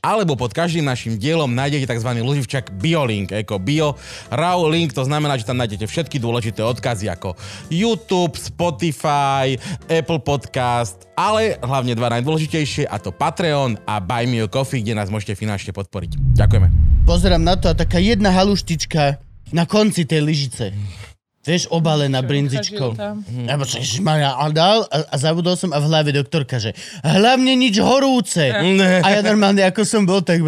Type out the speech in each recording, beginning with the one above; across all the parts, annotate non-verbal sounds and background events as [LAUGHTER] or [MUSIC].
alebo pod každým našim dielom nájdete tzv. loživčak BioLink, ako Bio Raw Link, to znamená, že tam nájdete všetky dôležité odkazy ako YouTube, Spotify, Apple Podcast, ale hlavne dva najdôležitejšie a to Patreon a Buy Me a Coffee, kde nás môžete finančne podporiť. Ďakujeme. Pozerám na to a taká jedna haluštička na konci tej lyžice. Vieš, obalená brinzičkou. Nebo čo, Maja, a dal a, a zabudol som a v hlave doktorka, že hlavne nič horúce. A ja normálne, ako som bol, tak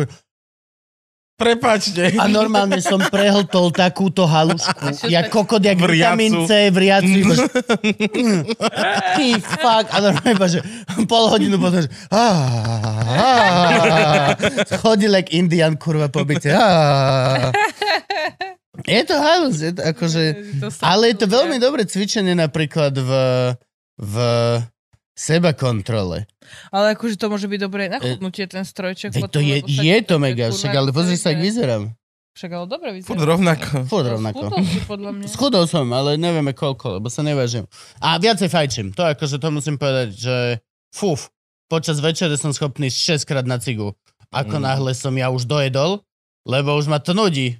Prepačte. a normálne som prehltol takúto halušku. Ja kokot, jak vitamín C, vriacu. iba, že- Ty fuck. A normálne iba, že pol hodinu potom, že chodil jak Indian, kurva, po byte. Je to halus, je to akože... To Ale je to veľmi dobré cvičenie napríklad v, v seba kontrole. Ale akože to môže byť dobré na chudnutie, ten strojček. Veď potom, to je, je to mega, však, ale pozri sa, ak vyzerám. Však ale dobre vyzerá. Furt rovnako. Furt rovnako. Schudol si podľa mňa. [LAUGHS] Schudol som, ale nevieme koľko, lebo sa nevážim. A viacej fajčím. To akože to musím povedať, že fuf, počas večere som schopný 6 krát na cigu. Ako Mm. náhle som ja už dojedol, lebo už ma to nudí.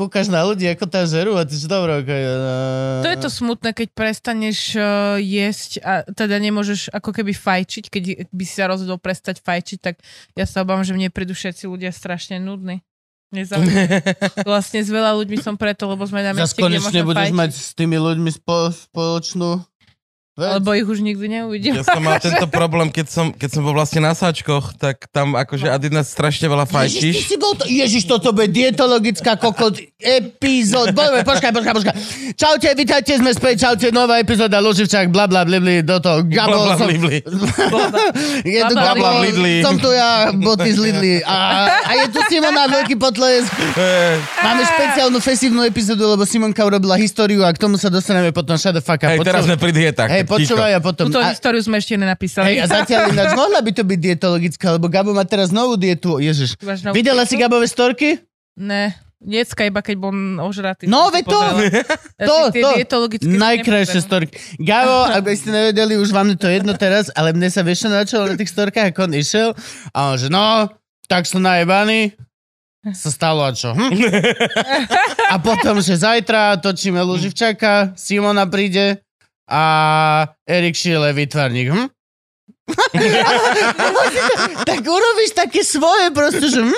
Kúkaš na ľudí, ako tá žerú a ty si dobro. Okay, To je to smutné, keď prestaneš uh, jesť a teda nemôžeš ako keby fajčiť, keď by si sa rozhodol prestať fajčiť, tak ja sa obávam, že mne prídu všetci ľudia strašne nudní. [LAUGHS] Vlastne s veľa ľuďmi som preto, lebo sme na Zas mieste, kde konečne budeš fajčiť. mať s tými ľuďmi spo, spoločnú vec. Alebo ich už nikdy neuvidím. Ja som mal [LAUGHS] tento problém, keď som, keď som bol vlastne na sáčkoch, tak tam akože Adina strašne veľa Ježiš, ty fajčíš. si bol to... Ježiš, toto bude dietologická kokot epizód. Poďme, počkaj, počkaj, počkaj. Čaute, vítajte, sme späť, čaute, nová epizóda Luživčak, bla bla blibli, do toho. Gabo, Bla, bla, som, blibli. [LAUGHS] je tu Bla, bla, blibli. som tu ja, boty z Lidli. A, a je tu Simona, veľký potles. Eh, Máme špeciálnu fesívnu epizódu, lebo Simonka urobila históriu a k tomu sa dostaneme potom shut the fuck up. Hej, teraz sme pri dietách. Hej, ticho. počúvaj a potom... Túto A, históriu sme ešte nenapísali. hej, a zatiaľ ináč [LAUGHS] mohla by to byť dietologická, lebo Gabo má teraz novú dietu. Ježiš. Videla dietu? si Gabové storky? Ne, decka iba keď bol ožratý. No, veď to- [LAUGHS] to, to. Najkrajšie storky. Gabo, [LAUGHS] aby ste nevedeli, už vám je to jedno teraz, ale mne sa vieš, načalo na tých storkách, ako on išiel. A on, že no, tak som najebaný. Sa stalo a čo? Hm? A potom, že zajtra točíme Luživčaka, Simona príde a Erik Šile, vytvarník. Hm? [LAUGHS] tak urobíš také svoje proste, že hm?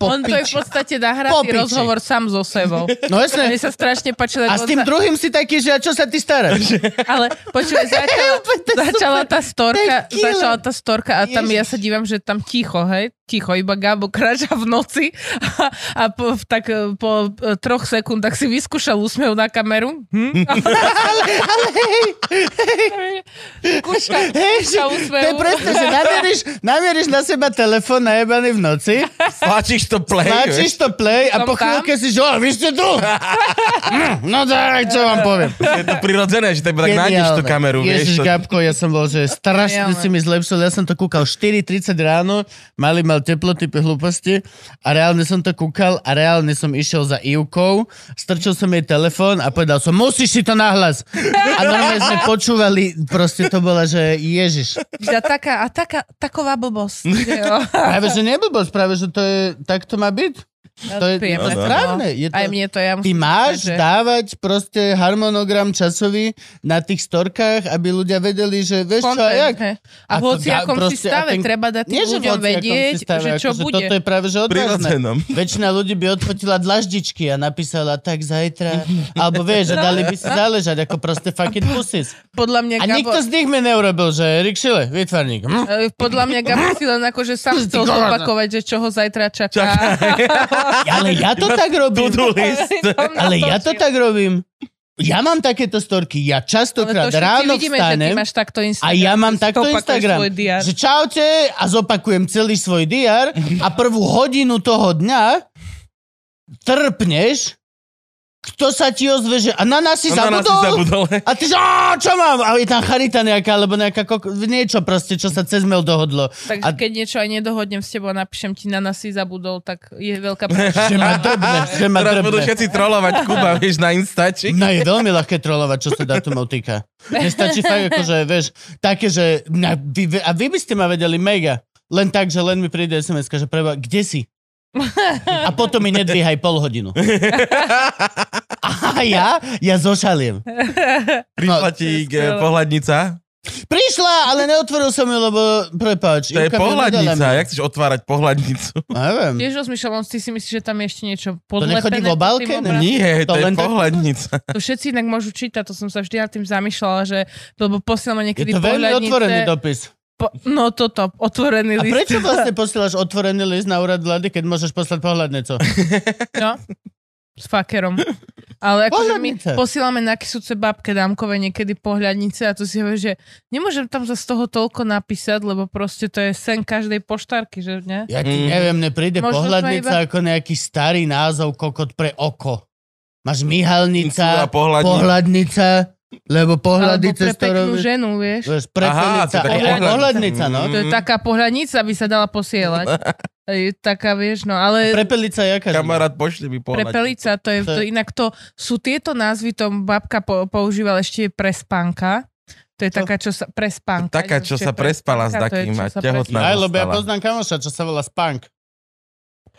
On to je v podstate Po nahratý rozhovor sám so sebou. No jasne. Mne sa strašne páčilo. A s tým druhým si taký, že a čo sa ty staráš? [LAUGHS] Ale počuj, [LAUGHS] začala, začala tá storka, začala tá storka a tam ja sa dívam, že tam ticho, hej, ticho, iba Gabo kráča v noci a, a po, tak e, po e, troch sekundách si vyskúšal úsmev na kameru. Hm? [LAUGHS] ale, ale hej, hej, že, skúša to je úsmev. presne, že namieríš, namieríš na seba telefón najebaný v noci, Stlačíš to play. tlačíš to play a po chvíľke si, že o, vy ste tu. [LAUGHS] Hm, no tak, čo vám poviem. Je to prirodzené, že tak tak nájdeš tú kameru. Ježiš, vieš, to... Gabko, ja som bol, že strašne si mi zlepšil. Ja som to kúkal 4.30 ráno, mali mal teploty pe hlúposti a reálne som to kúkal a reálne som išiel za Ivkou, strčil som jej telefón a povedal som, musíš si to nahlas. A normálne sme počúvali, proste to bola, že Ježiš. A taká, a taká, taková blbosť. Práve, že neblbosť, práve, že to je, tak to má byť. To je, Príjemné to je to správne. bolo. Je to, Aj mne to, ja Ty máš že- dávať proste harmonogram časový na tých storkách, aby ľudia vedeli, že vieš čo a Content, jak. he. A v hociakom si stave ten- treba dať tým ľuďom vedieť, si stave, že čo akože bude. Toto je práve, že odvážne. [LAUGHS] Väčšina ľudí by odfotila dlaždičky a napísala tak zajtra. Alebo vieš, že dali by si [LAUGHS] záležať ako proste fucking pussies. Podľa mňa A Gabo... nikto z nich mi neurobil, že Erik Šile, vytvarník. Hm? E, Podľa mňa Gabo si len akože sám chcel zopakovať, že čo ho zajtra čaká. [LAUGHS] [LAUGHS] Ale ja to tak robím. [LAUGHS] Ale ja to tak robím. Ja mám takéto storky. Ja to častokrát všetci ráno vidíme, že ty vstanem máš takto a Instagram. ja mám takto Instagram. Že čaute a zopakujem celý svoj diár a prvú hodinu toho dňa trpneš kto sa ti ozve, že a na nás si na nás si zabudol? zabudol. A ty že, "Á, čo mám? A je tam charita nejaká, alebo nejaká kok- niečo proste, čo sa cez mail dohodlo. Takže A- keď niečo aj nedohodnem s tebou a napíšem ti na nás si zabudol, tak je veľká pravda. [LAUGHS] Že ma drbne, že ma Teraz budú drbne. všetci trolovať Kuba, [LAUGHS] vieš, na Instači. No je veľmi ľahké trolovať, čo sa dátumov týka. Nestačí fakt, akože, vieš, také, že... Na, vy, a vy by ste ma vedeli mega. Len tak, že len mi príde sms že preba, kde si? A potom mi nedvíhaj pol hodinu. A ja? Ja zošaliem. Prišla ti eh, pohľadnica. Prišla, ale neotvoril som ju, lebo prepáč. To je Ivka mi pohľadnica. nedala mi. Jak chceš otvárať pohľadnicu? Neviem. Tiež rozmýšľam, ty si myslíš, že tam je ešte niečo nechodí podlepené. v pod obálke? tým Ne, obrazom? Nie, To to je len tak- pohľadnica. To všetci inak môžu čítať, to som sa vždy nad tým zamýšľala, že lebo posielame Je niekedy to veľmi pohľadnice. otvorený dopis. Po, no toto, otvorený A list. prečo [LAUGHS] vlastne posielaš otvorený list na úrad vlády, keď môžeš poslať pohľadnico? No, s fakerom. Ale akože my posielame na kysúce babke dámkové niekedy pohľadnice a to si hovorí, že nemôžem tam za z toho toľko napísať, lebo proste to je sen každej poštárky, že ne? Ja ti Mm. neviem, mne príde Možno pohľadnica sme ako nejaký starý názov kokot pre oko. Máš A myhalnica, pohľadnica. pohľadnica, lebo Alebo pohľadnice pre z ktorou... peknú ženu, vieš. Vieš, prepelica. Aha, to je pohľadnica. pohľadnica, no. To je Mhm. taká pohľadnica, by sa dala posielať. [LAUGHS] Je taká, vieš, no ale... Prepelica je aká? Kamarát, pošli mi pohľadnicu. Prepelica, to je, To to, je- inak to sú tieto názvy, to babka po, používala ešte pre spánka. To je taká, čo sa prespánka. Taká, čo Ešte sa prespala s to je, takým čo a tehotná. Aj, lebo ja poznám kamoša, čo sa volá Spank.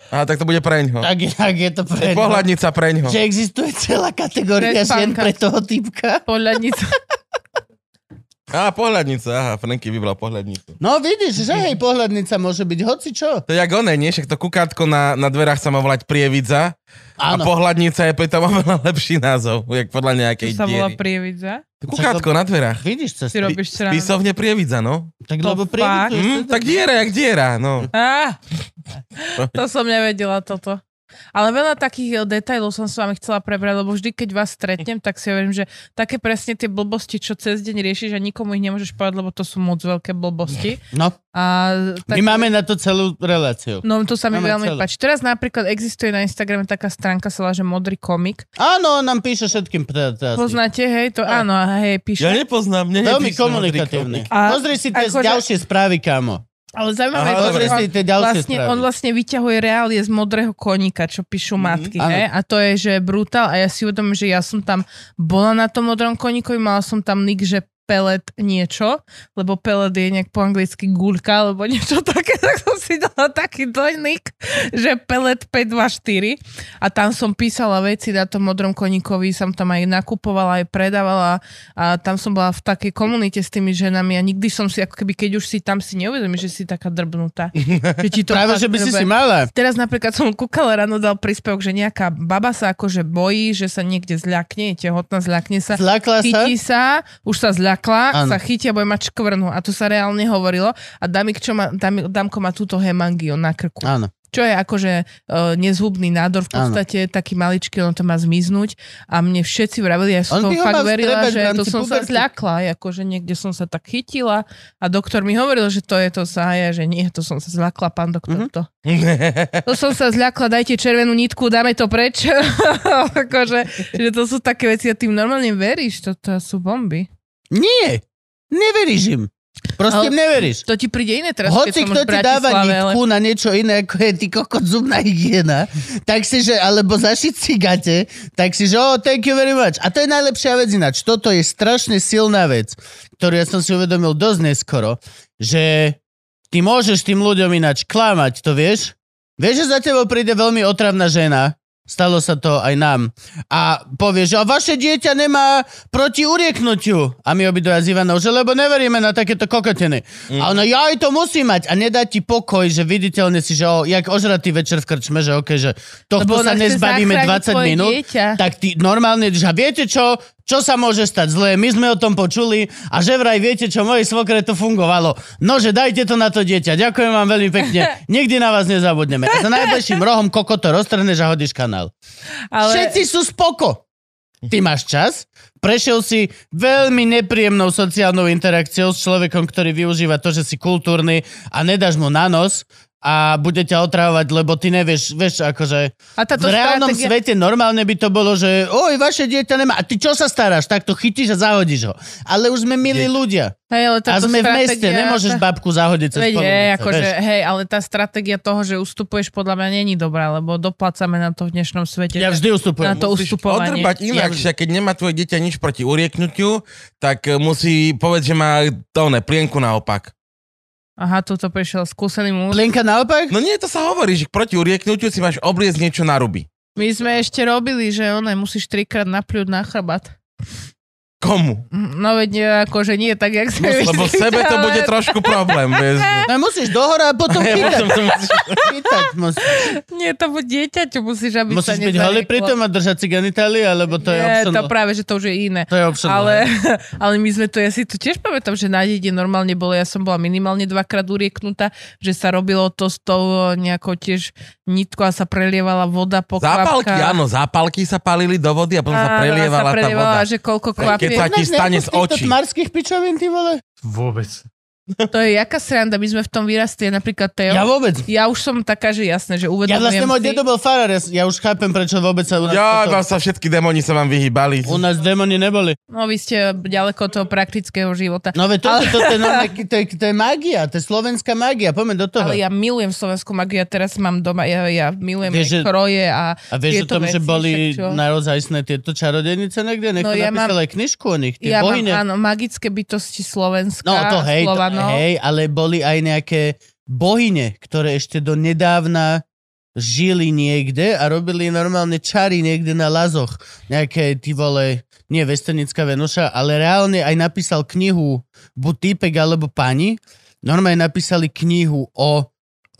Á, tak to bude preňho. Tak, tak je to pre... Pohľadnica preňho. Že existuje celá kategória žien pre toho typka. Pohľadnica. [LAUGHS] Á, pohľadnica, aha, Franky vybral pohľadnicu. No vidíš, že hej, pohľadnica môže byť hoci čo. To je jak oné, nie? Však to kukátko na, na dverách sa má volať prievidza a Áno. pohľadnica je pritom oveľa lepší názov, jak podľa nejakej To sa volá diery. prievidza. Kukátko na dverách. Vidíš Si cestu. robíš srandu. Písovne prievidza, no. Tak To lebo fakt? prievidzu. Hm, tak diera, jak diera, no. Á, [LAUGHS] to som nevedela toto. Ale veľa takých eh, detailov som s vami chcela prebrať, lebo vždy, keď vás stretnem, tak si hovorím, že také presne tie blbosti, čo cez deň riešiš a nikomu ich nemôžeš povedať, lebo to sú moc veľké blbosti. No, A tak, my máme na to celú reláciu. No to sa mi Máme veľmi celé. páči. Teraz napríklad existuje na Instagrame taká stránka, sa volá, že Modrý komik. Áno, nám píše všetkým. Teda, Poznáte, hej, to áno, a hej, píše. Ja nepoznám, mne Veľmi komunikatívny. A- Pozri si tie akože- ďalšie správy, kámo. Ale zaujímavé, Aha, je že on, vlastne, on vlastne vyťahuje reálie z modrého koníka, čo píšu Mhm, matky, hej? A to je, že brutál. A ja si uvedomím, že ja som tam bola na tom modrom koníkovi, mala som tam nick, že pelet niečo, lebo pelet je nejak po anglicky guľka, alebo niečo [LAUGHS] také, tak som si dala taký dojnik, že pelet 524 a tam som písala veci na tom modrom koníkovi, som tam aj nakupovala, aj predávala a tam som bola v takej komunite s tými ženami a nikdy som si, ako keby, keď už si tam si neuvedomíš, že si taká drbnutá. že ti to [LAUGHS] Práve, že by si drbe. si mala. Teraz napríklad som kúkala ráno dal príspevok, že nejaká baba sa akože bojí, že sa niekde zľakne, je tehotná, zľakne sa, Zlakla sa? sa, už sa zľakla, Áno. sa chytí a bude mať škvrnu. A to sa reálne hovorilo. A Damik, čo má, Dami, Damko má túto hemangiu na krku. Áno. Čo je akože uh, nezhubný nádor, v podstate taký maličký, on to má zmiznúť. A mne všetci vravili, ja som to fakt verila, že to som sa puberty. zľakla, akože niekde som sa tak chytila a doktor mi hovoril, že to je to sa, a ja, že nie, to som sa zľakla, pán doktor, Mhm. to. [LAUGHS] To som sa zľakla, dajte červenú nitku, dáme to preč. [LAUGHS] akože, že to sú také veci a tým normálne veríš, to, to sú bomby. Nie. Neveríš im. Proste Ale- neveríš. To ti príde iné teraz, Hoci kto ti dáva nitku na niečo iné, ako je ty kokot zubná hygiena, tak si, že, alebo zašiť si gate, tak si, že oh, thank you very much. A to je najlepšia vec ináč. Toto je strašne silná vec, ktorú ja som si uvedomil dosť neskoro, že ty môžeš tým ľuďom ináč klamať, to vieš? Vieš, že za tebou príde veľmi otravná žena, Stalo sa to aj nám. A povie, že a vaše dieťa nemá proti urieknutiu. A my obidva s Ivanou, že lebo neveríme na takéto kokotiny. Mm. A ona, ja aj to musí mať. A nedá ti pokoj, že viditeľne si, že o, jak ožratý večer v krčme, že okej, že tohto sa nezbavíme zachrániť 20 tvoje minút. dieťa. Tak ty normálne, že a viete čo? Čo sa môže stať zlé? My sme o tom počuli a že vraj viete, čo mojej svokre to fungovalo. No, že dajte to na to dieťa. Ďakujem vám veľmi pekne. [LAUGHS] Nikdy na vás nezabudneme. A za najbližším [LAUGHS] rohom kokoto roztrhneš a hodíš kanál. Ale... Všetci sú spoko. Ty máš čas, prešiel si veľmi nepríjemnou sociálnou interakciou s človekom, ktorý využíva to, že si kultúrny a nedáš mu na nos a bude ťa otravovať, lebo ty nevieš, vieš, akože A táto v reálnom stratégia... svete normálne by to bolo, že oj, vaše dieťa nemá, a ty čo sa staráš? Tak to chytíš a zahodíš ho. Ale už sme milí ľudia. Hej, ale A sme v meste, stratégia- nemôžeš babku zahodiť cez Veď, hej, polovice, akože, vieš. hej, ale tá stratégia toho, že ustupuješ, podľa mňa není dobrá, lebo doplácame na to v dnešnom svete. Ja vždy ustupujem. Na to Musíš ustupovanie. odrbať inak, Ja- že keď nemá tvoje dieťa nič proti urieknutiu, tak musí povedať, že má to ne, plienku naopak. Aha, tuto prišiel skúsený muž. Plienka naopak? No nie, to sa hovorí, že proti urieknutiu si máš obliecť niečo na ruby. My sme ešte robili, že one musíš trikrát napľúť na chrbát. Komu? No veď nie, akože nie tak, jak sme Lebo v mysleli, sebe to bude trošku problém. Bez... [LAUGHS] No musíš dohora a potom [LAUGHS] chytať. potom to musíš... chytať musíš. Nie, to bude dieťaťu musíš, aby sa musíš byť holý pritom a držať si genitálie, alebo to je Nie, to optional. práve, že to už je iné. To je optional. Ale, [LAUGHS] ale my sme to, ja si to tiež pamätám, že na dede normálne bolo, ja som bola minimálne dvakrát urieknutá, že sa robilo to s tou nejakou tiež nitkou a sa prelievala voda po Zápalky, kvapkách. áno, zápalky sa palili do vody a potom sa Áno, prelievala tá voda. že koľko Keď sa ti stane z očí. tmarských pičovín, ty vole? Vôbec. To je jaká sranda, my sme v tom vyrastli, napríklad Teo. Ja vôbec. Ja už som taká, že jasné, že uvedomujem Ja vlastne môj si. dedo bol farár, ja, ja už chápem, prečo vôbec sa u nás... Ja, toto- sa všetky démoni sa vám vyhýbali. U nás démoni neboli. No vy ste ďaleko od toho praktického života. No veď toto, toto je, normálne, to, je, to je magia, to je slovenská magia, poďme do toho. Ale ja milujem slovenskú magiu, ja teraz mám doma, ja, ja milujem Vieš, že- kroje a A vieš o tom, že veci, boli však čo? naozajstné tieto čarodejnice niekde? Niekto No, ja napísal mám- aj knižku o nich, tie Ja mám, bohyne. áno, magické bytosti Slovenska. No to hej, to, Slovanov. hej, ale boli aj nejaké bohyne, ktoré ešte do nedávna žili niekde a robili normálne čary niekde na lazoch. Nejaké, ty vole, nie Vestenická Venuša, ale reálne aj napísal knihu, buď týpek alebo pani, normálne napísali knihu o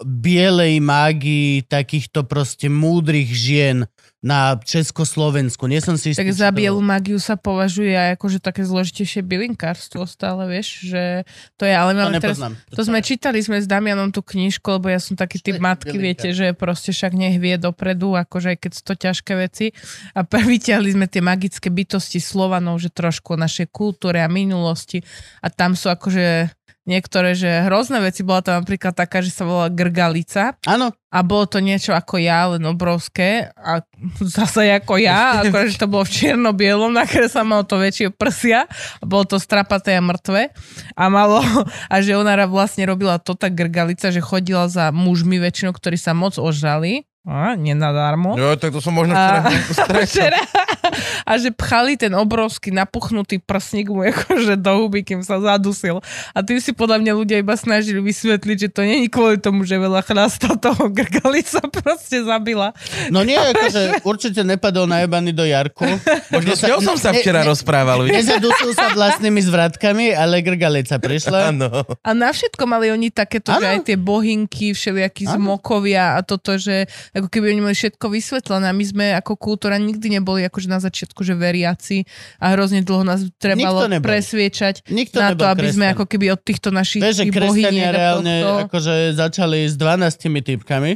bielej mágii takýchto proste múdrych žien na Československu. Nie som si istý, Tak za to- bielu magiu sa považuje aj akože také zložitejšie bylinkárstvo stále, vieš, že to je, ale To máme teraz, to sme čítali sme s Damianom tú knižku, lebo ja som taký typ matky, bylinkár? viete, že proste však nech vie dopredu, akože aj keď sú to ťažké veci. A [LAUGHS] vyťahli sme tie magické bytosti Slovanov, že trošku o našej kultúre a minulosti. A tam sú akože niektoré, že hrozné veci. Bola tam napríklad taká, že sa volala Grgalica. Áno, A bolo to niečo ako ja, len obrovské. A [LAUGHS] zase ako ja, akorát, že to bolo v čierno-bielom, nakresla malo to väčšie prsia. A bolo to strapaté a mŕtve. A malo, [LAUGHS] a že ona vlastne robila to tak grgalica, že chodila za mužmi väčšinou, ktorí sa moc ožrali. A, nenadarmo. Jo, tak to som možno A- včera [LAUGHS] Včera. [LAUGHS] A že pchali ten obrovský napuchnutý prsník mu akože do huby, kým sa zadusil. A tým si podľa mňa ľudia iba snažili vysvetliť, že to není kvôli tomu, že veľa chlasta [LAUGHS] toho grgalica proste zabila. no nie, akože určite nepadol najebaný do Jarku. [LAUGHS] Možno s ňou som sa Ne- včera ne- rozprával. vieš? Nezadusil sa vlastnými zvratkami, ale grgalica prišla. Áno. A na všetko mali oni takéto, že Áno. aj tie bohinky, všelijakí zmokovia a toto, že ako keby oni mali všetko vysvetlené. A my sme ako kultúra nikdy neboli akože na začiatku, že veriaci a hrozne dlho nás trebalo Nikto nebol. presviečať Nikto na to, aby sme kresťan. ako keby od týchto našich Vieš, že tých kresťania reálne tohto- akože začali s 12 typkami.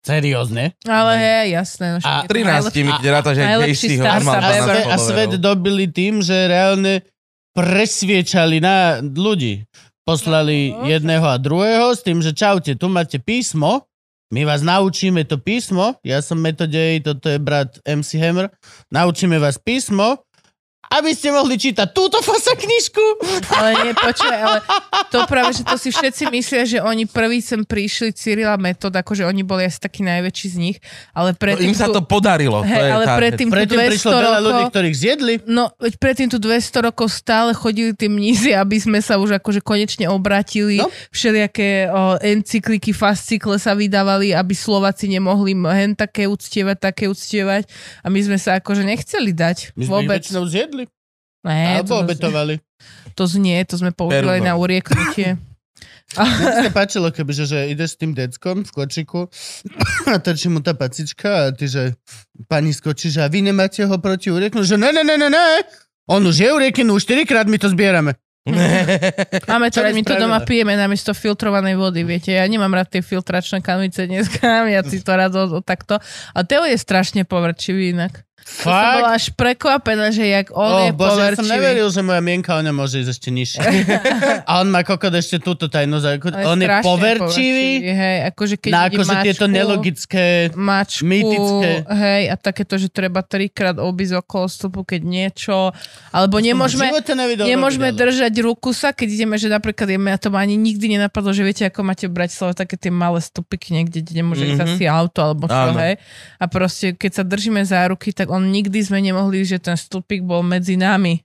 Seriózne. Ale hej, jasné. No, A však je to 13 najlepšie. mi, kde ráta, že aj najlepší gejší ho star normal sa A, svet dobili tým, že reálne presviečali na ľudí. Poslali No. jedného a druhého s tým, že čaute, tu máte písmo, my vás naučíme to písmo, ja som metodej, toto je brat MC Hammer, naučíme vás písmo, aby ste mohli čítať túto fasa knižku. Ale nie, počkaj, ale to práve, že to si všetci myslia, že oni prví sem prišli Cyrila Metod, akože oni boli asi takí najväčší z nich, ale No, predtým im sa tu- to podarilo. to Hej, je ale tá predtým tu Predtým 200 prišlo veľa ľudí, ktorých zjedli. No, veď predtým tu 200 rokov stále chodili tí mnízi, aby sme sa už akože konečne obratili. No. Všelijaké o, encykliky, fascykle sa vydávali, aby Slováci nemohli hen také uctievať, také uctievať. A my sme sa akože nechceli dať. My sme ich vôbec. zjedli. Ne, Alebo to, obetovali. to znie, to sme používali Perúno. na urieknutie. [LAUGHS] Mne sa páčilo, kebyže, že ideš s tým deckom v kočiku a trčí mu tá pacička a ty, že pani skočí, že a vy nemáte ho proti urieknu, že ne, ne, ne, ne, ne, on už je urieknú, už 4 krát my to zbierame. [LAUGHS] Máme to, my to doma pijeme namiesto filtrovanej vody, viete. Ja nemám rád tie filtračné kanvice dneska, [LAUGHS] ja si to rád o, o takto. A Teo je strašne povrčivý inak. To som bola Fakt? až prekvapená, že jak on Oh, je bože, ja som poverčivý. neveril, že moja mienka o ňom môže ísť ešte nižšie. [LAUGHS] A on má kokot ešte túto tajnú zájku. On je poverčivý Hej, akože keď na akože tieto mačku- nelogické... mačku, Mýtické. hej, a takéto, že treba trikrát obísť okolo stupu, keď niečo, alebo nemôžeme, nemôžeme držať ruku sa, keď ideme, že napríklad ja, to ma ani nikdy nenapadlo, že viete, ako máte v Bratislave také tie malé stupiky niekde, kde nemôže ísť Mhm. asi auto, alebo čo, hej. A proste, keď sa držíme za ruky, tak on nikdy sme nemohli, že ten stupik bol medzi nami.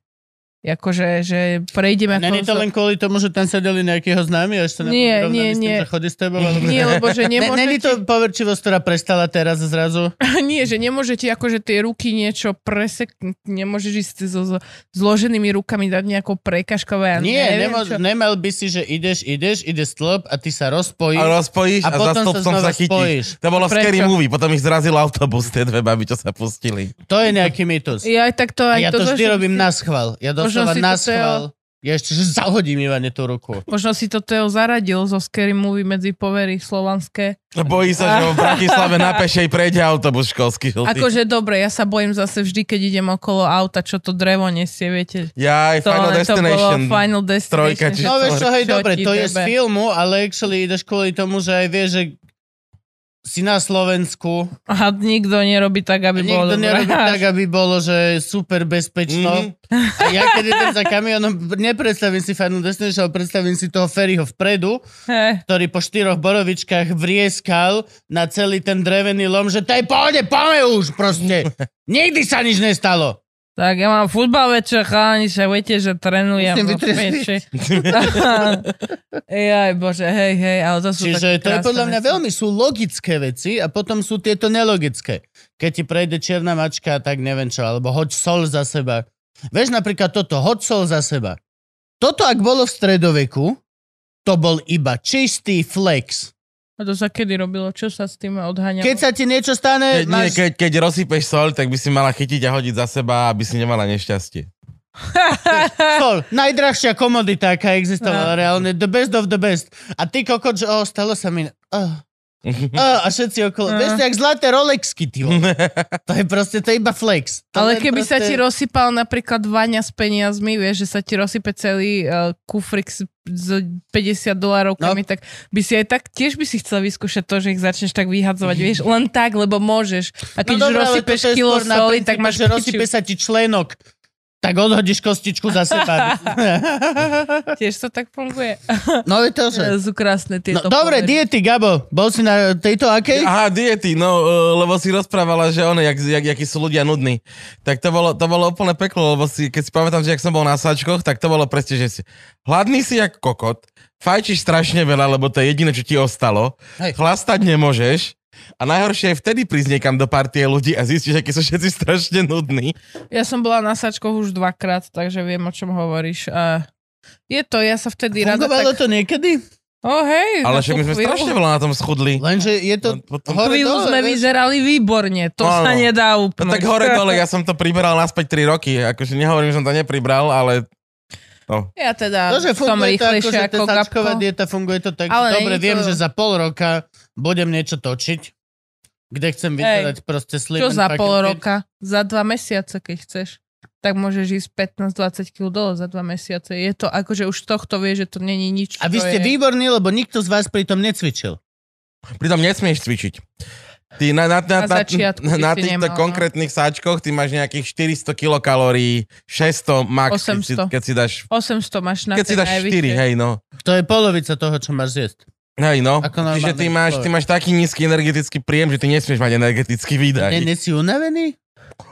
Akože, že prejdeme... Není to len kvôli tomu, že tam sedeli nejakého známy a ešte Nie, neporovnaní nie, s tým, nie. že s tebou? Alebo... Nie, lebo že [LAUGHS] Ne, nemôžete... není to poverčivosť, ktorá prestala teraz zrazu? [LAUGHS] Nie, že nemôžete akože tie ruky niečo preseknúť, nemôžeš ísť so, so zloženými rukami dať nejakou prekažkou. Ja Nie, neviem, nemôž, čo. nemal by si, že ideš, ideš, ide stĺp a ty sa rozpojíš A rozpojíš a a, za sa stĺpcom znova sa chytíš. spojíš. To bolo Prečo? scary movie, potom ich zrazil autobus, tie dve baby, čo sa pustili. To je nejaký mýtus. Ja tak to... A Aj ja to vždy že robím na schvál. Ja Možno si na to Teo- schvál. Ja ešte, že zahodím Ivane tú ruku. Možno si to Teo zaradil zo Scary Movie medzi povery slovanské. Bojí sa, že v Bratislave na pešej prejde autobus školský žltý. Akože dobre, ja sa bojím zase vždy, keď idem okolo auta, čo to drevo nesie, viete. Ja aj To, Final len to Destination. Final Destination. trojka, či- No vieš čo, hej, dobre, to je z filmu, ale actually ideš kvôli tomu, že aj vieš, že si na Slovensku, A nikto nerobí tak, aby bolo nikto nerobí [LAUGHS] tak, aby bolo, že super bezpečno. Mhm. A ja keď idem za kamionom, nepredstavím si Final Destination, ale predstavím si toho Ferryho vpredu, Hej. ktorý po štyroch borovičkách vrieskal na celý ten drevený lom, že to je pohode, poďme už proste. [LAUGHS] Nikdy sa nič nestalo. Tak ja mám futbal večer, chalani, sa viete, že trénujem. Musím vytriasť. peči. [LAUGHS] Jaj, bože, hej, hej, ale to sú Čiže to je podľa mňa veci. veľmi sú logické veci a potom sú tieto nelogické. Keď ti prejde čierna mačka, tak neviem čo, alebo hoď sol za seba. Vieš napríklad toto, hoď sol za seba. Toto, ak bolo v stredoveku, to bol iba čistý flex. A to sa kedy robilo? Čo sa s tým odháňalo? Keď sa ti niečo stane, Keď, nie, máš... keď, keď rozsypeš sol, tak by si mala chytiť a hodiť za seba, aby si nemala nešťastie. [LAUGHS] Sol, najdrahšia komodita, aká existovala reálne. The best of the best. A ty kokot, že oh, stalo sa mi... Oh. [LAUGHS] Oh, a všetci okolo. No. Vieš, to jak zlaté Rolexky, ty vole. [LAUGHS] To je proste, to je iba flex. To Ale keby sa proste- ti rozsypal napríklad vaňa s peniazmi, vieš, že sa ti rozsype celý uh, kufrik s, s 50 dolárovkami, No. tak by si aj tak, tiež by si chcel vyskúšať to, že ich začneš tak vyhadzovať, [LAUGHS] vieš, len tak, lebo môžeš. A keď už No ale rozsypeš kilo soli, tak máš že rozsype sa ti členok. Tak odhodíš kostičku za seba. [LAUGHS] Tiež to tak funguje. no je to, že... Sú krásne No, tieto dobre, pomery. diety, Gabo. Bol si na tejto akej? Aha, diety, no, uh, lebo si rozprávala, že one, jak, jak, jakí sú ľudia nudní. Tak to bolo, to bolo úplne peklo, lebo si, keď si pamätám, že ak som bol na sačkoch, tak to bolo presne, že si hladný si jak kokot, fajčíš strašne veľa, lebo to je jediné, čo ti ostalo, Hej. chlastať nemôžeš a najhoršie je vtedy prísť niekam do partie ľudí a zistíš, akí sú všetci strašne nudní. Ja som bola na sačkoch už dvakrát, takže viem, o čom hovoríš. A je to, ja sa vtedy rada Fungovalo tak... to niekedy? Oh, hej, Ale však my sme chvíľu- strašne veľa na tom schudli. Lenže je to No, potom- hore Chvíľu dole, sme vieš? vyzerali výborne, to Áno. sa nedá No úplne. tak hore dole, ja som to priberal naspäť 3 roky, akože nehovorím, že som to nepribral, ale no. Ja teda To, že som funguje to ako, rýchlejšia že ako Gabko. dieta funguje to tak, Ale že dobre, to- viem, že za pol roka budem niečo točiť, kde chcem vyzerať proste slim Čo za pol roka? Za dva mesiace, keď chceš. Tak môžeš ísť 15-20 kg dole za dva mesiace. Je to akože už tohto vie, že to není nič. A vy ste je... výborní, lebo nikto z vás pri tom necvičil. Pritom nesmieš cvičiť. Ty na, na, na, Na na, na, týchto nemal, no. konkrétnych sáčkoch ty máš nejakých 400 kilokalórií, 600 max, keď si, 800. keď si dáš, 800 máš na keď si dáš 4, najvyššej. hej no. To je polovica toho, čo máš zjesť. Hej no, Ako čiže ty máš, ty máš taký nízky energetický príjem, že ty nesmieš mať energetický výdaj. Nie, nie si unavený?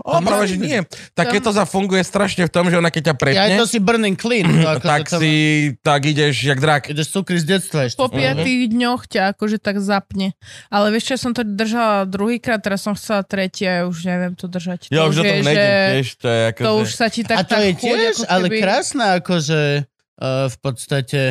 O, práve, že nie. Tak keď to zafunguje strašne v tom, že ona keď ťa Ja prepne, to si burning clean. To [CLEARS THROAT] ako tak to, to, si, tak ideš jak drak. Ideš cukry z detstva ešte. Po piatých dňoch ťa akože tak zapne. Ale vieš čo, ja som to držala druhýkrát, teraz som chcela tretí a ja už neviem to držať. Ja to už do toho je, nejdem že tiež, to je ako, To že- už sa ti tak A to tá je tiež, ale keby- krásne, akože uh, v podstate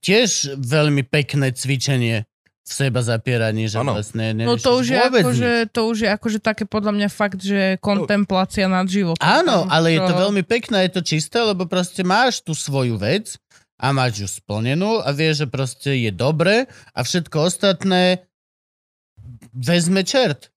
tiež veľmi pekné cvičenie v seba zapieraní, že Áno. vlastne No to už, je vôbec akože, nič. to už je akože také podľa mňa fakt, že kontemplácia nad životom. Áno, ale je to veľmi pekné, je to čisté, lebo proste máš tú svoju vec a máš ju splnenú a vieš, že proste je dobre a všetko ostatné vezme čert.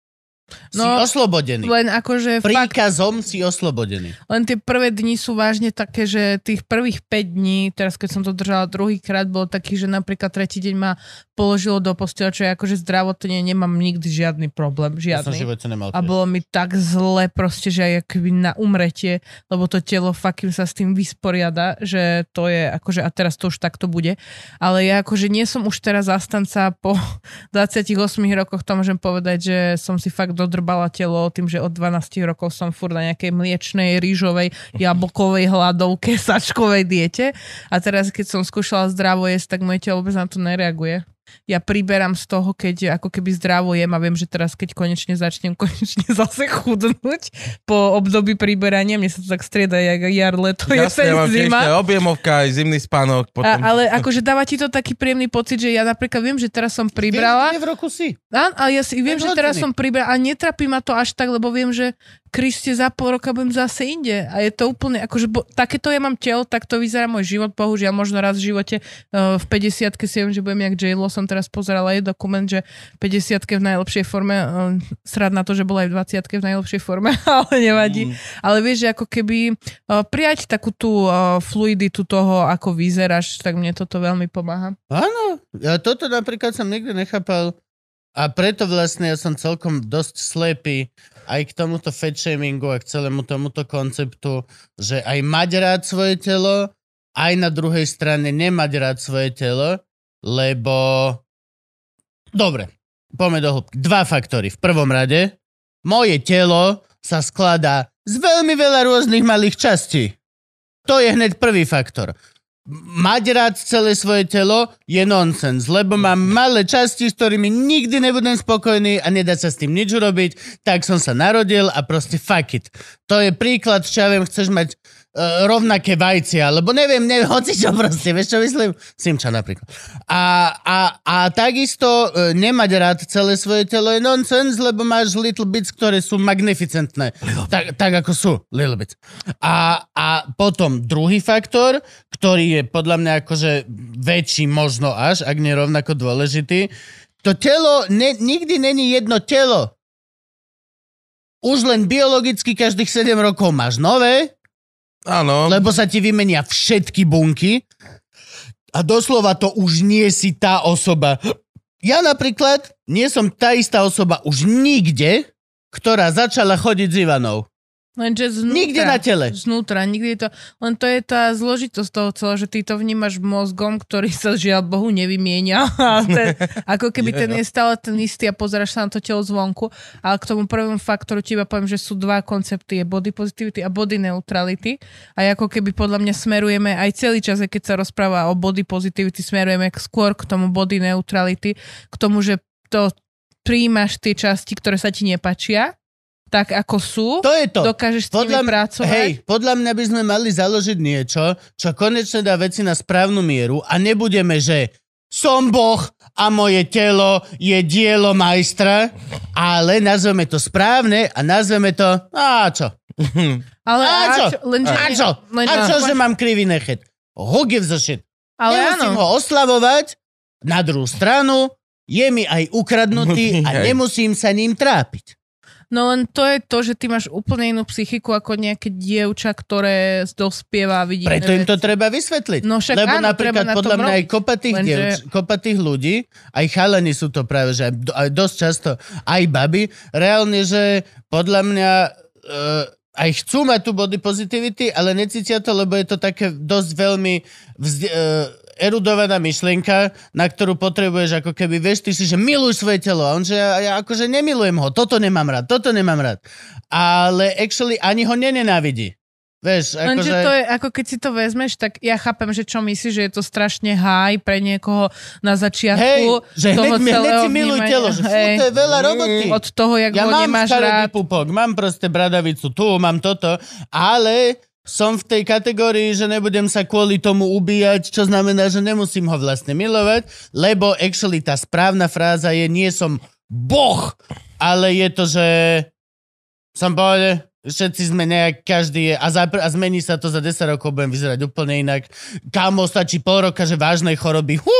Si No, oslobodený. Len akože fakt, Príkazom si oslobodený. len tie prvé dni sú vážne také, že tých prvých 5 dní, teraz keď som to držala druhýkrát, bolo taký, že napríklad tretí deň ma položilo do postela, čo ja akože zdravotne nemám nikdy žiadny problém, Ja som žiadny. živote nemal A tiež. bolo mi tak zle proste, že aj keby na umretie, lebo to telo fakt sa s tým vysporiada, že to je akože, a teraz to už takto bude. Ale ja akože nie som už teraz zastanca po [LAUGHS] 28 rokoch, to môžem povedať, že som si fakt dodrbala telo tým, že od 12 rokov som fur na nejakej mliečnej, rýžovej, jablkovej hladovke, [LAUGHS] sačkovej diete. A teraz, keď som skúšala zdravo jesť, tak moje telo vôbec na to nereaguje ja priberám z toho, keď ako keby zdravo jem a viem, že teraz keď konečne začnem [LAUGHS] konečne zase chudnúť po období priberania, mne sa to tak strieda, jak jar, leto, Jasne, tiež zima. objemovka, aj zimný spánok. Potom... A, ale akože dáva ti to taký príjemný pocit, že ja napríklad viem, že teraz som pribrala. Vieš, kde v roku si? Áno, ale ja si viem, že teraz som pribrala a netrapí ma to až tak, lebo viem, že Kriste, za pol roka budem zase inde. A je to úplne, akože bo, takéto ja mám telo, tak to vyzerá môj život, bohužiaľ, možno raz v živote uh, v 50 si viem, že budem jak j som teraz pozerala aj dokument, že 50 v najlepšej forme, uh, srad na to, že bola aj v 20 v najlepšej forme, [LAUGHS] ale nevadí. Mm. Ale vieš, že ako keby uh, prijať takú tú uh, fluiditu toho, ako vyzeráš, tak mne toto veľmi pomáha. Áno, ja toto napríklad som nikdy nechápal a preto vlastne ja som celkom dosť slepý aj k tomuto fat shamingu a k celému tomuto konceptu, že aj mať rád svoje telo, aj na druhej strane nemať rád svoje telo, lebo... Dobre, poďme do hĺbky. Dva faktory. V prvom rade, moje telo sa skladá z veľmi veľa rôznych malých častí. To je hneď prvý faktor mať rád celé svoje telo je nonsens, lebo mám malé časti, s ktorými nikdy nebudem spokojný a nedá sa s tým nič urobiť, tak som sa narodil a proste fuck it. To je príklad, čo ja viem, chceš mať rovnaké vajcia, alebo neviem, neviem, hoci čo proste, vieš čo myslím? Simča napríklad. A, a, a takisto uh, nemať rád celé svoje telo je nonsens, lebo máš little bits, ktoré sú magnificentné. Tak, tak ako sú, little bits. A, a potom druhý faktor, ktorý je podľa mňa akože väčší možno až, ak nie rovnako dôležitý, to telo ne, nikdy není jedno telo. Už len biologicky každých 7 rokov máš nové, Áno. lebo sa ti vymenia všetky bunky a doslova to už nie si tá osoba. Ja napríklad nie som tá istá osoba už nikde, ktorá začala chodiť s Ivanou. Lenže znútra, Nikde na tele. Znútra, nikdy je to... Len to je tá zložitosť toho celého, že ty to vnímaš mozgom, ktorý sa žiaľ Bohu nevymienia. [LAUGHS] A ten, ako keby ten je stále ten istý a pozeráš sa na to telo zvonku. Ale k tomu prvému faktoru ti iba poviem, že sú dva koncepty. Je body positivity a body neutrality. A ako keby podľa mňa smerujeme aj celý čas, keď sa rozpráva o body positivity, smerujeme skôr k tomu body neutrality, k tomu, že to prijímaš tie časti, ktoré sa ti nepačia, tak ako sú, To je to. dokážeš s nimi Podľa, m- pracovať. hej, podľa mňa by sme mali založiť niečo, čo konečne dá veci na správnu mieru a nebudeme, že som Boh a moje telo je dielo majstra, ale nazveme to správne a nazveme to, a čo? [LAUGHS] Ale A čo? lenže, A čo? A čo, že mám krivý nechet? Who gives a shit? ale Nemusím áno. ho oslavovať, na druhú stranu je mi aj ukradnutý [LAUGHS] a nemusím sa ním trápiť. No len to je to, že ty máš úplne inú psychiku ako nejaké dievča, ktoré dospieva a vidí Preto im to treba vysvetliť. No však Lebo áno, napríklad na podľa mňa aj robiť. kopatých, Lenže- dievč, kopatých ľudí, aj chalani sú to práve, že aj, aj dosť často, aj baby, reálne, že podľa mňa uh, aj chcú mať tú body positivity, ale necítia to, lebo je to také dosť veľmi vzde, uh, erudovaná myšlienka, na ktorú potrebuješ ako keby, vieš, ty si, že miluj svoje telo. A on, že ja, ja akože nemilujem ho, toto nemám rád, toto nemám rád. Ale actually ani ho nenenávidí. Vieš, Lenže akože... to je, ako keď si to vezmeš, tak ja chápem, že čo myslíš, že je to strašne high pre niekoho na začiatku Hej, že toho hneď, mi- hneď celého si miluj vnímania. telo, že fú, to je veľa roboty. Od toho, jak Ja ho mám nemáš škaredý rád. pupok, mám proste bradavicu tu, mám toto, ale som v tej kategórii, že nebudem sa kvôli tomu ubíjať, čo znamená, že nemusím ho vlastne milovať, lebo actually tá správna fráza je nie som boh, ale je to, že som povedal, všetci sme nejak, každý je, a, zapr- a zmení sa to za 10 rokov, budem vyzerať úplne inak. Kámo, stačí pol roka, že vážnej choroby, hú,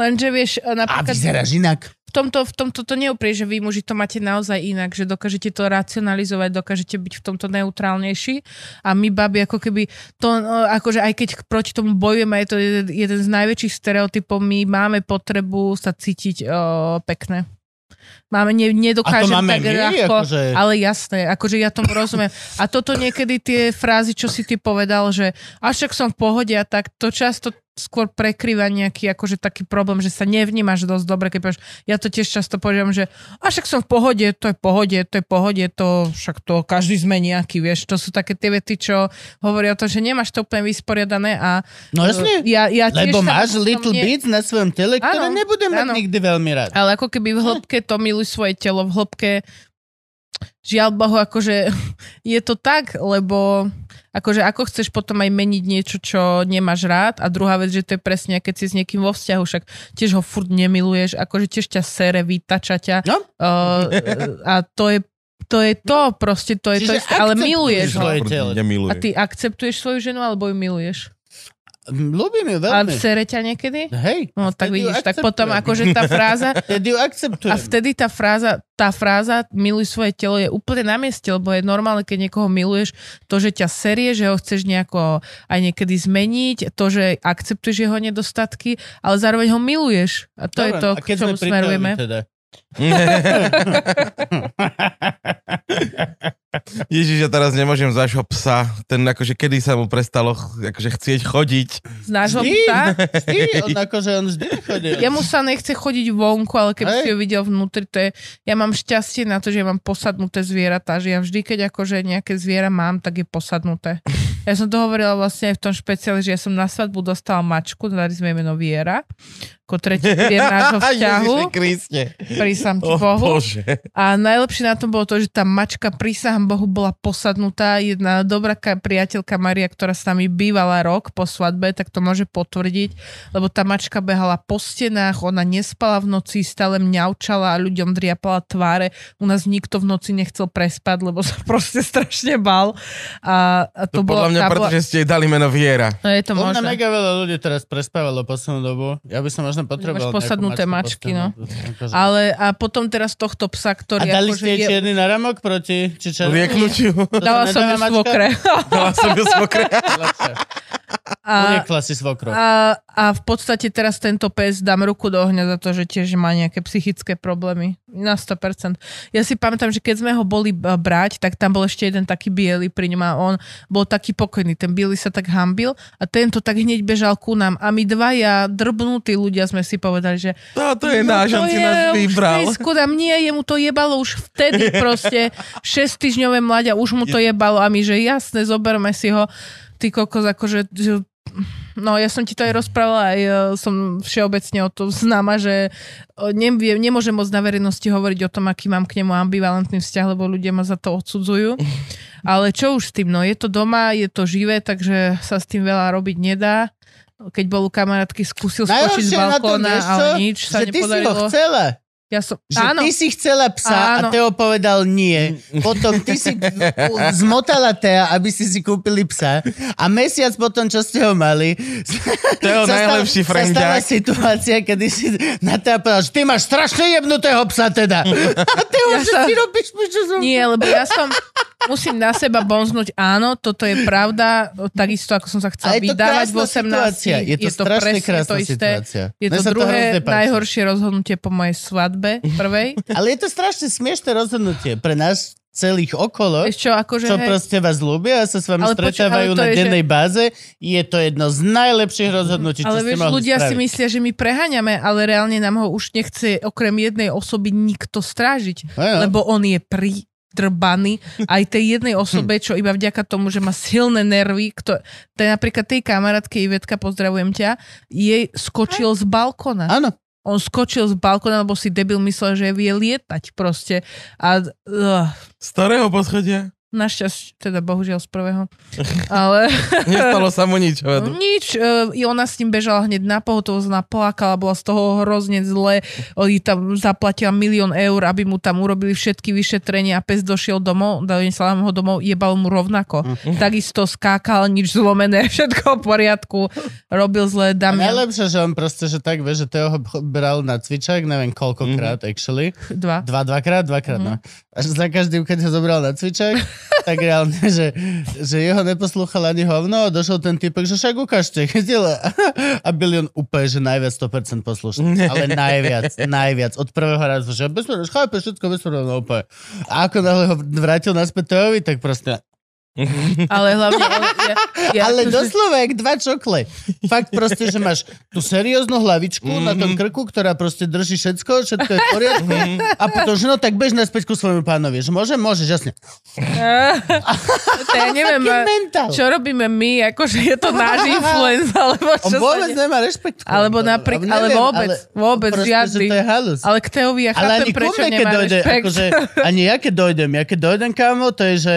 Lenže vieš, A napríklad vyzeráš inak. v tomto, v tomto to neuprie, že vy muži to máte naozaj inak, že dokážete to racionalizovať, dokážete byť v tomto neutrálnejší a my babi ako keby to, no, akože aj keď proti tomu bojujeme, je to jeden, z najväčších stereotypov, my máme potrebu sa cítiť o, pekné. Máme, ne, A nedokážem máme tak my, ľahko, akože... ale jasné, akože ja tomu rozumiem. A toto niekedy tie frázy, čo si ty povedal, že až však som v pohode a tak, to často skôr prekrýva nejaký akože taký problém, že sa nevnímaš dosť dobre, keď povieš, ja to tiež často poviem, že a však som v pohode, to je pohode, to je pohode, to však to každý sme nejaký, vieš, to sú také tie vety, čo hovoria o tom, že nemáš to úplne vysporiadané a No jasne, ja, ja tiež lebo máš little nie- bits na svojom tele, ktoré Áno, nebudem mať nikdy veľmi rád. Ale ako keby v hĺbke to miluj svoje telo, v hĺbke žiaľ Bohu, akože [LAUGHS] je to tak, lebo akože ako chceš potom aj meniť niečo, čo nemáš rád a druhá vec, že to je presne, keď si s niekým vo vzťahu, však tiež ho furt nemiluješ, akože tiež ťa sere, vytača ťa No. uh, a to je to je to, proste to je to Čiže isté, ale miluješ ho. telo. A ty akceptuješ svoju ženu, alebo ju miluješ? Ľúbim ju A veľmi. sere ťa niekedy? Hej, No tak vidíš, tak potom akože tá fráza, [LAUGHS] Vtedy ju akceptujem. A vtedy tá fráza, tá fráza miluj svoje telo je úplne na mieste, lebo je normálne, keď niekoho miluješ, to, že ťa serie, že ho chceš nejako aj niekedy zmeniť, to, že akceptuješ jeho nedostatky, ale zároveň ho miluješ. A to je Dobre, to, a k keď čomu sme pri smerujeme. Teda. [LAUGHS] [LAUGHS] Ježiš, ja teraz nemôžem za vášho psa. Ten akože kedy sa mu prestalo akože chcieť chodiť. Z nášho Vždy, psa. vždy, on akože on vždy chodil. Jemu sa nechce chodiť vonku, ale keby Hej. si ho videl vnútri, to je... Ja mám šťastie na to, že ja mám posadnuté zvieratá, že ja vždy, keď akože nejaké zviera mám, tak je posadnuté. Ja som to hovorila vlastne aj v tom špeciále, že ja som na svadbu dostala mačku, dali sme jej meno Viera, ako tretí pilier [LAUGHS] nášho vzťahu. Prísam ti O Bohu. Bože. A najlepšie na tom bolo to, že tá mačka, prísahám Bohu, bola posadnutá. Jedna dobrá ka- priateľka Maria, ktorá s nami bývala rok po svadbe, tak to môže potvrdiť, lebo tá mačka behala po stenách, ona nespala v noci, stále mňaučala a ľuďom driapala tváre. U nás nikto v noci nechcel prespať, lebo sa [LAUGHS] proste strašne bal. A, a to, To bolo, podľa mňa, pretože ste jej dali meno Viera. No je to možné. mega veľa ľudí teraz prespávalo poslednú dobu. Ja by som možno potreboval... Máš posadnuté mačky, no. akože. Ale a potom teraz tohto psa, A ktorý dali akože ste je... čierny naramok proti... Či. To sa Dala som ju svokre. Dala [LAUGHS] som ju svokre. A, si svokro. A, a v podstate teraz tento pes dám ruku do ohňa za to, že tiež má nejaké psychické problémy. Na 100%. Ja si pamätám, že keď sme ho boli brať, tak tam bol ešte jeden taký biely pri ňom a on bol taký pokojný. Ten biely sa tak hambil a tento tak hneď bežal ku nám. A my dvaja drbnutí ľudia sme si povedali, že To, to je náš, on si nás vybral. Skudám, nie, jemu to jebalo už vtedy [LAUGHS] proste 6 týždňové mladia, už mu to jebalo a my, že jasne, zoberme si ho. Ty kokos, akože že- No, ja som ti to aj rozprávala, aj e, som všeobecne o to známa, že e, neviem, nemôžem moc na verejnosti hovoriť o tom, aký mám k nemu ambivalentný vzťah, lebo ľudia ma za to odsudzujú. [LAUGHS] Ale čo už s tým, no je to doma, je to živé, takže sa s tým veľa robiť nedá. Keď bol u kamarátky, skúsil skočiť z balkóna, ale nič sa ty si ho nepodarilo. chcela. Ja som, Že áno, ty si chcela psa Áno. a Teo povedal nie. Potom ty si zmotala Tea, aby si si kúpili psa a mesiac potom, čo ste ho mali, Teo, sa najlepší stala, [LAUGHS] sa stala situácia, kedy si na Tea povedal, že ty máš strašne jebnutého psa teda. [LAUGHS] A Teo, Ja že sa- ty robíš čo som... Nie, lebo ja som, musím na seba bonznúť, áno, toto je pravda, takisto ako som sa chcela Ale je to vydávať v krásna 18. situácia. Je to, strašne presne krásna to isté. situácia. Je to druhé páči. najhoršie rozhodnutie po mojej svadbe, prvej. [LAUGHS] Ale je to strašne smiešné rozhodnutie pre nás celých okolo. Čo, akože čo hej, proste vás ľúbia a sa s vami Ale stretávajú ale to na je, že- dennej báze, je to jedno z najlepších rozhodnutí, čo ale ste vieš, mohli ľudia si spraviť. myslia, že my preháňame, ale reálne nám ho už nechce okrem jednej osoby nikto strážiť, lebo on je pri drbaný aj tej jednej osobe, čo iba vďaka tomu, že má silné nervy, kto, to je napríklad tej kamarátke Ivetka, pozdravujem ťa, jej skočil z balkona. Áno. On skočil z balkona, lebo si debil myslel, že vie lietať proste. A uh, Z ktorého poschodia? Našťastie, teda bohužiaľ z prvého. Ale [LAUGHS] Nestalo sa mu nič. [LAUGHS] no, vedu. nič, e, i ona s ním bežala hneď na pohotovosť, naplakala, bola z toho hrozne zle. Oni tam zaplatila milión eur, aby mu tam urobili všetky vyšetrenia a pes došiel domov, doniesla ho domov, jebal mu rovnako. Mhm. Takisto skákal, nič zlomené, [LAUGHS] všetko v poriadku, robil zle Damian. najlepšie, že on proste, že tak vie, že Teo ho bral na cvičak, neviem koľkokrát, actually. Dva. Dva, dvakrát, dvakrát, no. A že za každým, keď ho zobral na cvičak, tak reálne, že, že jeho neposlúchal ani hovno a došiel ten typek, že však ukážte, A Bilion úplne, že najviac 100% poslušný. Ale najviac, najviac. Od prvého razu, že bez problémov, chápe všetko bez problémov úplne. A ako náhle ho vrátil naspäť Teovi, tak proste [LAUGHS] Ale hlavne... on- Ja, ja, ale doslova jak dva čokle. Fakt proste, že máš tú serióznu hlavičku na tom krku, ktorá proste drží všetko, všetko je v poriadku. A potom, že no tak bež naspäť ku svojmu pánovi. Že môžem? Môžeš, jasne. [LAUGHS] to ja neviem, čo robíme my, akože je to náš [LAUGHS] influence, alebo On čo sa vôbec nemá rešpekt. Alebo napríklad, ale vôbec, vôbec proste, žiadny. Že to je halus. Ale k Teovi ja chápem, prečo nemá dojde, rešpekt. akože, ani ja keď dojdem, ja keď dojdem, kámo, to je, že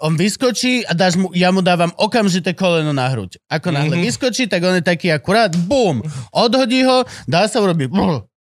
on vyskočí a dáš mu, ja mu dávam okamžité koleno na hruď. Ako náhle vyskočí, tak on je taký akurát, bum, odhodí ho, dá sa urobiť,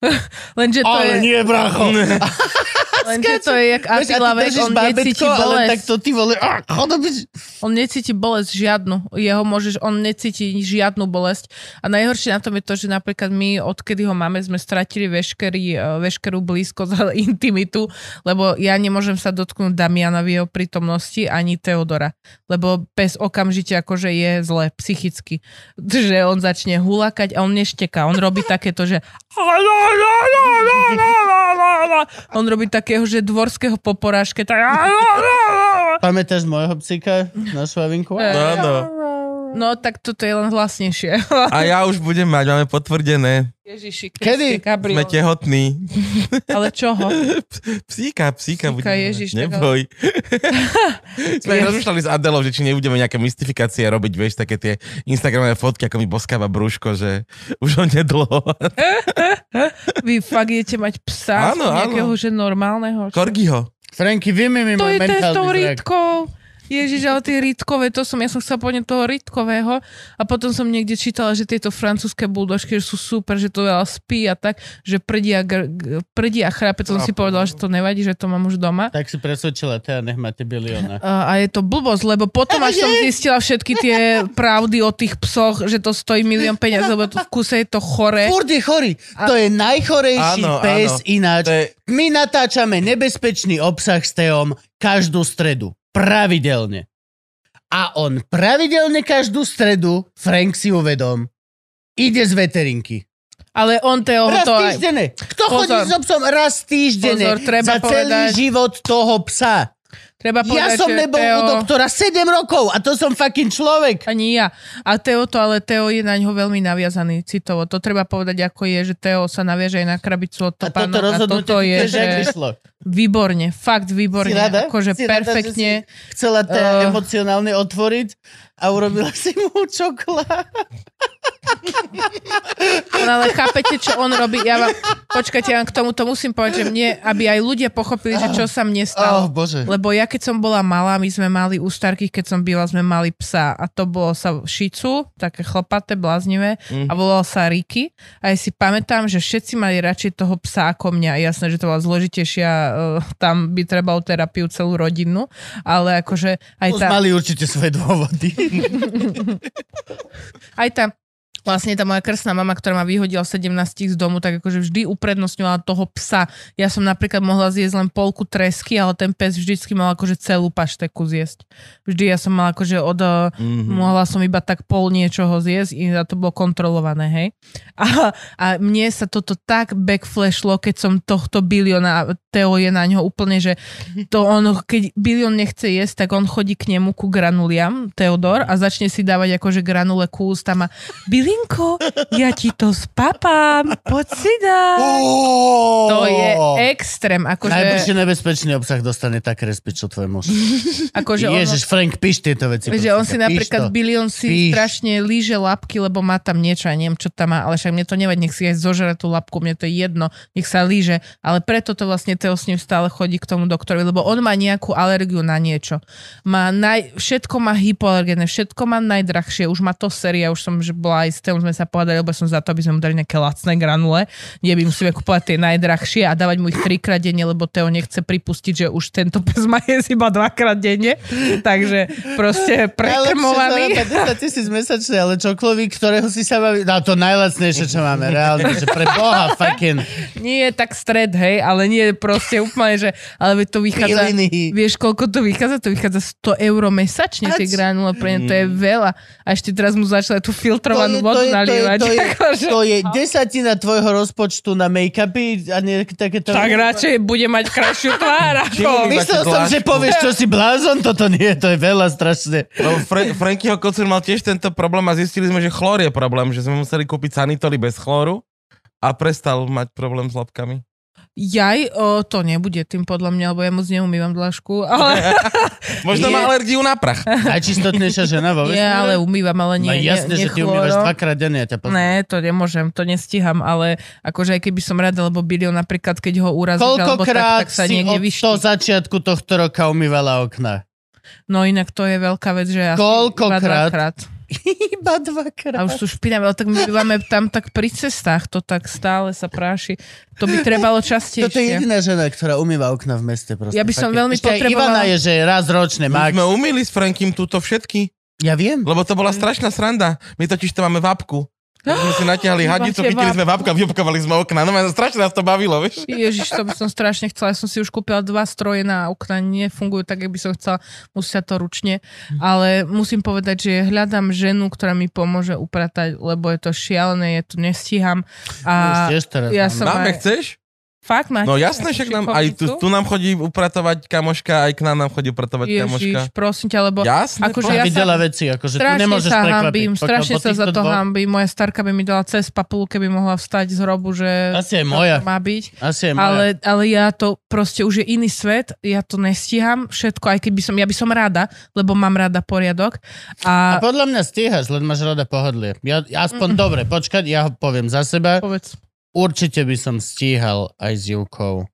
[LAUGHS] Lenže to ale je, nie, bracho. [LAUGHS] lenže to je jak Vieš, a ty Attila, vieš, držíš on necíti ale bolesť. tak to ty vole, ah, chodo byť. On necíti bolesť žiadnu. Jeho môžeš, on necíti žiadnu bolesť. A najhoršie na tom je to, že napríklad my, odkedy ho máme, sme stratili veškerý, eh, veškerú blízkosť [LAUGHS] a intimitu, lebo ja nemôžem sa dotknúť Damiana v jeho prítomnosti ani Teodora. Lebo pes okamžite akože je zle psychicky. Že on začne hulakať a on nešteká. On robí takéto, že [LAUGHS] on robí takého, že dvorského poporážke. Tak... Pamätáš môjho psíka na švavinku? Áno. No, tak toto je len hlasnejšie. A ja už budem mať, máme potvrdené. Ježiši, Kedy? Kriste, Gabriel. Sme tehotní. Ale čoho? Psíka, psíka. Psíka, budeme mať. Ježiš, tak Neboj. [LAUGHS] Sme rozmýšľali s Adelou, že či nebudeme nejaké mystifikácie robiť, vieš, také tie Instagramové fotky, ako mi boskáva brúško, že už ho nedlho. [LAUGHS] Vy fakt idete mať psa, Áno, nejakého, áno. že normálneho? Korgiho. Franky, vymi mi To je ten s tou rytkou. Ježiš, ale tie rytkové, to som, ja som chcela povedať toho rytkového a potom som niekde čítala, že tieto francúzske buldožky že sú super, že to veľa spí a tak, že prdia, a chrápe, to som si povedala, že to nevadí, že to mám už doma. Tak si presvedčila, teda nech máte bilióna. A, a je to blbosť, lebo potom až som zistila všetky tie pravdy o tých psoch, že to stojí milión peniaz, lebo to v kuse je to chore. Furt je chorý. To je najchorejší Áno, pes áno. ináč. To je- My natáčame nebezpečný obsah s Teom každú stredu. Pravidelne. A on pravidelne každú stredu, Frank si uvedom, ide z veterinky. Ale on Teo Raz to aj... týždenne. Kto Pozor. chodí s obsom raz týždenne Pozor, treba za celý povedať- život toho psa? Treba povedať, Ja som nebol Teo... u doktora 7 rokov a to som fucking človek. Ani ja. A Teo to, ale Teo je na ňo veľmi naviazaný citovo. To treba povedať, ako je, že Teo sa naviaže aj na krabicu od A toto topánok a rozhodnutie toto je, že. Výborne, fakt výborne. Si rada? Akože Si rada, perfektne. že si chcela Eh. Tea emocionálne otvoriť a urobila si mu čokolád. No, ale chápete, čo on robí? Ja vám, počkajte, ja vám k tomuto musím povedať, že mne, aby aj ľudia pochopili, že čo sa mne Oh, stalo. bože. Lebo ja keď som bola malá, my sme mali u starkých, keď som byla, sme mali psa a to bolo sa šicu, také chlpaté, bláznivé Mm. a volal sa Riky a ja si pamätám, že všetci mali radšej toho psa ako mňa. Jasné, že to bola zložitejšia, uh, tam by trebal terapiu celú rodinu, ale akože aj Už tá... mali určite svoje dôvody. [LAUGHS] aj tá Vlastne tá moja krstná mama, ktorá ma vyhodila v 17 z domu, tak akože vždy uprednostňovala toho psa. Ja som napríklad mohla zjesť len polku tresky, ale ten pes vždycky mal akože celú pašteku zjesť. Vždy ja som mala akože od... Mm-hmm. Mohla som iba tak pol niečoho zjesť a to bolo kontrolované, hej. A, a mne sa toto tak backflashlo, keď som tohto biliona, Teo je na ňo úplne, že to on, keď bilion nechce jesť, tak on chodí k nemu ku granuliam, Teodor, a začne si dávať akože granule ku ústam a bilion Linko, ja ti to spapám, poď si dať. To je extrém, akože, Najbližšie nebezpečný obsah dostane tak respič, čo tvoj muž. [LAUGHS] akože ono, Ježiš, Frank, píš tieto veci. že on si napríklad bilión si Píš. strašne líže labky, lebo má tam niečo, ja neviem, čo tam má, ale však mne to nevadí, nech si aj zožere tú labku, mne to je jedno, nech sa líže, ale preto to vlastne Teo s ním stále chodí k tomu doktorovi, lebo on má nejakú alergiu na niečo. Má naj, všetko má hypoalergénne, všetko má najdrahšie, už má to séria, už som že bola aj s Teom, sme sa povedali, lebo som za to, aby sme mu dali nejaké lacné granule, kde by musíme kupovať tie najdrahšie a dávať mu ich trikrát denne, lebo Teo nechce pripustiť, že už tento pes má jesť iba dvakrát denne, takže proste prekrmovaný. Najlepšie to je 10 tisíc mesačne, ale čoklovík, ktorého si sa baví, no to najlacnejšie, čo máme, reálne, že pre boha, fucking. Nie je tak stred, hej, ale nie je proste úplne, že, ale to vychádza, Piliny. vieš, koľko to vychádza? To vychádza 100 eur mesačne, tie granule, pre ne to je veľa. A ešte teraz mu začala tú filtrovanú vodu nalievať. to, je, [LAUGHS] akože- to je desatina tvojho rozpočtu na make-upy a nie takéto... tak radšej bude mať krajšiu tvár. [LAUGHS] Ako. Myslel som, že povieš, čo si blázon, toto nie, to je veľa strašne. Lebo Fre- Frankyho kocúr mal tiež tento problém a zistili sme, že chlór je problém, že sme museli kúpiť sanitoly bez chlóru a prestal mať problém s labkami. Jaj, o, to nebude tým podľa mňa, lebo ja moc neumývam dlažku. Ale, [LAUGHS] Možno Je- má alergiu na prach. Najčistotnejšia žena vo [LAUGHS] vesmíre? ja ale umývam, ale nie, No jasne, že ty umývaš dvakrát denne, ja ťa poznám. Ne, to nemôžem, to nestíham, ale akože aj keby som rada, lebo Bilio napríklad, keď ho urazíš alebo tak, Koľkokrát tak sa si niekde od vyští. toho začiatku tohto roka umývala okna? No inak to je veľká vec, že asi Koľkokrát? [LAUGHS] iba dvakrát. A už sú špinavé, ale tak my bývame tam tak pri cestách, to tak stále sa práši. To by trebalo Toto je častejšie. jediná žena, ktorá umýva okna v meste. Proste, Ja by som Fakt. veľmi Ešte potrebovala- Ivana je, že raz ročne, My max. sme umýli s Frankym túto všetky, Ja viem. lebo to bola strašná sranda. My totiž to máme vapku. Tak sme si natiahli hadicu, chytili sme vapku a vyopkovali sme okna. No strašne nás to bavilo, vieš? Ježiš, to by som strašne chcela. Ja som si už kúpila dva stroje na okna, nefungujú tak, jak by som chcela. Musia to ručne. Ale musím povedať, že hľadám ženu, ktorá mi pomôže upratať, lebo je to šialené, je to nestíham. A teraz ja som Máme, aj... chceš? Fakt máte? No jasné, však nám aj tu, tu nám chodí upratovať kamoška, aj k nám nám chodí upratovať kamoška. Ježiš, prosím ťa, lebo Jasné, Akože ja videla sa- veci, akože tu strašne nemôžeš sa hambím, strašne sa za to dvoch- hambím. Moja starka by mi dala cez papulu, keby mohla vstať z hrobu, že Asi aj moja. to má byť. Asi je moja. Ale, ale ja to proste už je iný svet, ja to nestíham všetko, aj keby som, ja by som rada, lebo mám rada poriadok. A A, podľa mňa stíhaš, len máš rada pohodlie. Ja, aspoň dobre, počkať, ja ho poviem za seba. povedz, Určite by som stíhal aj s Júkou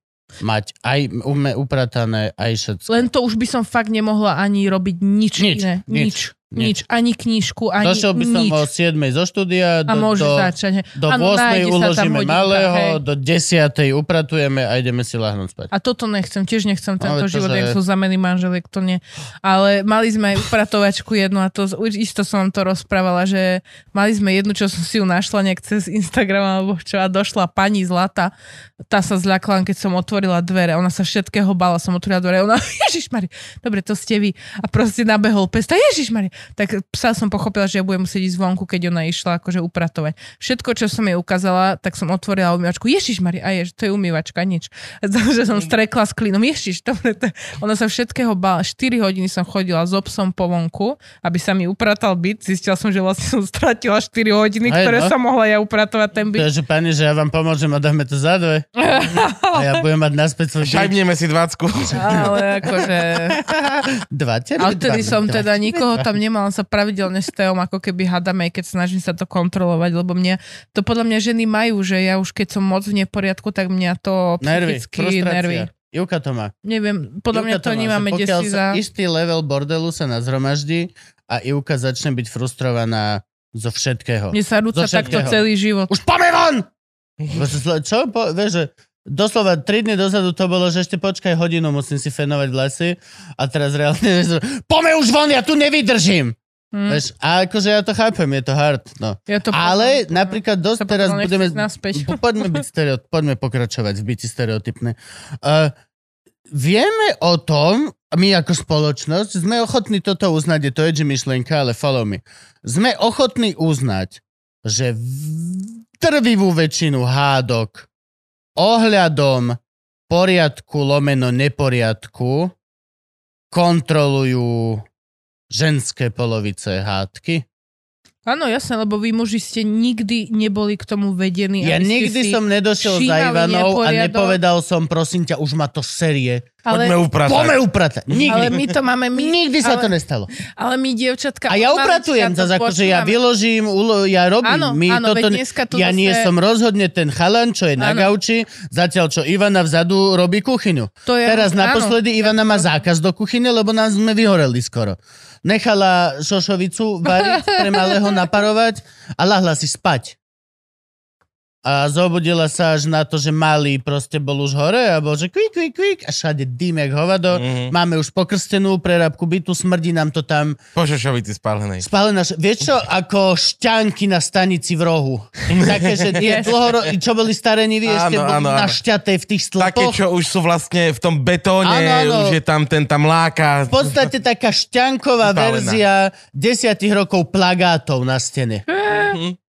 mať aj ume, upratané, aj všetko. len to už by som fakt nemohla ani robiť nič, Nič, iné. nič, Nič, nič, ani knižku, ani Došiel by som nič. o 7 zo štúdia, A do, môže do, začať. do 8 sa tam uložíme hodinka, malého, hej. do 10 upratujeme a ideme si lahnúť spať. A toto nechcem, tiež nechcem tento Ale to, život, že- jak sú zamený manželiek, to nie. Ale mali sme aj upratovačku jednu a to, isto som to rozprávala, že mali sme jednu, čo som si ju našla nejak cez Instagram alebo čo a došla pani Zlata, tá sa zľakla, keď som otvorila dvere, ona sa všetkého bala, som otvorila dvere, ona, [LAUGHS] Ježišmari, dobre, to ste vy. A proste nabehol pes, Ježišmari. Tak psa som pochopila, že ja budem musieť ísť zvonku, keď ona išla akože upratovať. Všetko, čo som jej ukázala, tak som otvorila umývačku. Ježišmari, a jež, to je umývačka, nič. [LAUGHS] že som strekla s klínom. Ježiš, dobre, to... ona sa všetkého bála. 4 hodiny som chodila s obsom po vonku, aby sa mi upratal byt. Zistila som, že vlastne som stratila 4 hodiny, Hej, ktoré no. som mohla ja upratovať ten byt. Takže pani, že ja vám pomôžem a dáme to za dve. A ja budem mať naspäť svoj. Šajbneme si dvacku. Ale akože... Dva, tebe Ale vtedy som teda nikoho tam nemala, sa pravidelne s Teom ako keby hádame, aj keď snažím sa to kontrolovať, lebo mňa, to podľa mňa ženy majú, že ja už keď som moc v neporiadku, tak mňa to psychicky nervy. Juka to má. Neviem, podľa mňa Ivka to má, nemáme pokiaľ sa za... istý level bordelu sa nazhromaždí a Ivka začne byť frustrovaná zo všetkého. Mne sa rúca takto celý život. Už poďme von! Čo? Po, vieš, že doslova 3 dny dozadu to bolo, že ešte počkaj hodinu, musím si fenovať vlasy a teraz reálne, že, poďme už von, ja tu nevydržím. Hm. Vieš, a akože ja to chápem, je to hard. No. Ja to Ale poznám. napríklad dosť teraz budeme... naspäť. Poďme, byť [LAUGHS] stereotyp, poďme pokračovať v byti stereotypné. Uh, vieme o tom, my ako spoločnosť, sme ochotní toto uznať, je to edgy myšlienka, ale follow me. Sme ochotní uznať, že drvivú väčšinu hádok ohľadom poriadku lomeno neporiadku kontrolujú ženské polovice hádky. Áno, jasné, lebo vy muži ste nikdy neboli k tomu vedení. Ja nikdy som nedošiel za Ivanou a neporiadok. nepovedal som, prosím ťa, už ma to série. Poďme Ale, upratať. Poďme upratať. Nikdy. ale my to máme... My, Nikdy sa ale, to nestalo. Ale my, dievčatka... A ja upratujem zase, akože ja vyložím, ulo, ja robím. Áno, My áno, toto, to ja zase- nie som rozhodne ten chalan, čo je na Áno. gauči, zatiaľ čo Ivana vzadu robí kuchyňu. To je- Teraz áno. naposledy Ivana má zákaz do kuchyne, lebo nás sme vyhoreli skoro. Nechala šošovicu variť, [LAUGHS] pre malého naparovať a lahla si spať. A zobudila sa až na to, že malý proste bol už hore a bol, že kvík, kvík, kvík a všade dým jak hovado. Mhm. Máme už pokrstenú prerábku bytu, smrdí nám to tam. Po šošovici spálenej. Spálená, š- vieš čo, ako šťanky na stanici v rohu. [LAUGHS] Také, že tie Yes. dlhoro, čo boli staré nivy, ešte boli áno, našťaté v tých Také, stĺpoch. čo už sú vlastne v tom betóne, Áno, áno. už je tam ten tam láka. V podstate taká šťanková Vypálená. verzia desiatich rokov plagátov na stene.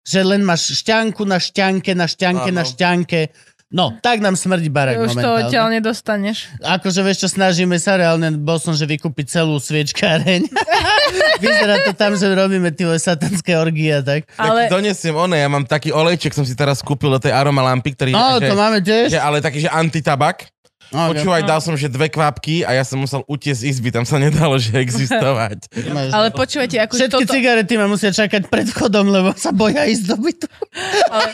Že len máš šťanku na šťanke, na šťanke, Áno. na šťanke. No, tak nám smrdí barak Už to momentálne. odtiaľ nedostaneš. Akože vieš čo, snažíme sa, reálne bol som, že vykúpiť celú sviečkáreň. [LAUGHS] Vyzerá to tam, že robíme tie satanské orgie a tak. Ale Ale... Donesiem one, ja mám taký olejček, som si teraz kúpil do tej aromalampy, ktorý No, že, to máme tiež. že, ale taký, že antitabak. Okay. Počúvaj, dal som, že dve kvapky a ja som musel utiesť z izby, tam sa nedalo, že existovať. [LAUGHS] Ale počúvajte, ako Všetky toto... cigarety ma musia čakať pred vchodom, lebo sa boja ísť do bytu. Ale,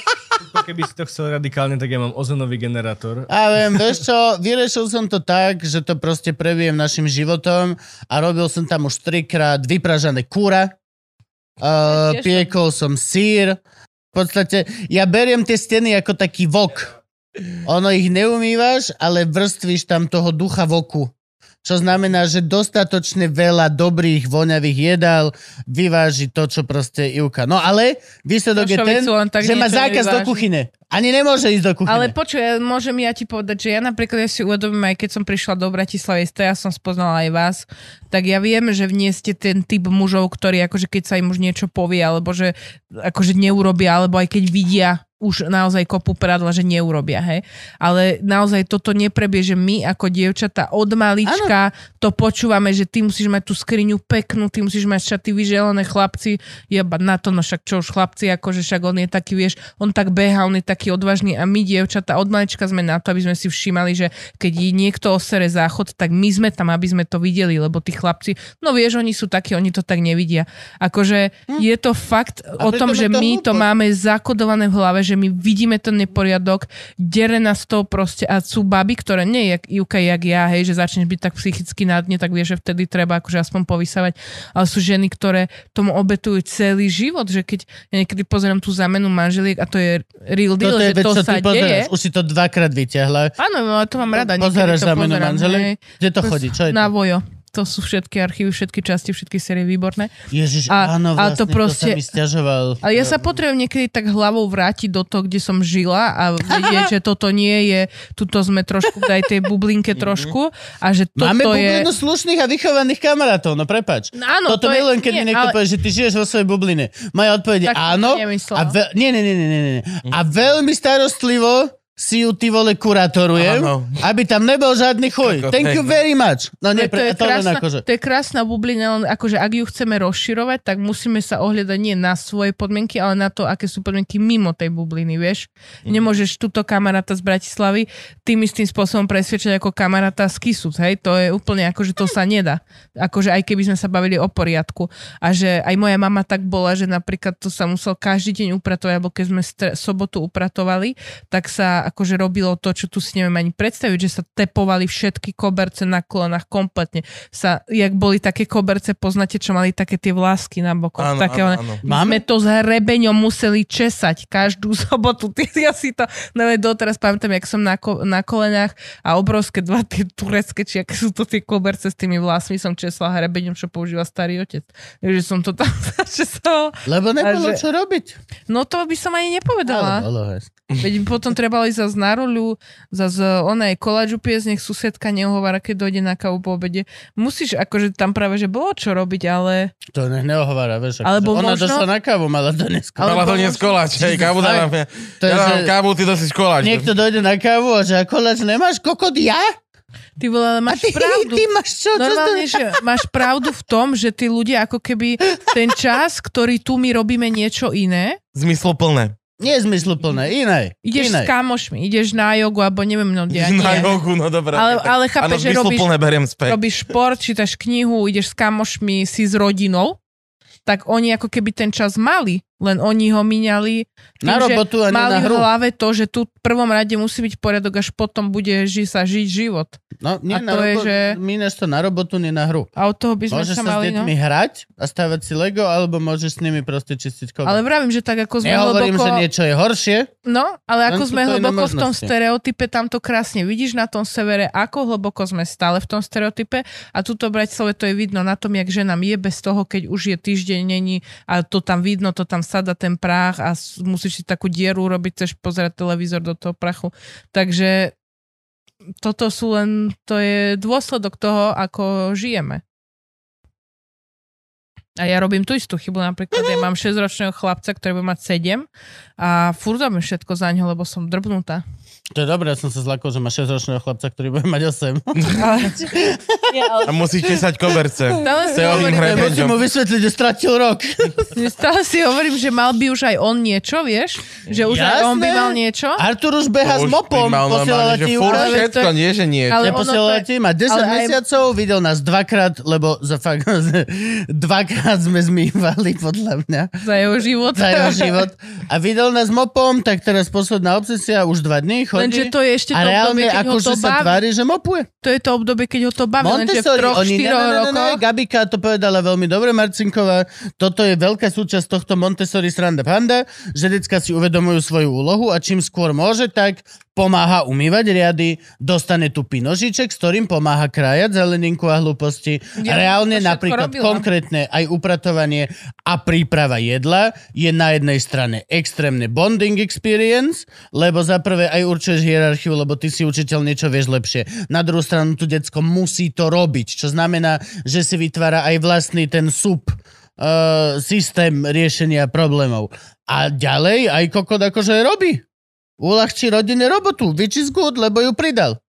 Keby si to chcel radikálne, tak ja mám ozonový generátor. A viem, vieš čo, vyriešil som to tak, že to proste prebijem našim životom a robil som tam už trikrát vypražané kúra, uh, piekol som sír. V podstate, ja beriem tie steny ako taký vok. Ono ich neumývaš, ale vrstvíš tam toho ducha voku. Čo znamená, že dostatočne veľa dobrých, voňavých jedál vyváži to, čo proste Ivka. No ale výsledok je ten, tak že má zákaz do nevyváži. kuchyne. Ani nemôže ísť do kuchyne. ale počuj, môžem ja ti povedať, že ja napríklad ja si uvedomím, aj keď som prišla do Bratislavy, ja som spoznala aj vás, tak ja viem, že nie ste ten typ mužov, ktorí akože keď sa im už niečo povie, alebo že akože neurobia, alebo aj keď vidia už naozaj kopu pradla, že neurobia, hej. Ale naozaj toto neprebie, že my ako dievčatá od malička to počúvame, že ty musíš mať tú skriňu peknú, ty musíš mať šaty vyželené, chlapci, jeba na to, no však čo už chlapci, akože však on je taký, vieš, on tak beha, on je taký odvážny a my dievčatá od malička sme na to, aby sme si všímali, že keď niekto osere záchod, tak my sme tam, aby sme to videli, lebo tí chlapci, no vieš, oni sú takí, oni to tak nevidia. Akože je to fakt o pritom tom, že to my to hlúposť. máme zakodované v hlave, že my vidíme ten neporiadok, dere nás to proste a sú baby, ktoré nie jak Juka, jak ja, hej, že začneš byť tak psychicky na dne, tak vieš, že vtedy treba akože aspoň povysávať, ale sú ženy, ktoré tomu obetujú celý život, že keď ja niekedy pozerám tú zamenu manželiek a to je real deal, Toto je že vec, to sa deje. Už si to dvakrát vyťahla. Áno, no, to mám rada. Pozeráš to za menu pozerám, manželek? hej. Kde to chodí? Čo je Na to? vojo. To sú všetky archívy, všetky časti, všetky série výborné. Ježiš, A- áno, a vlastne to proste- to sa mi stiažoval. Ale ja sa potrebujem niekedy tak hlavou vrátiť do toho, kde som žila a vedieť, že toto nie je, tuto sme trošku v tej bublinke trošku a že toto Máme je... bublinu slušných a vychovaných kamarátov, no prepač. No áno, Toto to je- milujem, keď mi niekto ale- povie, že ty žiješ vo svojej bubline. Moja odpoveď je áno. A ve- nie, nie, nie, nie, nie, nie. A veľmi starostlivo si ju ty vole kuratorujem, Áno. aby tam nebol žiadny chuj. Ako Thank you very much. No nie, to, pre, je to krásna, akože. to je krásna bublina, len akože ak ju chceme rozširovať, tak musíme sa ohľadať nie na svoje podmienky, ale na to, aké sú podmienky mimo tej bubliny, vieš. Mhm. Nemôžeš túto kamaráta z Bratislavy tým istým spôsobom presvedčať ako kamaráta z Kisúc, hej, to je úplne akože to sa nedá. Akože aj keby sme sa bavili o poriadku. A že aj moja mama tak bola, že napríklad to sa musel každý deň upratovať, alebo keď sme stre- sobotu upratovali, tak sa akože robilo to, čo tu si neviem ani predstaviť, že sa tepovali všetky koberce na kolenách kompletne. Sa, jak boli také koberce, poznáte, čo mali také tie vlásky na bokoch. Áno, také, áno, áno. My sme to s hrebeňom museli česať každú [LAUGHS] sobotu. Ty, ja si to, neviem, doteraz pamätám, jak som na, ko, na kolenách a obrovské dva tie turecké, či aké sú to tie koberce s tými vlasmi, som česla hrebeňom, čo používa starý otec. Takže som to tam [LAUGHS] začesala. Lebo nebolo že- čo robiť. No to by som ani nepovedala. Ale bolo hej. Veď potom treba ísť zase na roľu, zase ona je koláču piesť, nech susedka neohovára, keď dojde na kávu po obede. Musíš, akože tam práve, že bolo čo robiť, ale... To nech neohovára, vieš. Alebo ona možno- došla na kávu, mala to dneska. Ale- Mala dnes koláč, hej, kávu dávam. Ja, ja dávam že- kávu, ty to si koláč. Niekto dojde na kávu a že a koláč nemáš kokot ja? Ty vole, ale A máš ty, pravdu. ty máš čo? čo Normálne, že máš pravdu v tom, že tí ľudia ako keby ten čas, ktorý tu my robíme niečo iné, Zmysluplné. Nie je zmysluplné, iné. ideš iné. s kamošmi, ideš na jogu, alebo neviem, no ja nie. Na jogu, no dobré. Ale, ale Áno, chápeš, že robíš, beriem späť. robíš šport, čítaš knihu, ideš s kamošmi, si s rodinou, tak oni ako keby ten čas mali, len oni ho míňali Na tým, že robotu a mali na v hru. hlave to, že tu v prvom rade musí byť poriadok, až potom bude ži- sa žiť život. No, nie A na to je, robotu, že- míňaš to na robotu, nie na hru. A od toho by sme Môžeš sa sa s mali, no. deťmi hrať a stavať si Lego, alebo môžeš s nimi proste čistiť kovo. Ale vravím, že tak ako sme Nehovorím, hlboko... že niečo je horšie. No, ale ako sme hlboko v tom stereotype, tam to krásne vidíš na tom severe, ako hlboko sme stále v tom stereotype a tuto v Bratislave to je vidno na tom, jak ženám je bez toho, keď už je týždeň není a to tam vidno, to tam sada ten prach a musíš si takú dieru urobiť, chceš pozerať televízor do toho prachu. Takže toto sú len, to je dôsledok toho, ako žijeme. A ja robím tú istú chybu, napríklad ja mám 6-ročného chlapca, ktorý bude mať 7 a furt robím všetko za ňo, lebo som drbnutá. To je dobré, ja som sa zlakol, že má 6-ročného chlapca, ktorý bude mať 8. Ale, [LAUGHS] ja, ale A musí tesať koberce. stále si, hovorím, Musím mu vysvetliť, že stratil rok. stále si hovorím, že mal by už aj on niečo, vieš? Že už aj on by Jasné. mal niečo. Artur už beha s mopom, posielala ti ukaz. všetko, nie, že nie. Ale je- ti, má 10 ale aj- mesiacov, videl nás dvakrát, lebo za fakt, [LAUGHS] dvakrát sme zmývali, podľa mňa, Za jeho život. za jeho život. A videl nás mopom, tak teraz posledná obsesia, už dva dní Lenže chodí. to je ešte to obdobie, keď ho akože to sa baví. tvári, že mopuje. To je to obdobie, keď ho to baví. Lenže v troch, oni, štyroch ne, ne, ne, rokoch. Gabika to povedala veľmi dobre, Marcinková, toto je veľká súčasť tohto Montessori Sranda Panda, že decka si uvedomujú svoju úlohu a čím skôr môže, tak pomáha umývať riady, dostane tu pinožiček, s ktorým pomáha krájať zeleninku a hlúposti. Ja reálne napríklad robila. konkrétne aj upratovanie a príprava jedla je na jednej strane extrémne bonding experience, lebo za prvé aj určuješ hierarchiu, lebo ty si učiteľ niečo vieš lepšie. Na druhú stranu tu decko musí to robiť, čo znamená, že si vytvára aj vlastný ten sub uh, systém riešenia problémov. A ďalej aj kokot akože robí. Uľahčí rodine robotu, which is good, lebo ju pridal.